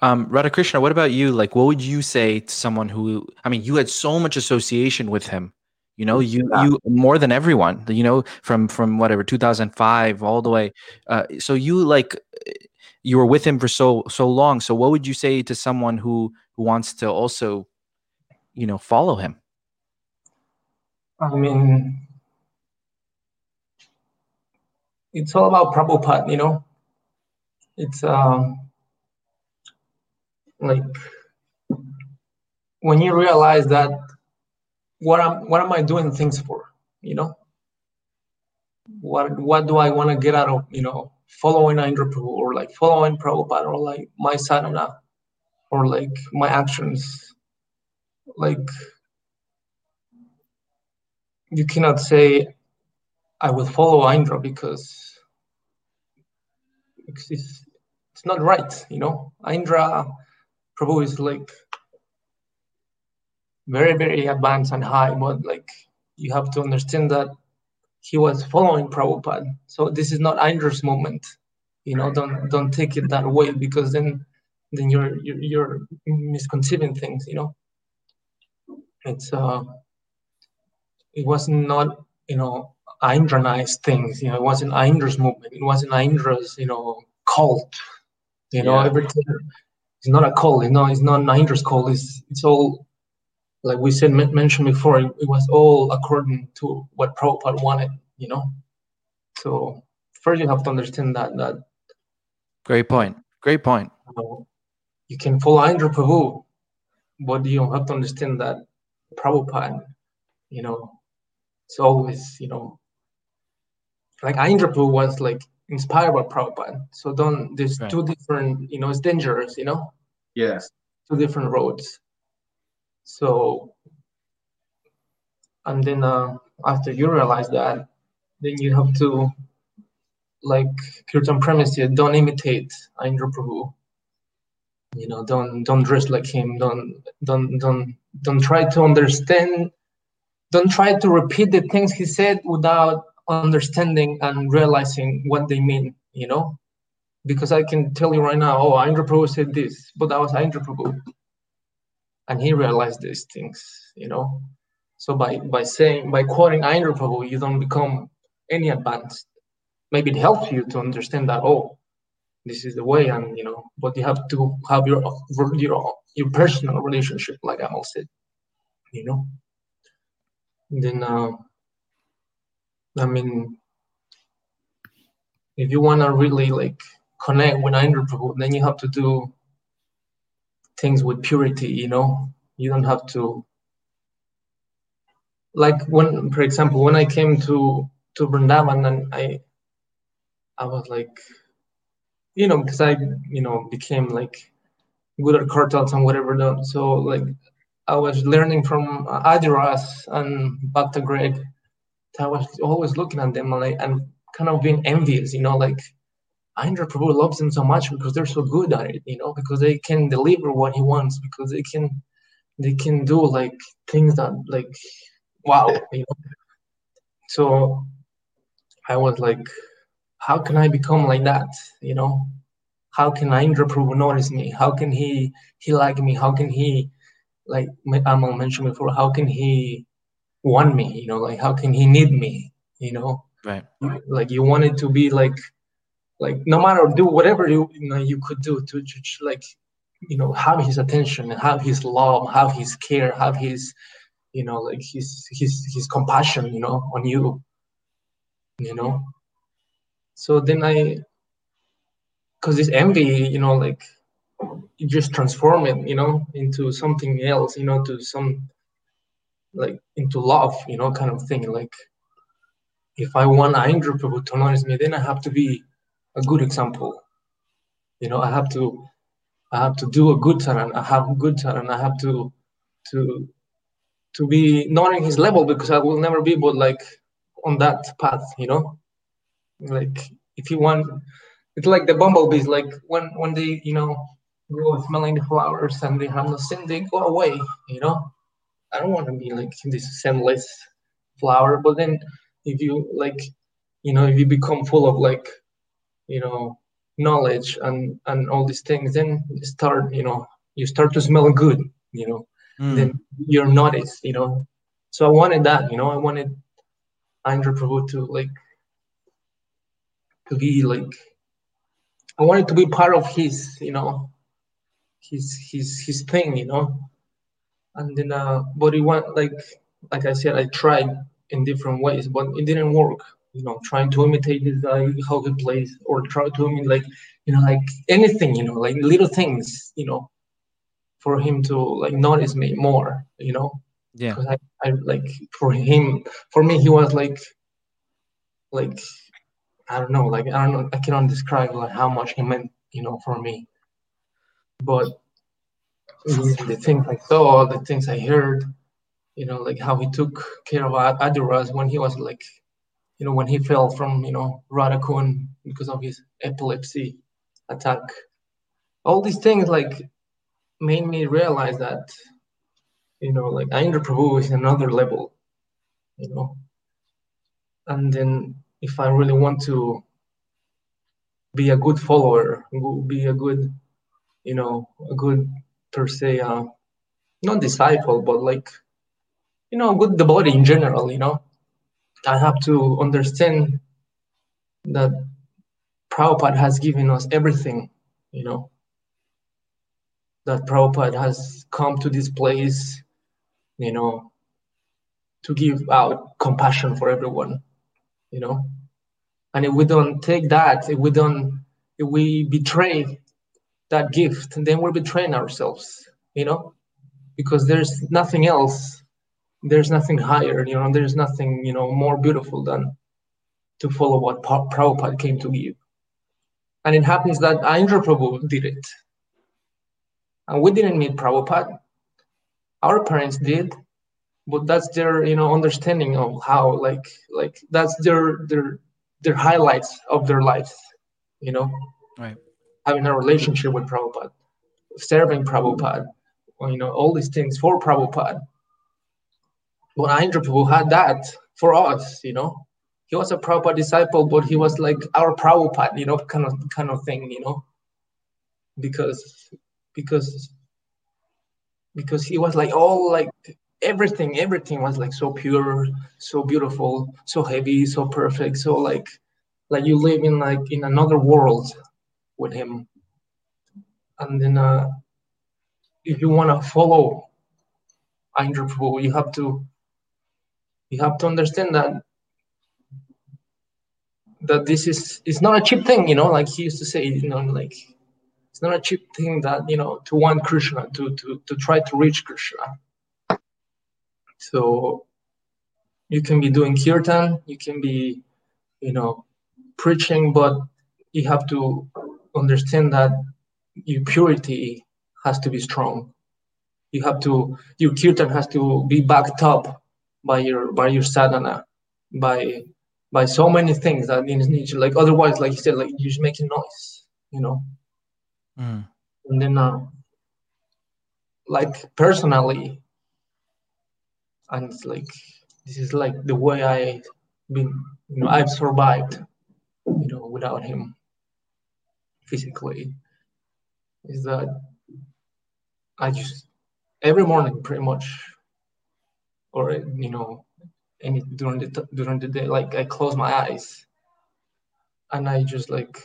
Um, Radhakrishna, what about you? Like, what would you say to someone who, I mean, you had so much association with him, you know, you, Yeah. you more than everyone, you know, from, from whatever, 2005 all the way. Uh, so you like, you were with him for so, so long. So what would you say to someone who, who wants to also, you know, follow him? I mean, it's all about Prabhupada, you know. It's um, like when you realize that what am what am I doing things for, you know? What what do I want to get out of you know following Indra Prabhu or like following Prabhupada or like my sadhana or like my actions, like you cannot say I will follow Indra because it's, it's, not right, you know. Indra Prabhu is like very, very advanced and high, but like you have to understand that he was following Prabhupada. So this is not Indra's moment, you know. Don't don't take it that way because then then you're you're, you're misconceiving things, you know. It's uh, it was not you know Indranized things. You know, it wasn't Indra's movement. It wasn't Indra's you know cult. You know, Yeah. everything. It's not a cult. You know, it's not Indra's cult. It's it's all like we said men- mentioned before. It, it was all according to what Prabhupada wanted. You know, so first you have to understand that that Great point. Great point. you, know, you can follow Indra Prabhu, but you have to understand that Prabhupada, you know, it's always, you know, like Indra Prabhu was like inspired by Prabhupada. So don't, there's Right. two different, you know, it's dangerous, you know, Yes. two different roads. So, and then uh, after you realize that, then you have to, like Kirtan Premise said, don't imitate Indra Prabhu. You know, don't don't dress like him. Don't don't don't don't try to understand. Don't try to repeat the things he said without understanding and realizing what they mean. You know, because I can tell you right now, oh, Prabhu said this, but that was Prabhu, and he realized these things. You know, so by by saying by quoting Prabhu, you don't become any advanced. Maybe it helps you to understand that oh, this is the way, and you know, but you have to have your your your personal relationship, like Amal said. You know. Then, uh, I mean, if you want to really like connect with Indra Prabhu, then you have to do things with purity. You know, you don't have to like when, for example, when I came to to Vrindavan and I I was like, you know, because I you know became like good at kartals and whatever. So like I was learning from Adiras and Bhakta Greg. I was always looking at them and like and kind of being envious, you know, like Aindra Prabhu loves them so much because they're so good at it, you know, because they can deliver what he wants, because they can they can do like things that like wow, you know. So I was like, how can I become like that? You know, how can Aindra Prabhu notice me? How can he he like me? How can he like Amal mentioned before? How can he want me? You know, like how can he need me? You know, right? Like you wanted to be like like no matter do whatever you you know you could do to, to like you know have his attention, and have his love, have his care, have his you know like his his his compassion you know on you you know so then i because this envy you know like you just transform it you know into something else you know to some like into love you know kind of thing like if i want Aindra Prabhu to notice me then i have to be a good example you know i have to i have to do a good taran i have a good taran i have to to to be not in his level because I will never be but like on that path, you know. Like if you want, it's like the bumblebees. Like when when they you know go smelling the flowers and they have no scent, they go away. You know, I don't want to be like this scentless flower. But then if you like, you know, if you become full of like, you know, knowledge and and all these things, then you start you know you start to smell good. You know mm. then you're noticed, you know. So I wanted that, you know, I wanted Aindra Prabhu to like to be like I wanted to be part of his, you know, his his his thing, you know. And then uh but it went like like I said, I tried in different ways, but it didn't work. You know, trying to imitate this guy how he plays, or try to imitate like you know, like anything, you know, like little things, you know, for him to like notice me more, you know. Yeah. I, I like for him, for me, he was like, like, I don't know, like I don't know, I cannot describe like how much he meant, you know, for me. But the things I saw, the things I heard, you know, like how he took care of Adiras when he was like, you know, when he fell from, you know, Radhakund because of his epilepsy attack. All these things, like made me realize that you know like Aindra Prabhu is another level you know and then if I really want to be a good follower be a good you know a good per se uh, not disciple but like you know good devotee in general you know I have to understand that Prabhupada has given us everything you know that Prabhupada has come to this place, you know, to give out compassion for everyone, you know. And if we don't take that, if we don't, if we betray that gift, then we're betraying ourselves, you know, because there's nothing else, there's nothing higher, you know, there's nothing, you know, more beautiful than to follow what Prabhupada came to give. And it happens that Aindra Prabhu did it and we didn't meet Prabhupada. our parents did but that's their you know understanding of how like like that's their their their highlights of their lives you know? Right. Having a relationship with Prabhupada serving Prabhupada you know all these things for Prabhupada. But Aindra Prabhu had that for us you know? He was a Prabhupada disciple but he was like our Prabhupada you know kind of kind of thing you know? Because because because he was like all like everything everything was like so pure so beautiful so heavy so perfect so like like you live in like in another world with him. And then uh if you want to follow Prabhu, you have to you have to understand that that this is it's not a cheap thing you know like he used to say you know like it's not a cheap thing that you know to want krishna to to to try to reach krishna so you can be doing kirtan you can be you know preaching but you have to understand that your purity has to be strong you have to your kirtan has to be backed up by your by your sadhana by by so many things that means need to like otherwise like you said like you're just making noise you know Mm. and then uh, like personally and it's like this is like the way i been you know i've survived you know without him physically. Is that i just every morning pretty much or you know any during the during the day like i close my eyes and i just like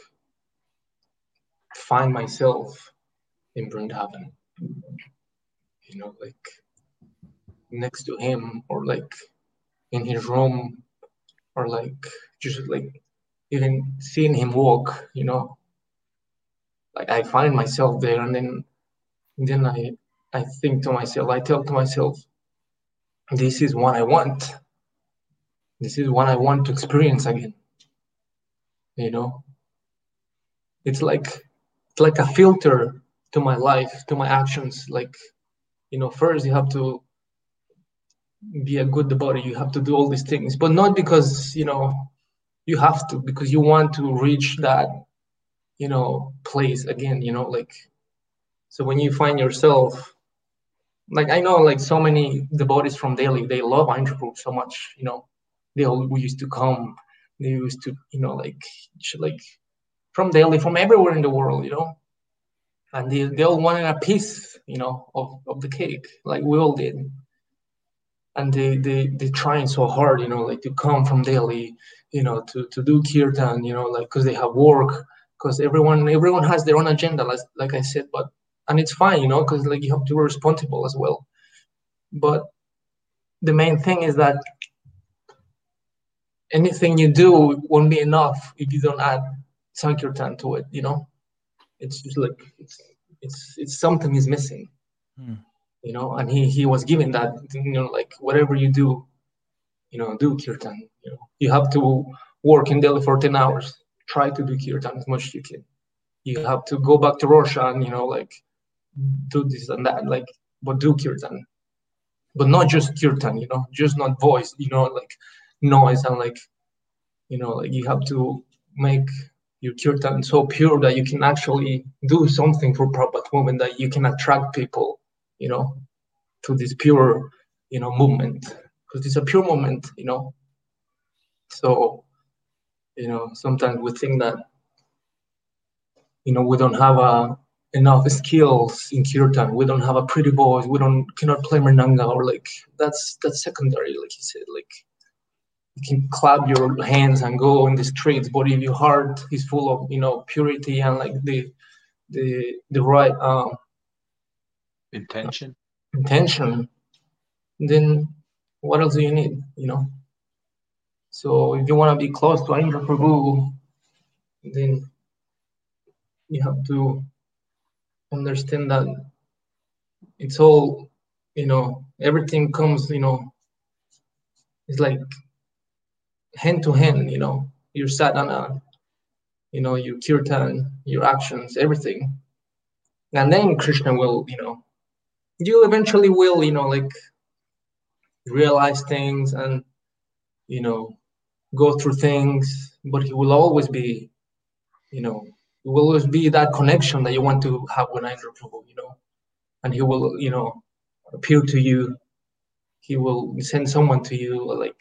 find myself in Vrindavan you know like next to him or like in his room or like just like even seeing him walk you know? Like i find myself there and then then i i think to myself i tell to myself this is what i want. This is what i want to experience again. You know? It's like it's like a filter to my life to my actions. Like you know first you have to be a good devotee you have to do all these things. But not because you know you have to because you want to reach that you know place again you know like so when you find yourself like i know like so many devotees from delhi they love Prabhu so much you know. They all we used to come they used to you know like like from delhi from everywhere in the world you know. And they, they all wanted a piece you know of, of the cake like we all did and they they they trying so hard you know like to come from delhi you know to to do kirtan you know like because they have work because everyone everyone has their own agenda like, like i said but and it's fine you know because like you have to be responsible as well. But the main thing is that anything you do won't be enough if you don't add sankirtan to it you know? It's just like it's it's it's something is missing. Hmm. You know and he he was given that you know like whatever you do you know do kirtan you know. You have to work in delhi for 10 hours. Try to do kirtan as much as you can. You have to go back to Russia and you know like do this and that like but do kirtan. But not just kirtan you know just not voice you know like noise and like you know like you have to make your kirtan so pure that you can actually do something for Prabhupada movement that you can attract people you know to this pure you know movement. Because it's a pure movement you know. So you know sometimes we think that you know we don't have a enough skills in kirtan we don't have a pretty voice. We don't cannot play mridanga or like that's that's secondary like you said like you can clap your hands and go in the streets but if your heart is full of you know purity and like the the the right um Intention. intention. Then what else do you need you know? So if you want to be close to Aindra Prabhu then you have to understand that it's all you know everything comes you know it's like hand to hand you know? Your sadhana you know your kirtan your actions everything. And then krishna will you know you eventually will, you know, like realize things and you know go through things, but he will always be, you know, it will always be that connection that you want to have with Aindra Prabhu, you know, and he will, you know, appear to you. He will send someone to you, like,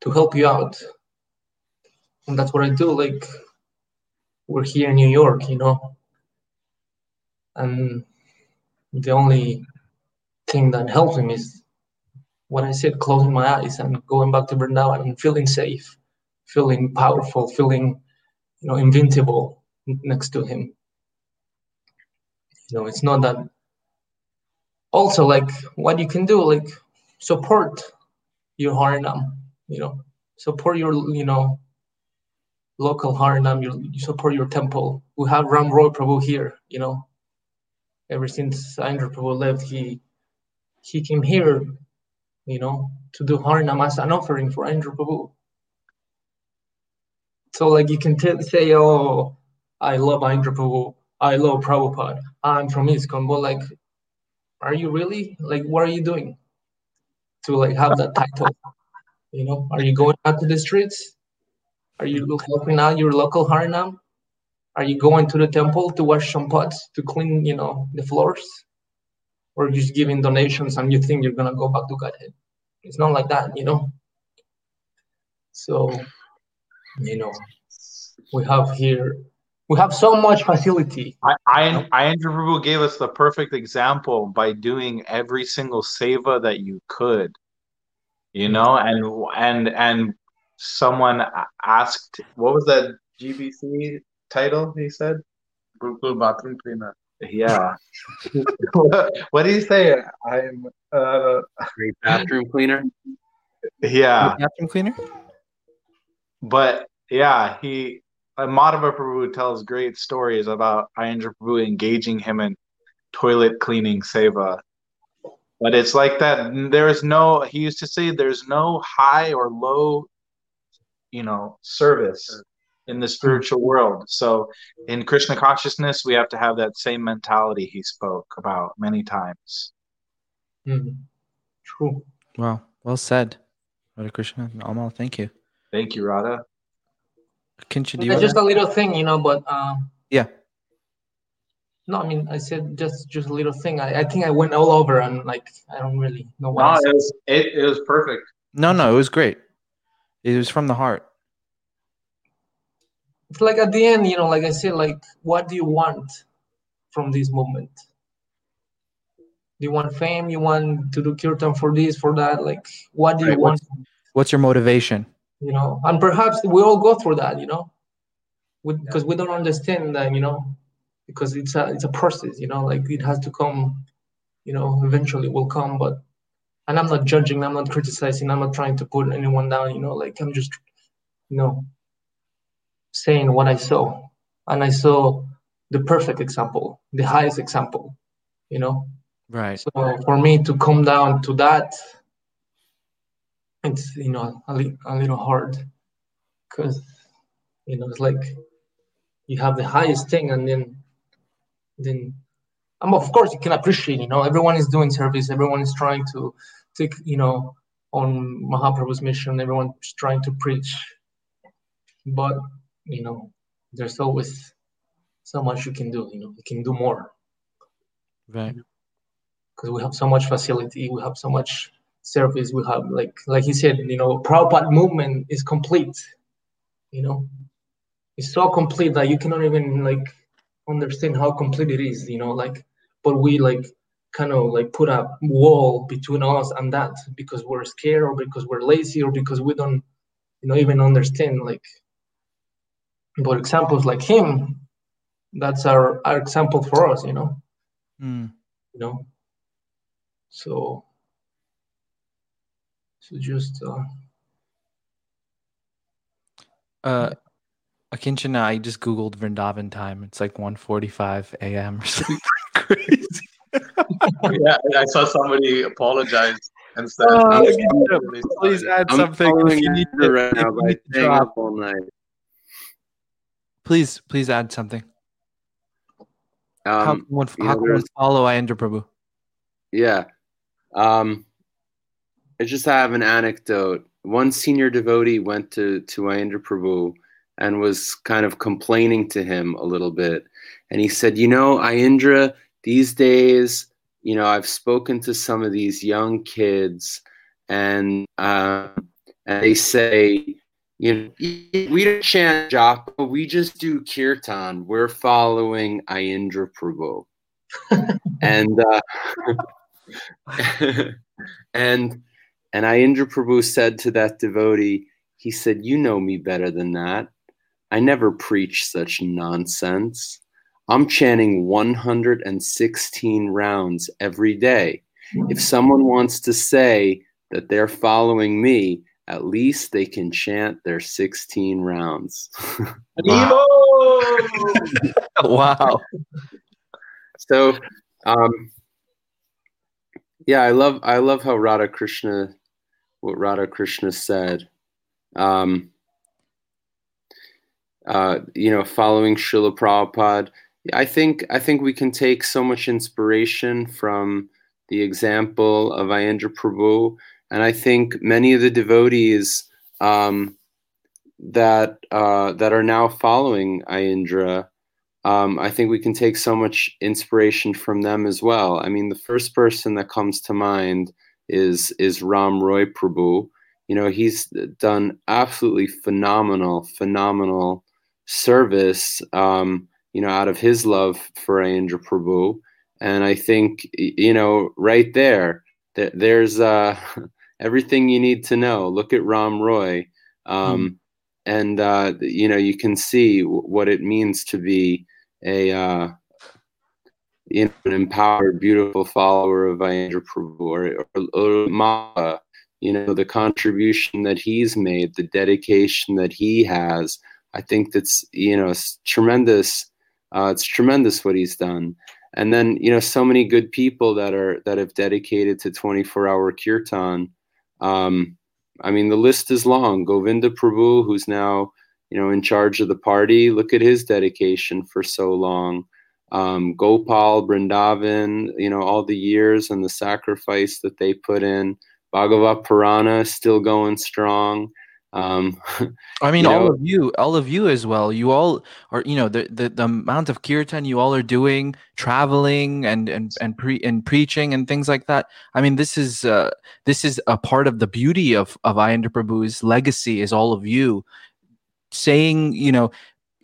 to help you out, and that's what I do. Like, we're here in New York, you know, and the only thing that helps him is what I said, closing my eyes and going back to Vrindavan and feeling safe, feeling powerful, feeling, you know, invincible next to him. You know, it's not that. Also, like what you can do, like support your Harinam, you know, support your, you know, local Harinam, you support your temple. We have Ram Roy Prabhu here, you know. Ever since Aindra Prabhu left, he he came here you know, to do Harinam as an offering for Aindra Prabhu. So like you can t- say, oh, I love Aindra Prabhu, I love Prabhupada, I'm from ISKCON, but like, are you really? Like, what are you doing to like have that title? You know, are you going out to the streets? Are you helping out your local Harinam? Are you going to the temple to wash some pots, to clean, you know, the floors? Or just giving donations and you think you're gonna go back to Godhead? It's not like that, you know. So, you know, we have here, we have so much facility. I, I, Aindra Prabhu gave us the perfect example by doing every single seva that you could, you know, and and and someone asked, what was that GBC title? He said, Google bathroom cleaner. Yeah. what do you say? I'm uh, great bathroom cleaner. Yeah. Bathroom cleaner. But yeah, he Madhava Prabhu tells great stories about Aindra Prabhu engaging him in toilet cleaning seva. But it's like that. There is no. He used to say, "There's no high or low, you know, service in the spiritual world. So in Krishna consciousness, we have to have that same mentality he spoke about many times. Mm-hmm. True. Wow. Well said. Hare Krishna. Amal, thank you. Thank you, Radha. Kinchi, it's just a little thing, you know, but uh, yeah. No, I mean, I said just just a little thing. I, I think I went all over and like I don't really know what. No, it was it, it was perfect. No, no, it was great. It was from the heart it's like at the end, you know, like I said, like what do you want from this movement? Do you want fame? You want to do kirtan for this, for that? Like what do you right. want? What's your motivation? You know, and perhaps we all go through that, you know, because we, we don't understand that, you know, because it's a it's a process, you know, like it has to come, you know, eventually will come, but and I'm not judging, I'm not criticizing, I'm not trying to put anyone down, you know, like I'm just, you know, saying what I saw, and I saw the perfect example, the highest example, you know. Right. So for me to come down to that, it's you know a, li- a little hard, because you know it's like you have the highest thing, and then then um, of course you can appreciate you know everyone is doing service everyone is trying to take you know on mahaprabhu's mission everyone's trying to preach but you know, there's always so much you can do. You know, you can do more. Right. Because we have so much facility, we have so much service, we have like like he said, you know, Prabhupada movement is complete. You know, it's so complete that you cannot even like understand how complete it is. You know, like but we like kind of like put a wall between us and that because we're scared or because we're lazy or because we don't you know even understand like but examples like him that's our, our example for us you know mm. you know so so just uh uh Akinchana, I just googled Vrindavan time. It's like 1:45 a.m. or something crazy. yeah, I saw somebody apologize and said, oh, "Please add I'm something." You need to right now by staying up all night. Please, please add something. Um, how can one, how can one follow Aindra Prabhu? yeah. Um, I just have an anecdote. One senior devotee went to to Aindra Prabhu and was kind of complaining to him a little bit, and he said, "You know, Aindra, these days, you know, I've spoken to some of these young kids, and uh, and they say." You know, we don't chant japa, we just do kirtan. We're following Aindra Prabhu. and uh, and and Aindra Prabhu said to that devotee, he said, You know me better than that. I never preach such nonsense. I'm chanting 116 rounds every day. If someone wants to say that they're following me, at least they can chant their 16 rounds. wow. wow. So, um, yeah, I love I love how Radha Krishna, what Radha Krishna said. Um, uh, you know, following Srila Prabhupada, I think I think we can take so much inspiration from the example of Aindra Prabhu, and I think many of the devotees um, that uh, that are now following Aindra um, I think we can take so much inspiration from them as well. I mean, the first person that comes to mind is is Ram Roy Prabhu. You know, he's done absolutely phenomenal, phenomenal service. Um, you know, out of his love for Aindra Prabhu, and I think you know, right there, there's uh, everything you need to know. Look at Ram Roy. Um, mm and uh, you know you can see what it means to be a uh, you know, an empowered, beautiful follower of Aindra Prabhu or, or, or Mala, you know, the contribution that he's made, the dedication that he has. I think that's you know it's tremendous. Uh, it's tremendous what he's done. And then you know so many good people that are that have dedicated to 24 hour kirtan. Um, I mean, the list is long. Govinda Prabhu, who's now, you know, in charge of the party, look at his dedication for so long. Um, Gopal, Brindavan, you know, all the years and the sacrifice that they put in. Bhagavat Purana still going strong. Um, I mean, all know, of you, all of you as well. You all are, you know, the, the, the amount of kirtan you all are doing, traveling and and and pre and preaching and things like that. I mean, this is uh, this is a part of the beauty of of Aindra Prabhu's legacy. Is all of you saying, you know,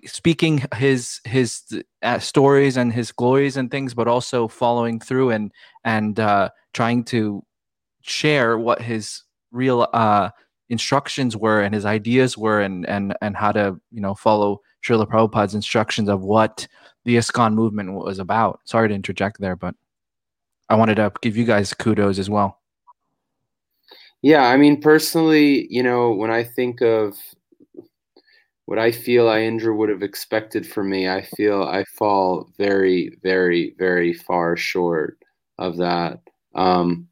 speaking his his uh, stories and his glories and things, but also following through and and uh, trying to share what his real uh instructions were and his ideas were and and and how to you know follow Srila Prabhupada's instructions of what the ISKCON movement was about. Sorry to interject there, but I wanted to give you guys kudos as well. Yeah, I mean personally, you know, when I think of what I feel Aindra would have expected from me, I feel I fall very, very, very far short of that. Um,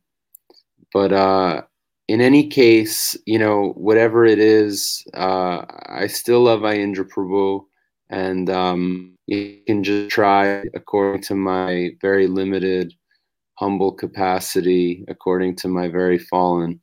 but uh, in any case, you know, whatever it is, uh, I still love Aindra Prabhu, and um, you can just try according to my very limited, humble capacity, according to my very fallen,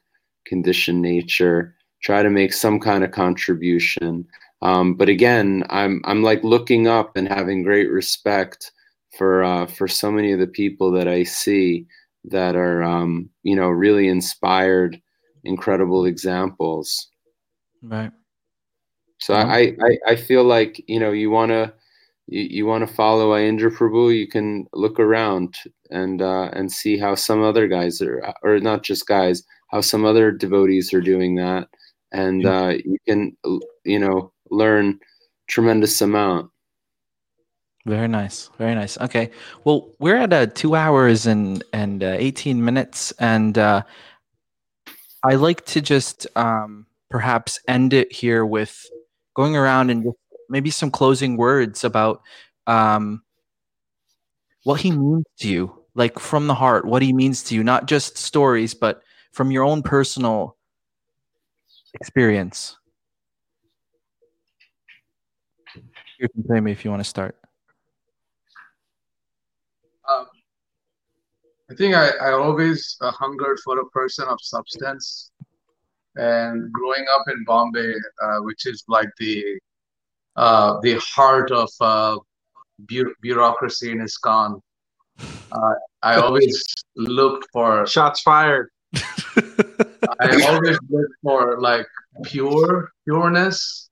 conditioned nature. Try to make some kind of contribution. Um, but again, I'm I'm like looking up and having great respect for uh, for so many of the people that I see that are um, you know really inspired incredible examples. Right. So. I, I, I feel like, you know, you want to, you, you want to follow Aindra Prabhu, you can look around and, uh, and see how some other guys are, or not just guys, how some other devotees are doing that. And, yeah. uh, you can, you know, learn tremendous amount. Very nice, very nice. Okay, well, we're at uh, two hours and and uh, eighteen minutes, and uh, I like to just um, perhaps end it here with going around and maybe some closing words about um, what he means to you, like from the heart, what he means to you, not just stories, but from your own personal experience. You can play me if you want to start. Um, I think I, I always uh, hungered for a person of substance. And growing up in Bombay, uh, which is like the uh, the heart of uh, bu- bureaucracy in ISKCON, uh, I always looked for Shots fired. I always looked for like pure pureness,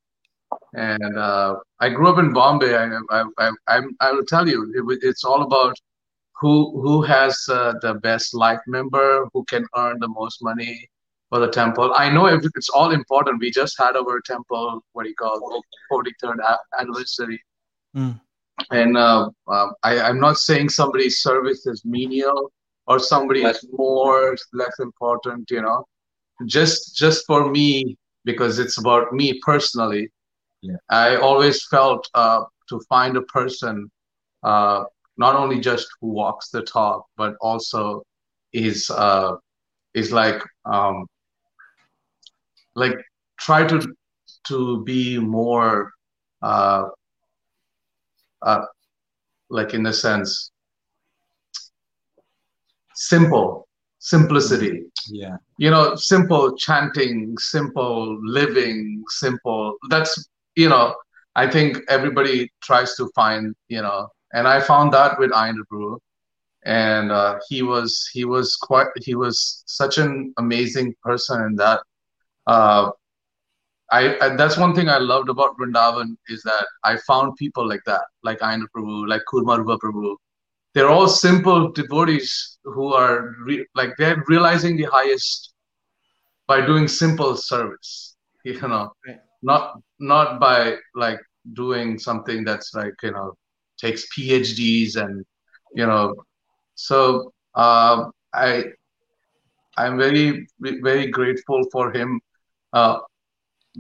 and uh, I grew up in Bombay. I I I, I, I will tell you, it, it's all about who who has uh, the best life member, who can earn the most money for the temple. I know it's all important. We just had our temple, what do you call, forty third anniversary, Mm. and uh, uh, I, I'm not saying somebody's service is menial or somebody is more less important. You know, just just for me because it's about me personally. Yeah. I always felt uh, to find a person uh, not only just who walks the talk, but also is uh, is like um, like try to to be more uh, uh, like in the sense simple simplicity Yeah. you know simple chanting simple living simple that's you know i think everybody tries to find you know and i found that with Aindra Prabhu and uh, he was he was quite he was such an amazing person in that uh, I, I that's one thing I loved about Vrindavan is that I found people like that, like Aindra Prabhu, like Kurma Rupa Prabhu. They're all simple devotees who are re- like they're realizing the highest by doing simple service. You know, Right. not not by like doing something that's like you know takes PhDs and you know. So uh, I I'm very very grateful for him. Uh,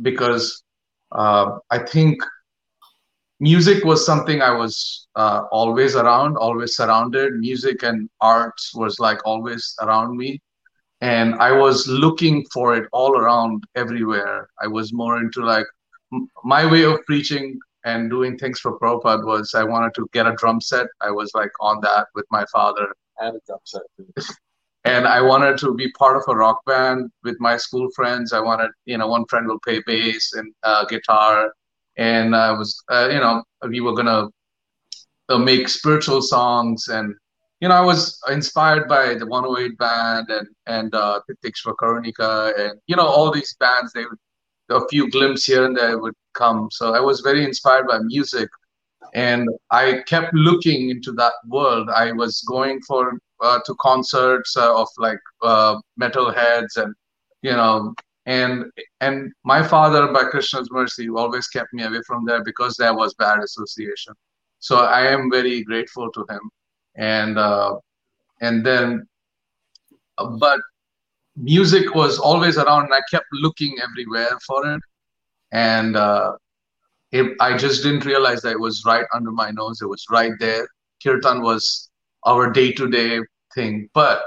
because uh, I think music was something I was uh, always around, always surrounded. Music and arts was like always around me. And I was looking for it all around everywhere. I was more into like my way of preaching and doing things for Prabhupada was I wanted to get a drum set. I was like on that with my father And a drum set. and I wanted to be part of a rock band with my school friends. I wanted, you know, one friend will play bass and uh, guitar, and I was, uh, you know, we were gonna uh, make spiritual songs, and you know, I was inspired by the 108 band and and uh, Titikshva Karunika, and you know, all these bands. They would a few glimpses here and there would come. So I was very inspired by music, and I kept looking into that world. I was going for uh, to concerts uh, of like uh, metalheads and you know and and my father by krishna's mercy always kept me away from there because there was bad association so i am very grateful to him and uh, and then uh, but music was always around and i kept looking everywhere for it and uh, it, i just didn't realize that it was right under my nose it was right there kirtan was our day-to-day thing but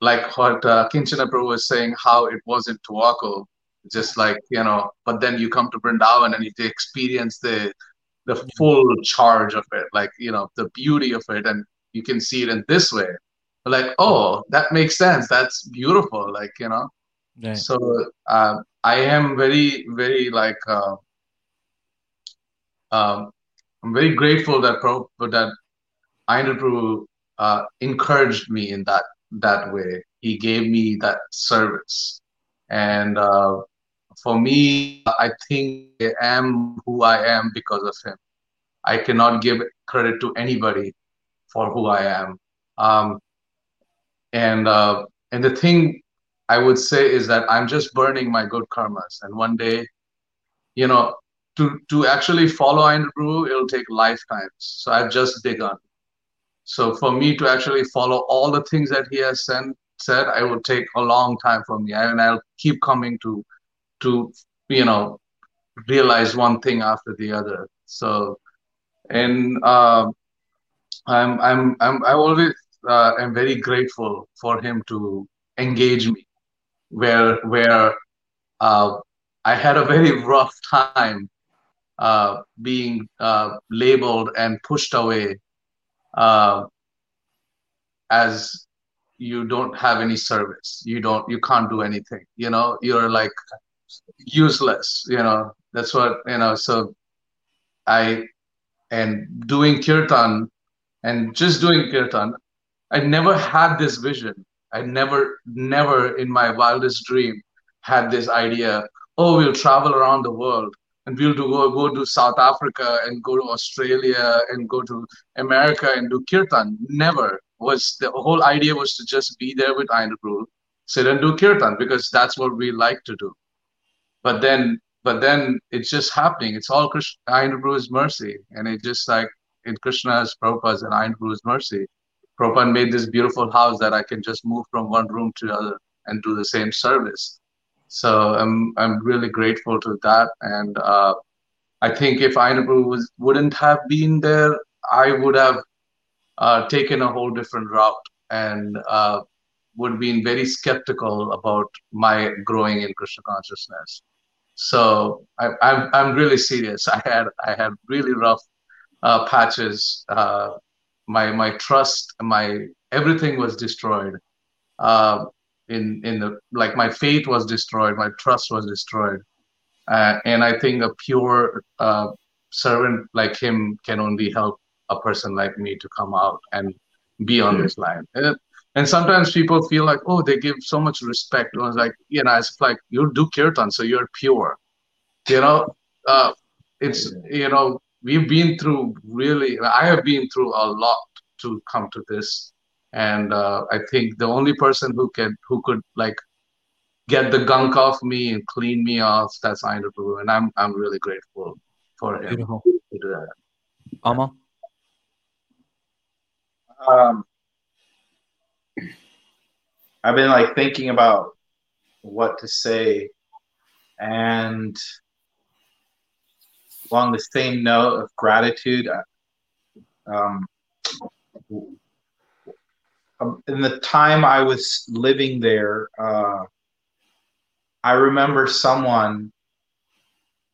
like what uh, Kinchana Prabhu was saying, how it was in Towaco, just like you know. But then you come to Vrindavan and you experience the the full charge of it, like you know the beauty of it, and you can see it in this way. Like, oh, that makes sense. That's beautiful. Like you know. Right. So uh, I am very, very like uh, um, I'm very grateful that Pro that Aindra uh, encouraged me in that that way. He gave me that service, and uh, for me, I think I am who I am because of him. I cannot give credit to anybody for who I am. Um, and uh, and the thing I would say is that I'm just burning my good karmas, and one day, you know, to to actually follow Aindra it'll take lifetimes. So I've just begun. So for me to actually follow all the things that he has sent, said, I would take a long time for me, and I'll keep coming to to you know realize one thing after the other. So, and uh, I'm I'm I'm I always uh, am very grateful for him to engage me, where where uh, I had a very rough time uh, being uh, labeled and pushed away. Uh, as you don't have any service you don't you can't do anything you know you're like useless you know that's what you know so i and doing kirtan and just doing kirtan i never had this vision i never never in my wildest dream had this idea oh we'll travel around the world and we'll do, go, go to south africa and go to australia and go to america and do kirtan never was the whole idea was to just be there with Aindra sit and do kirtan because that's what we like to do but then but then it's just happening. It's all Krishna, Aindra mercy. And it just like in Krishna's, Prabhupada's, and Aindra mercy. Prabhupada made this beautiful house that I can just move from one room to the other and do the same service. So I'm I'm really grateful to that. And uh, I think if Aindra was wouldn't have been there, I would have uh, taken a whole different route and uh, would been very skeptical about my growing in Krishna consciousness. So I, am I'm, I'm really serious. I had I had really rough uh, patches. My my trust, my everything was destroyed. Uh, in in the like my faith was destroyed, my trust was destroyed, uh, and I think a pure uh, servant like him can only help a person like me to come out and be on this line. And, and sometimes people feel like, oh, they give so much respect. I was like, you know, it's like you do kirtan, so you're pure. You know, uh, it's you know, we've been through really. I have been through a lot to come to this, and uh, I think the only person who can who could like get the gunk off me and clean me off that's Aindra Prabhu, and I'm I'm really grateful for him Beautiful. to do that. Amal? Um, I've been like thinking about what to say, and along the same note of gratitude, uh, um, um, in the time I was living there, uh, I remember someone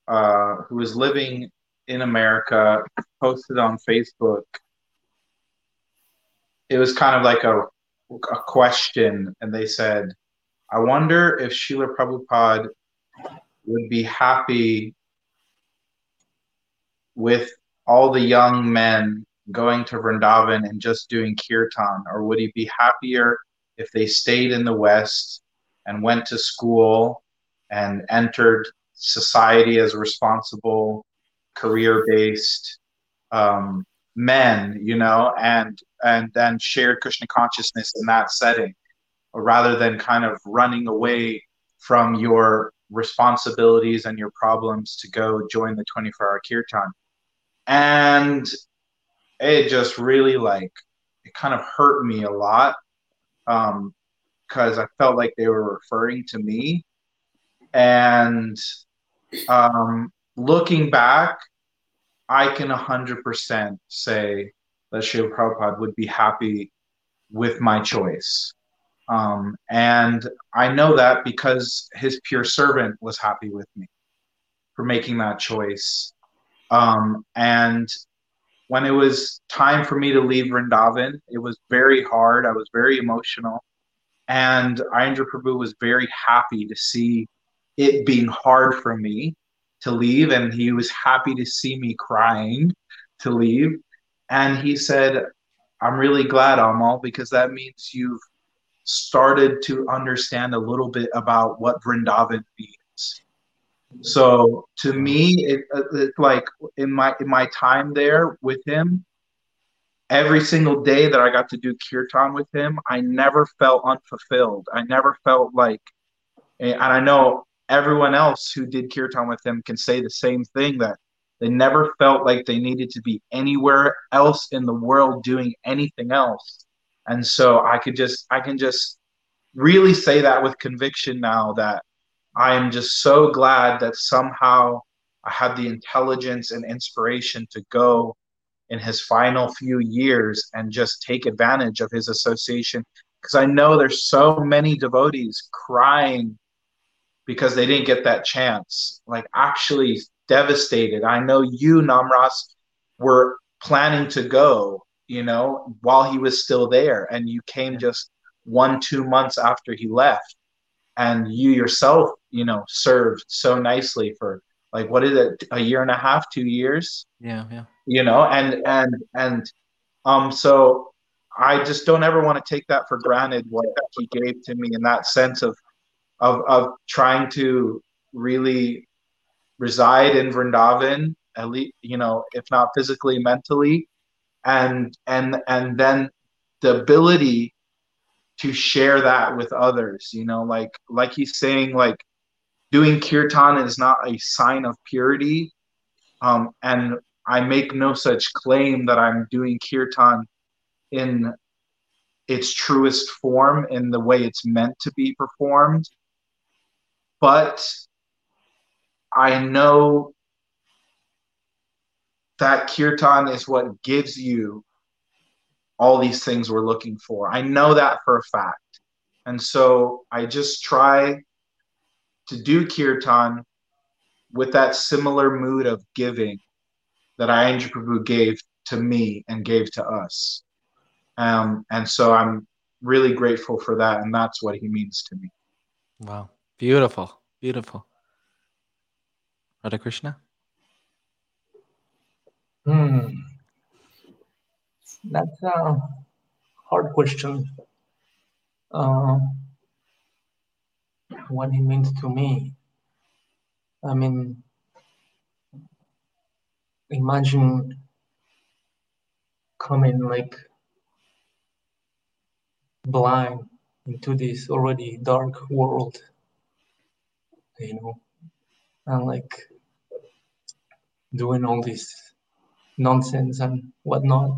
uh, who was living in America posted on Facebook. It was kind of like a a question, and they said, I wonder if Srila Prabhupada would be happy with all the young men going to Vrindavan and just doing kirtan, or would he be happier if they stayed in the West and went to school and entered society as responsible, career based um, men, you know, and and then shared Krishna consciousness in that setting, rather than kind of running away from your responsibilities and your problems to go join the 24 hour kirtan. And it just really like it kind of hurt me a lot um because I felt like they were referring to me. And um looking back, I can 100% say that Srila Prabhupada would be happy with my choice. Um, and I know that because his pure servant was happy with me for making that choice. Um, and when it was time for me to leave Vrindavan, it was very hard. I was very emotional. And Aindra Prabhu was very happy to see it being hard for me to leave, and he was happy to see me crying to leave. And he said, I'm really glad, Amal, because that means you've started to understand a little bit about what Vrindavan means. So to me, it, uh, it, like in my in my time there with him, every single day that I got to do kirtan with him, I never felt unfulfilled. I never felt like, eh, and I know everyone else who did kirtan with him can say the same thing that they never felt like they needed to be anywhere else in the world doing anything else. And so I could just, I can just really say that with conviction now that I am just so glad that somehow I had the intelligence and inspiration to go in his final few years and just take advantage of his association. Because I know there's so many devotees crying because they didn't get that chance. Like actually devastated. I know you, Namras, were planning to go you know, while he was still there, and you came just one, two months after he left, and you yourself, you know, served so nicely for like what is it, a year and a half, two years? Yeah, yeah. You know, and and and um, so I just don't ever want to take that for granted what he gave to me in that sense of of of trying to really reside in Vrindavan, at least you know, if not physically, mentally, and and and then the ability to share that with others you know like like he's saying like doing kirtan is not a sign of purity um, and i make no such claim that i'm doing kirtan in its truest form in the way it's meant to be performed but i know that kirtan is what gives you all these things we're looking for. I know that for a fact. And so I just try to do kirtan with that similar mood of giving that Aindra Prabhu gave to me and gave to us. Um, and so I'm really grateful for that. And that's what he means to me. Wow. Beautiful. Beautiful. Radha Krishna? Hmm. That's a hard question. Uh, what it means to me. I mean, imagine coming like blind into this already dark world, you know, and like doing all this nonsense and whatnot.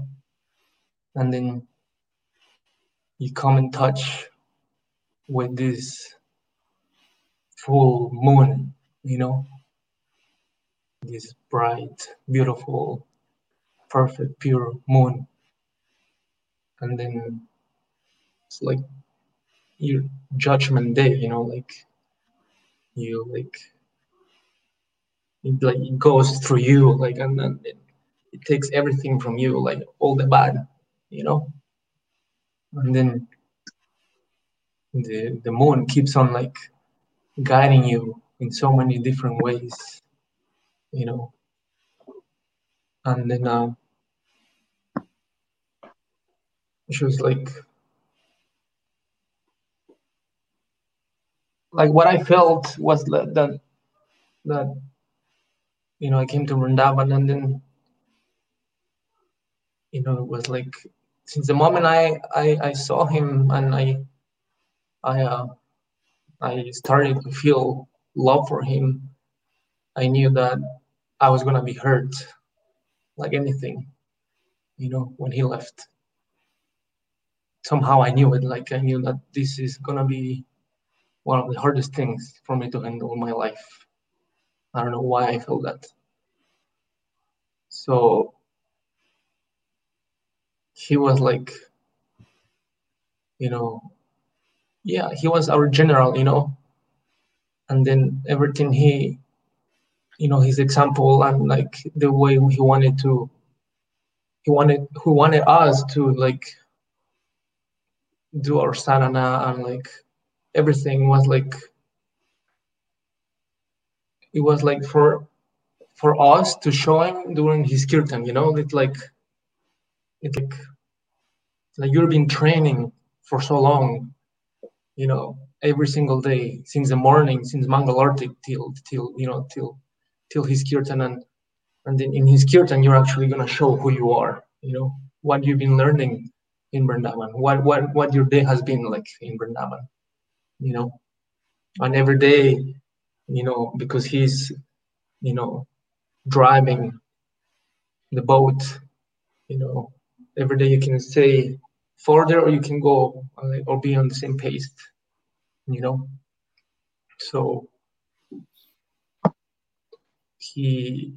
And then you come in touch with this full moon, you know, this bright, beautiful, perfect, pure moon. And then it's like your judgment day, you know, like you like it like it goes through you, like and then it it takes everything from you, like all the bad, you know. And then the the moon keeps on like guiding you in so many different ways, you know. And then uh, she was like, like what I felt was that that, you know I came to Vrindavan and then you know, it was like since the moment I I, I saw him and I I uh, I started to feel love for him, I knew that I was gonna be hurt, like anything, you know, when he left. Somehow I knew it, like I knew that this is gonna be one of the hardest things for me to handle in my life. I don't know why I felt that. So he was like you know yeah he was our general you know. And then everything he you know his example and like the way he wanted to he wanted who wanted us to like do our sadhana and like everything was like it was like for for us to show him during his kirtan you know? It's like it's like like you've been training for so long, you know, every single day since the morning, since Mangalarti till till you know till till his kirtan. And and then in his kirtan you're actually gonna show who you are, you know, what you've been learning in Vrindavan, what what what your day has been like in Vrindavan, you know, and every day, you know, because he's, you know, driving the boat, you know, every day you can say further or you can go uh, or be on the same pace you know? So he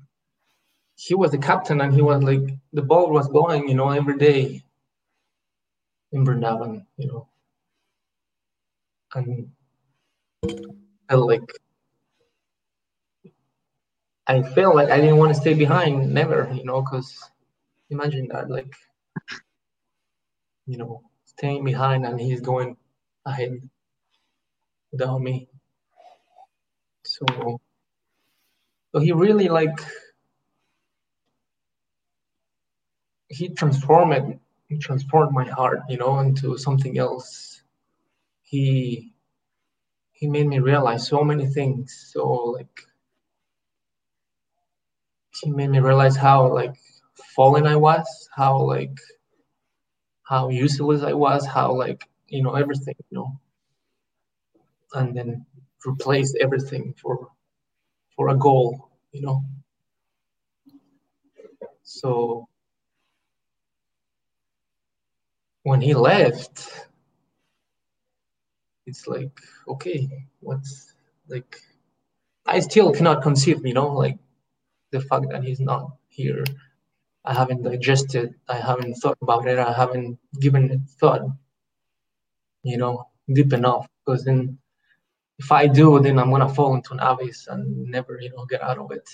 he was the captain and he was like the boat was going you know every day in Vrindavan you know? And I like I felt like I didn't want to stay behind never you know because imagine that like you know, staying behind and he's going ahead without me. So, so he really like he transformed he transformed my heart, you know, into something else. He he made me realize so many things. So like he made me realize how like fallen I was, how like how useless I was, how like you know everything, you know, and then replace everything for for a goal, you know. So when he left, it's like okay, what's like I still cannot conceive, you know, like the fact that he's not here. I haven't digested, I haven't thought about it, I haven't given it thought, you know, deep enough. Because then if I do, then I'm gonna fall into an abyss and never, you know, get out of it.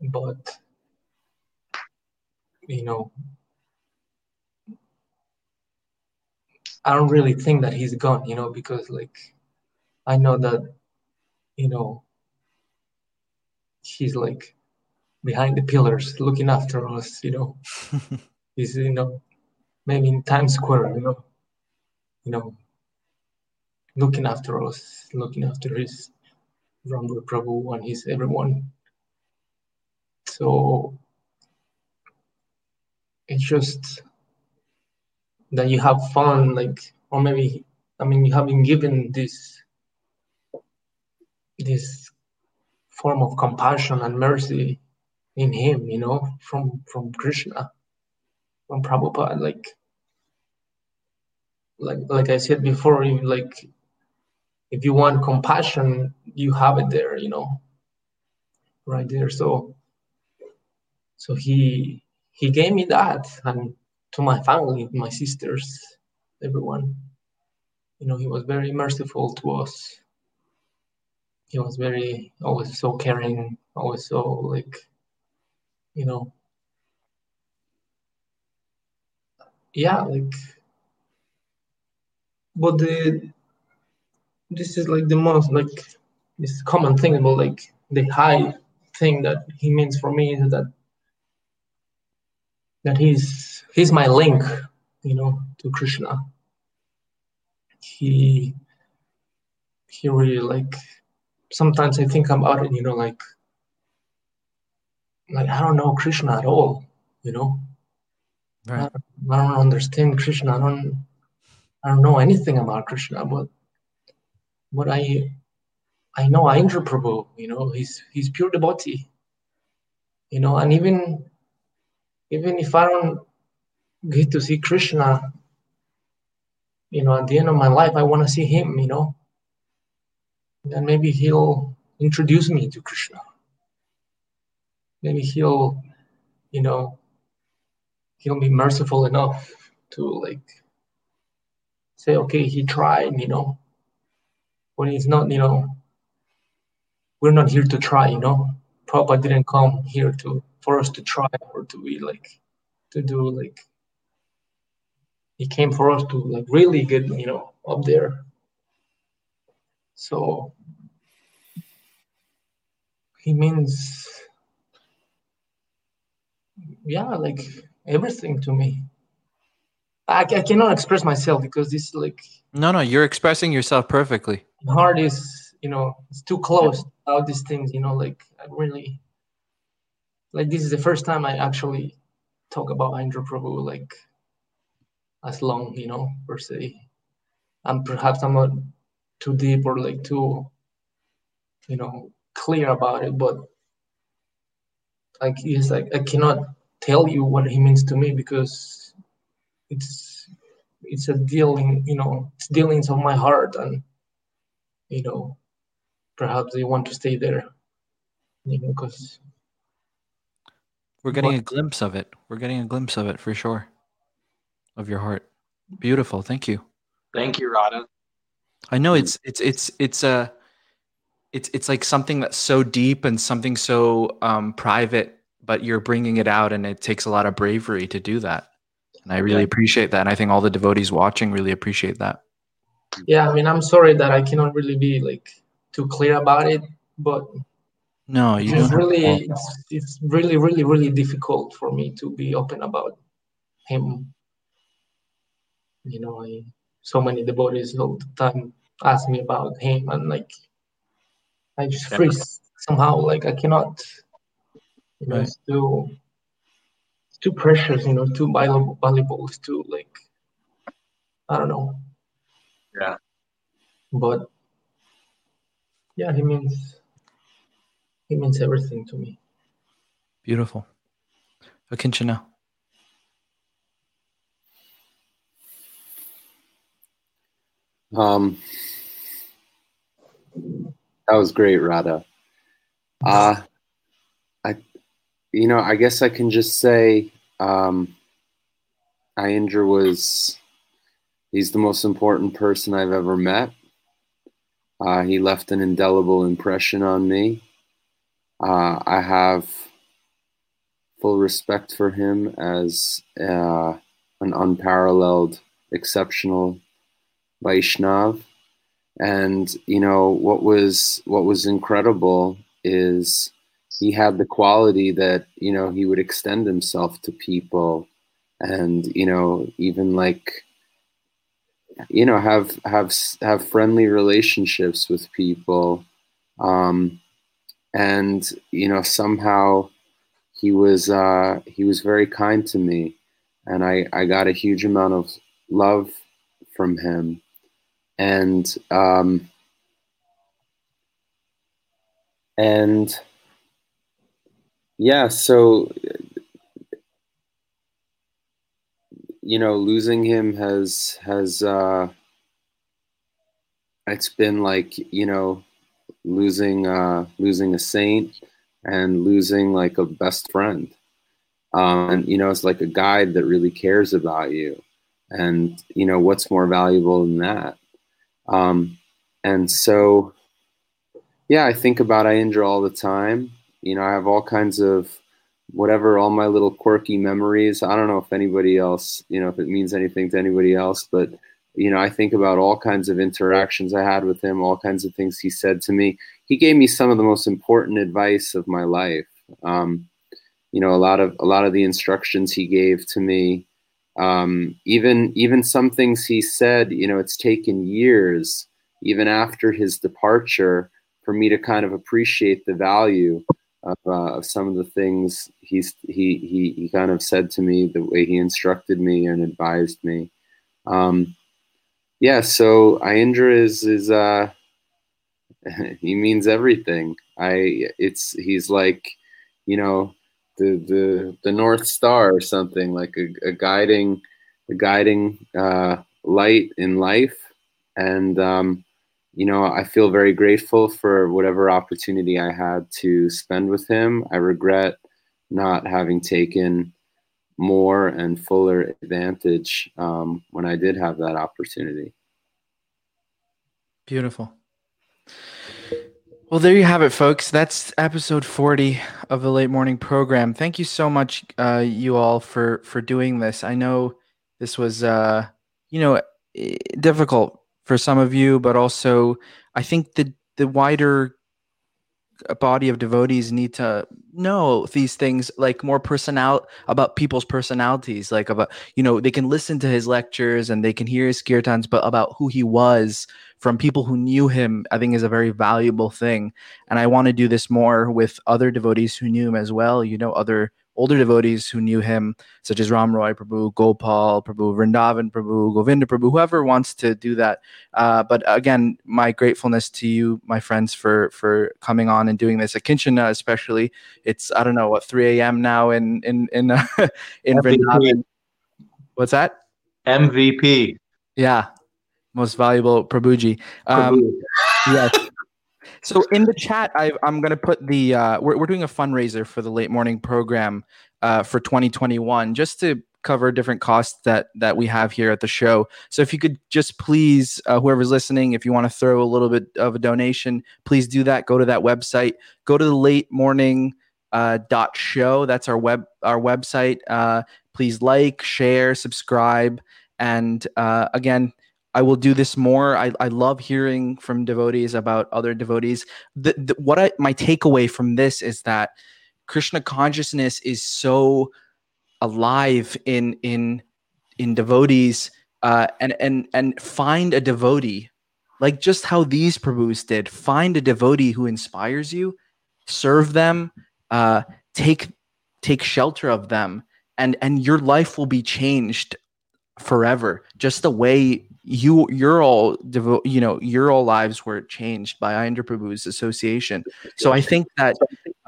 But you know, I don't really think that he's gone, you know, because like I know that, you know, he's like behind the pillars looking after us, you know. he's, you know, maybe in Times Square, you know, you know, looking after us, looking after his Rambo Prabhu and his everyone. So it's just that you have fun, like, or maybe, I mean, you have been given this this form of compassion and mercy in him, you know, from from Krishna, from Prabhupada. Like like like I said before, like if you want compassion, you have it there, you know, right there. So so he he gave me that and to my family, my sisters, everyone. You know, he was very merciful to us he was very always so caring, always so like, you know, yeah, like. But the this is like the most like this common thing about like the high thing that he means for me is that that he's he's my link, you know, to Krishna. He he really like sometimes I think about it, you know, like like I don't know Krishna at all, you know. Right. I, don't, I don't understand Krishna. I don't I don't know anything about Krishna, but but I I know Aindra Prabhu, you know, he's he's pure devotee. You know, and even even if I don't get to see Krishna, you know, at the end of my life, I want to see him, you know then maybe he'll introduce me to Krishna. Maybe he'll, you know, he'll be merciful enough to like say, okay, he tried, you know, when he's not, you know, we're not here to try, you know. Prabhupada didn't come here to for us to try or to be like to do like he came for us to like really get, you know, up there so he means, yeah, like everything to me. I, I cannot express myself because this like no no you're expressing yourself perfectly My heart is you know it's too close all these things you know like i really like this is the first time i actually talk about Aindra Prabhu like as long you know per se and perhaps i'm not too deep or like too you know clear about it but like it's like i cannot tell you what he means to me because it's it's a dealing you know it's dealings of my heart and you know perhaps they want to stay there you know because we're getting but, a glimpse of it. We're getting a glimpse of it for sure of your heart. Beautiful. Thank you. Thank you Radha I know it's it's it's it's a it's it's like something that's so deep and something so um, private, but you're bringing it out, and it takes a lot of bravery to do that. And I really Yeah. appreciate that. And I think all the devotees watching really appreciate that. Yeah, I mean, I'm sorry that I cannot really be like too clear about it, but No, you it's really, it's, it's really, really, really difficult for me to be open about him. You know, I, so many devotees all the time ask me about him, and like, I just Yeah. freeze somehow. Like, I cannot. You know, Right. it's too, it's too precious. You know, too valuable, valuable. It's too like, I don't know. Yeah. But yeah, he means he means everything to me. Beautiful. Akinchana. Um, that was great, Radha. Uh, I, you know, I guess I can just say, um, was, he's the most important person I've ever met. Uh, he left an indelible impression on me. Uh, I have full respect for him as uh, an unparalleled, exceptional Vaishnav. And you know what was what was incredible is he had the quality that you know he would extend himself to people, and you know even like you know have have have friendly relationships with people, um, and you know somehow he was uh, he was very kind to me, and I I got a huge amount of love from him and um, and yeah, so you know, losing him has has uh, it's been like you know losing uh, losing a saint and losing like a best friend. Um, and you know, it's like a guide that really cares about you. And you know, what's more valuable than that? Um, and so, yeah, I think about Aindra all the time. You know, I have all kinds of whatever, all my little quirky memories. I don't know if anybody else, you know, if it means anything to anybody else, but you know, I think about all kinds of interactions I had with him, all kinds of things he said to me. He gave me some of the most important advice of my life. Um, you know, a lot of a lot of the instructions he gave to me um, even even some things he said you know it's taken years even after his departure for me to kind of appreciate the value of, uh, of some of the things he's he, he he kind of said to me the way he instructed me and advised me. Um, yeah so Aindra is is uh he means everything. I it's he's like you know the the the North Star or something like a, a guiding a guiding uh, light in life, and um, you know I feel very grateful for whatever opportunity I had to spend with him. I regret not having taken more and fuller advantage um, when I did have that opportunity. Beautiful. Well, there you have it, folks. That's episode 40 of the late morning program. Thank you so much, uh, you all, for for doing this. I know this was, uh, you know, eh, difficult for some of you, but also I think the the wider body of devotees need to know these things like more personal about people's personalities like about you know they can listen to his lectures and they can hear his kirtans but about who he was from people who knew him i think is a very valuable thing and i want to do this more with other devotees who knew him as well you know other older devotees who knew him, such as Ram Roy Prabhu, Gopal Prabhu, Vrindavan Prabhu, Govinda Prabhu, whoever wants to do that. Uh, but again, my gratefulness to you, my friends, for for coming on and doing this. Akinchana, especially, it's I don't know what 3 a.m. now in in in uh, in MVP. Vrindavan. What's that? MVP. Yeah, most valuable Prabhuji. Um, Prabhu. yes. So in the chat, I, I'm going to put the uh, we're we're doing a fundraiser for the late morning program uh, for 2021, just to cover different costs that that we have here at the show. So if you could just please, uh, whoever's listening, if you want to throw a little bit of a donation, please do that. Go to that website. Go to the late morning uh, dot show. That's our web our website. Uh, please like, share, subscribe, and uh, again. I will do this more. I, I love hearing from devotees about other devotees. The, the, what I, my takeaway from this is that Krishna consciousness is so alive in in in devotees uh, and and and find a devotee like just how these Prabhus did. Find a devotee who inspires you, serve them, uh, take take shelter of them, and and your life will be changed forever. Just the way you you're all devo- you know your all lives were changed by Aindra Prabhu's association. So I think that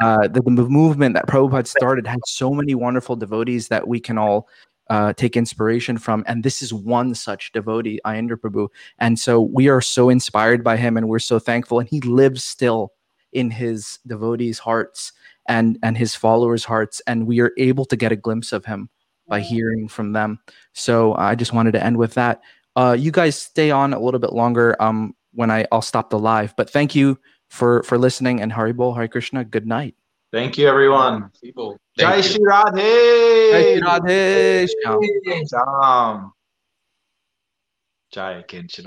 uh, the, movement that Prabhupada started had so many wonderful devotees that we can all uh, take inspiration from. And this is one such devotee, Aindra Prabhu. And so we are so inspired by him and we're so thankful. And he lives still in his devotees' hearts and, and his followers' hearts. And we are able to get a glimpse of him by hearing from them. So I just wanted to end with that. Uh, you guys stay on a little bit longer um, when I, I'll stop the live. But thank you for, for listening and Haribol, Hare Krishna. Good night. Thank you, everyone. People. Jai Thank you. Shri Radhe. Jai Shri Radhe Shyam. Shyam. Jai Kinshana.